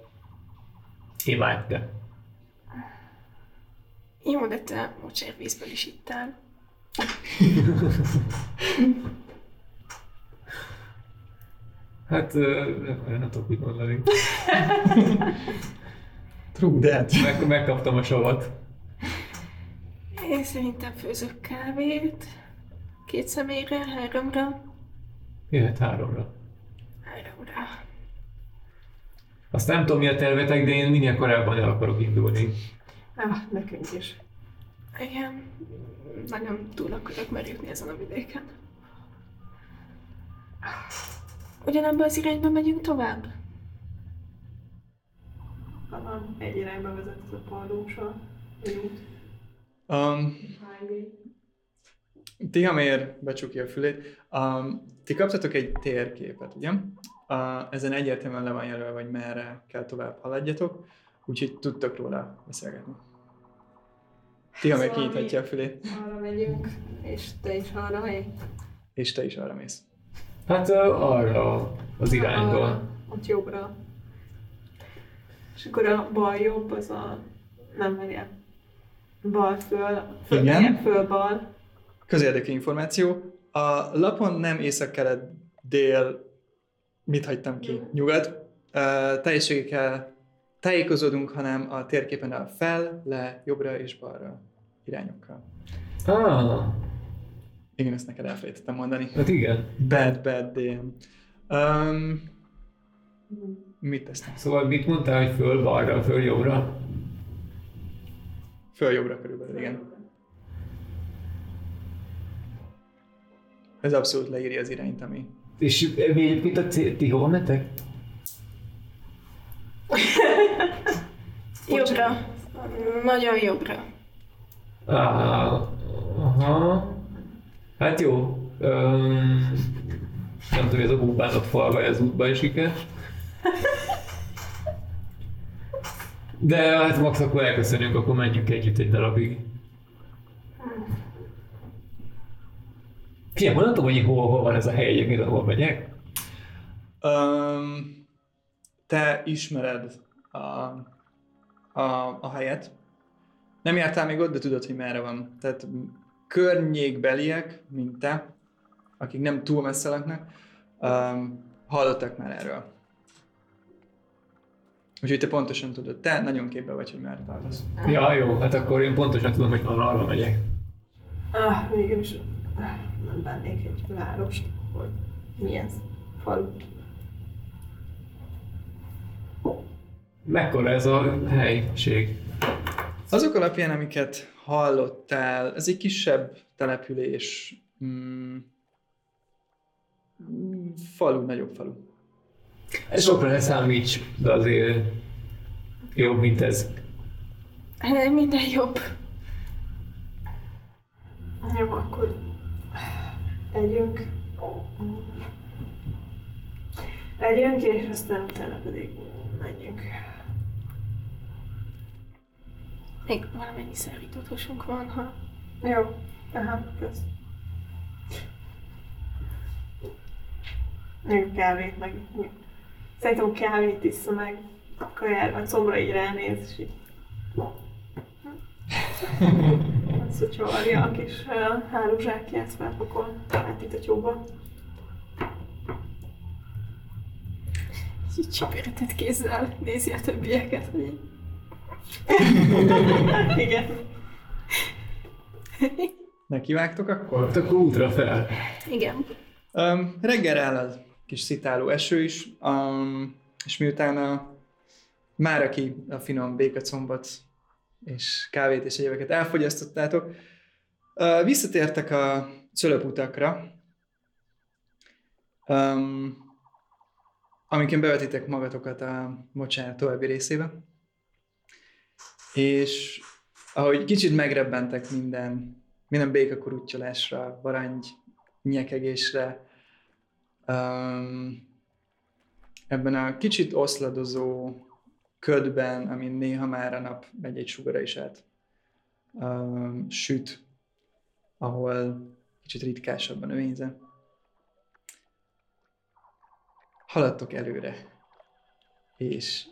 Speaker 4: Imádta.
Speaker 2: Jó, de te mocsárvízből is ittál.
Speaker 4: Hát nem, nem tudok mit mondani.
Speaker 1: True that.
Speaker 4: Meg, megkaptam a savat.
Speaker 2: Én szerintem főzök kávét. Két személyre, háromra.
Speaker 4: Jöhet háromra.
Speaker 2: Háromra.
Speaker 4: Azt nem tudom mi a tervetek, de én minél korábban el akarok indulni.
Speaker 3: Ah, nekünk is.
Speaker 2: Igen, nagyon túl akarok már jutni ezen a vidéken. Ugyanabban az irányba megyünk tovább?
Speaker 3: Talán egy irányba vezet ez a. Út.
Speaker 1: Um, Tihamér becsukja a fülét. Um, ti kaptatok egy térképet, ugye? Uh, ezen egyértelműen le van jelölve, hogy merre kell tovább haladjatok, úgyhogy tudtok róla beszélgetni. Tihamér
Speaker 3: Szóval
Speaker 1: kinyithatja a fülét,
Speaker 3: Arra megyünk, és te is arra megy.
Speaker 1: és te is arra mész.
Speaker 4: Hát arra az irányba.
Speaker 3: Arra, ott jobbra. És akkor a bal jobb az a... Nem várjál. Bal föl, föl,
Speaker 1: Igen.
Speaker 3: ilyen föl bal.
Speaker 1: Közérdekű információ. A lapon nem észak-kelet, dél, mit hagytam ki, nyugat. Uh, teljességekkel tájékozódunk, hanem a térképen a fel, le, jobbra és balra irányokkal.
Speaker 4: Ah,
Speaker 1: Igen, ezt neked elfelejtettem mondani.
Speaker 4: hát igen.
Speaker 1: Bad, bad DM. Um, mit tesznek?
Speaker 4: Szóval mit mondtál, hogy föl balra, föl jobbra?
Speaker 1: Föl jobbra körülbelül, igen. Ez abszolút leírja az irányt, ami...
Speaker 4: És mi egyébként a cél, ti hova mentek?
Speaker 2: Jobbra. Nagyon jobbra.
Speaker 4: Ah, aha. Hát jó. Öm, nem tudom, ez a búbának falva, ez útba esik -e. De hát max akkor elköszönjünk, akkor menjünk együtt egy darabig. Figyelj, tudom, hogy hol, hol van ez a hely egyébként, ahol megyek.
Speaker 1: Um, te ismered a, a, a helyet. Nem jártál még ott, de tudod, hogy merre van. Tehát környékbeliek, mint te, akik nem túl messze laknak, um, hallottak már erről. Úgyhogy te pontosan tudod. Te nagyon képbe vagy, hogy merre tartasz.
Speaker 4: Ja, jó, hát akkor én pontosan tudom, hogy arra megyek.
Speaker 3: Ah, mégis nem bennék egy várost, hogy milyen falu.
Speaker 4: Mekkora ez a helység?
Speaker 1: Azok alapján, amiket hallottál, ez egy kisebb település, mm, falu, nagyobb falu.
Speaker 4: Ez sokra ne számíts, de azért jobb, mint ez.
Speaker 2: Hát Minden jobb.
Speaker 3: Jó, akkor legyünk. Legyünk, és aztán utána pedig menjünk.
Speaker 2: Még valamennyi szárított húsunk van, ha
Speaker 3: Jó, aha, kösz. Még kávét meg. Szerintem kávét iszza meg. A kajár, a combra így ránéz, és így. Azt csavarja a kis uh, hálózsákját, felpakol át itt a tyúba.
Speaker 2: így csipéretett kézzel nézi a többieket, hogy így.
Speaker 3: Igen.
Speaker 1: Nekivágtok akkor?
Speaker 4: Hát akkor útra fel.
Speaker 2: Igen.
Speaker 1: Um, reggel áll az kis szitáló eső is, um, és miután a, már aki a finom békacombot és kávét és egyébeket elfogyasztottátok, uh, visszatértek a cölöputakra, um, amiken bevetitek magatokat a mocsár további részébe, és ahogy kicsit megrebbentek minden minden békakuruttyolásra, varangy nyekegésre, um, ebben a kicsit oszladozó ködben, amin néha már a nap megy egy sugara is át, um, süt, ahol kicsit ritkásabb a növényze. Haladtok előre, és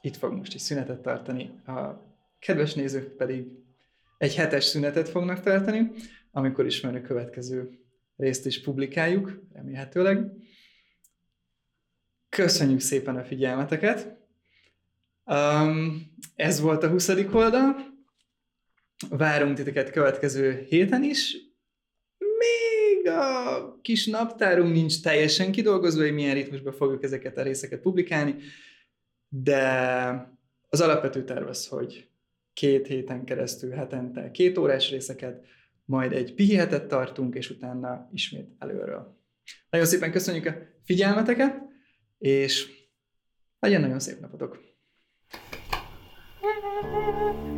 Speaker 1: itt fog most egy szünetet tartani. A kedves nézők pedig egy hetes szünetet fognak tartani, amikor is már a következő részt is publikáljuk, remélhetőleg. Köszönjük szépen a figyelmeteket! Um, ez volt a 20. oldal. Várunk titeket következő héten is. Még a kis naptárunk nincs teljesen kidolgozva, hogy milyen ritmusban fogjuk ezeket a részeket publikálni, de az alapvető terv az, hogy két héten keresztül hetente két órás részeket, majd egy pihetet tartunk, és utána ismét előről. Nagyon szépen köszönjük a figyelmeteket, és legyen nagyon szép napotok! Thank you.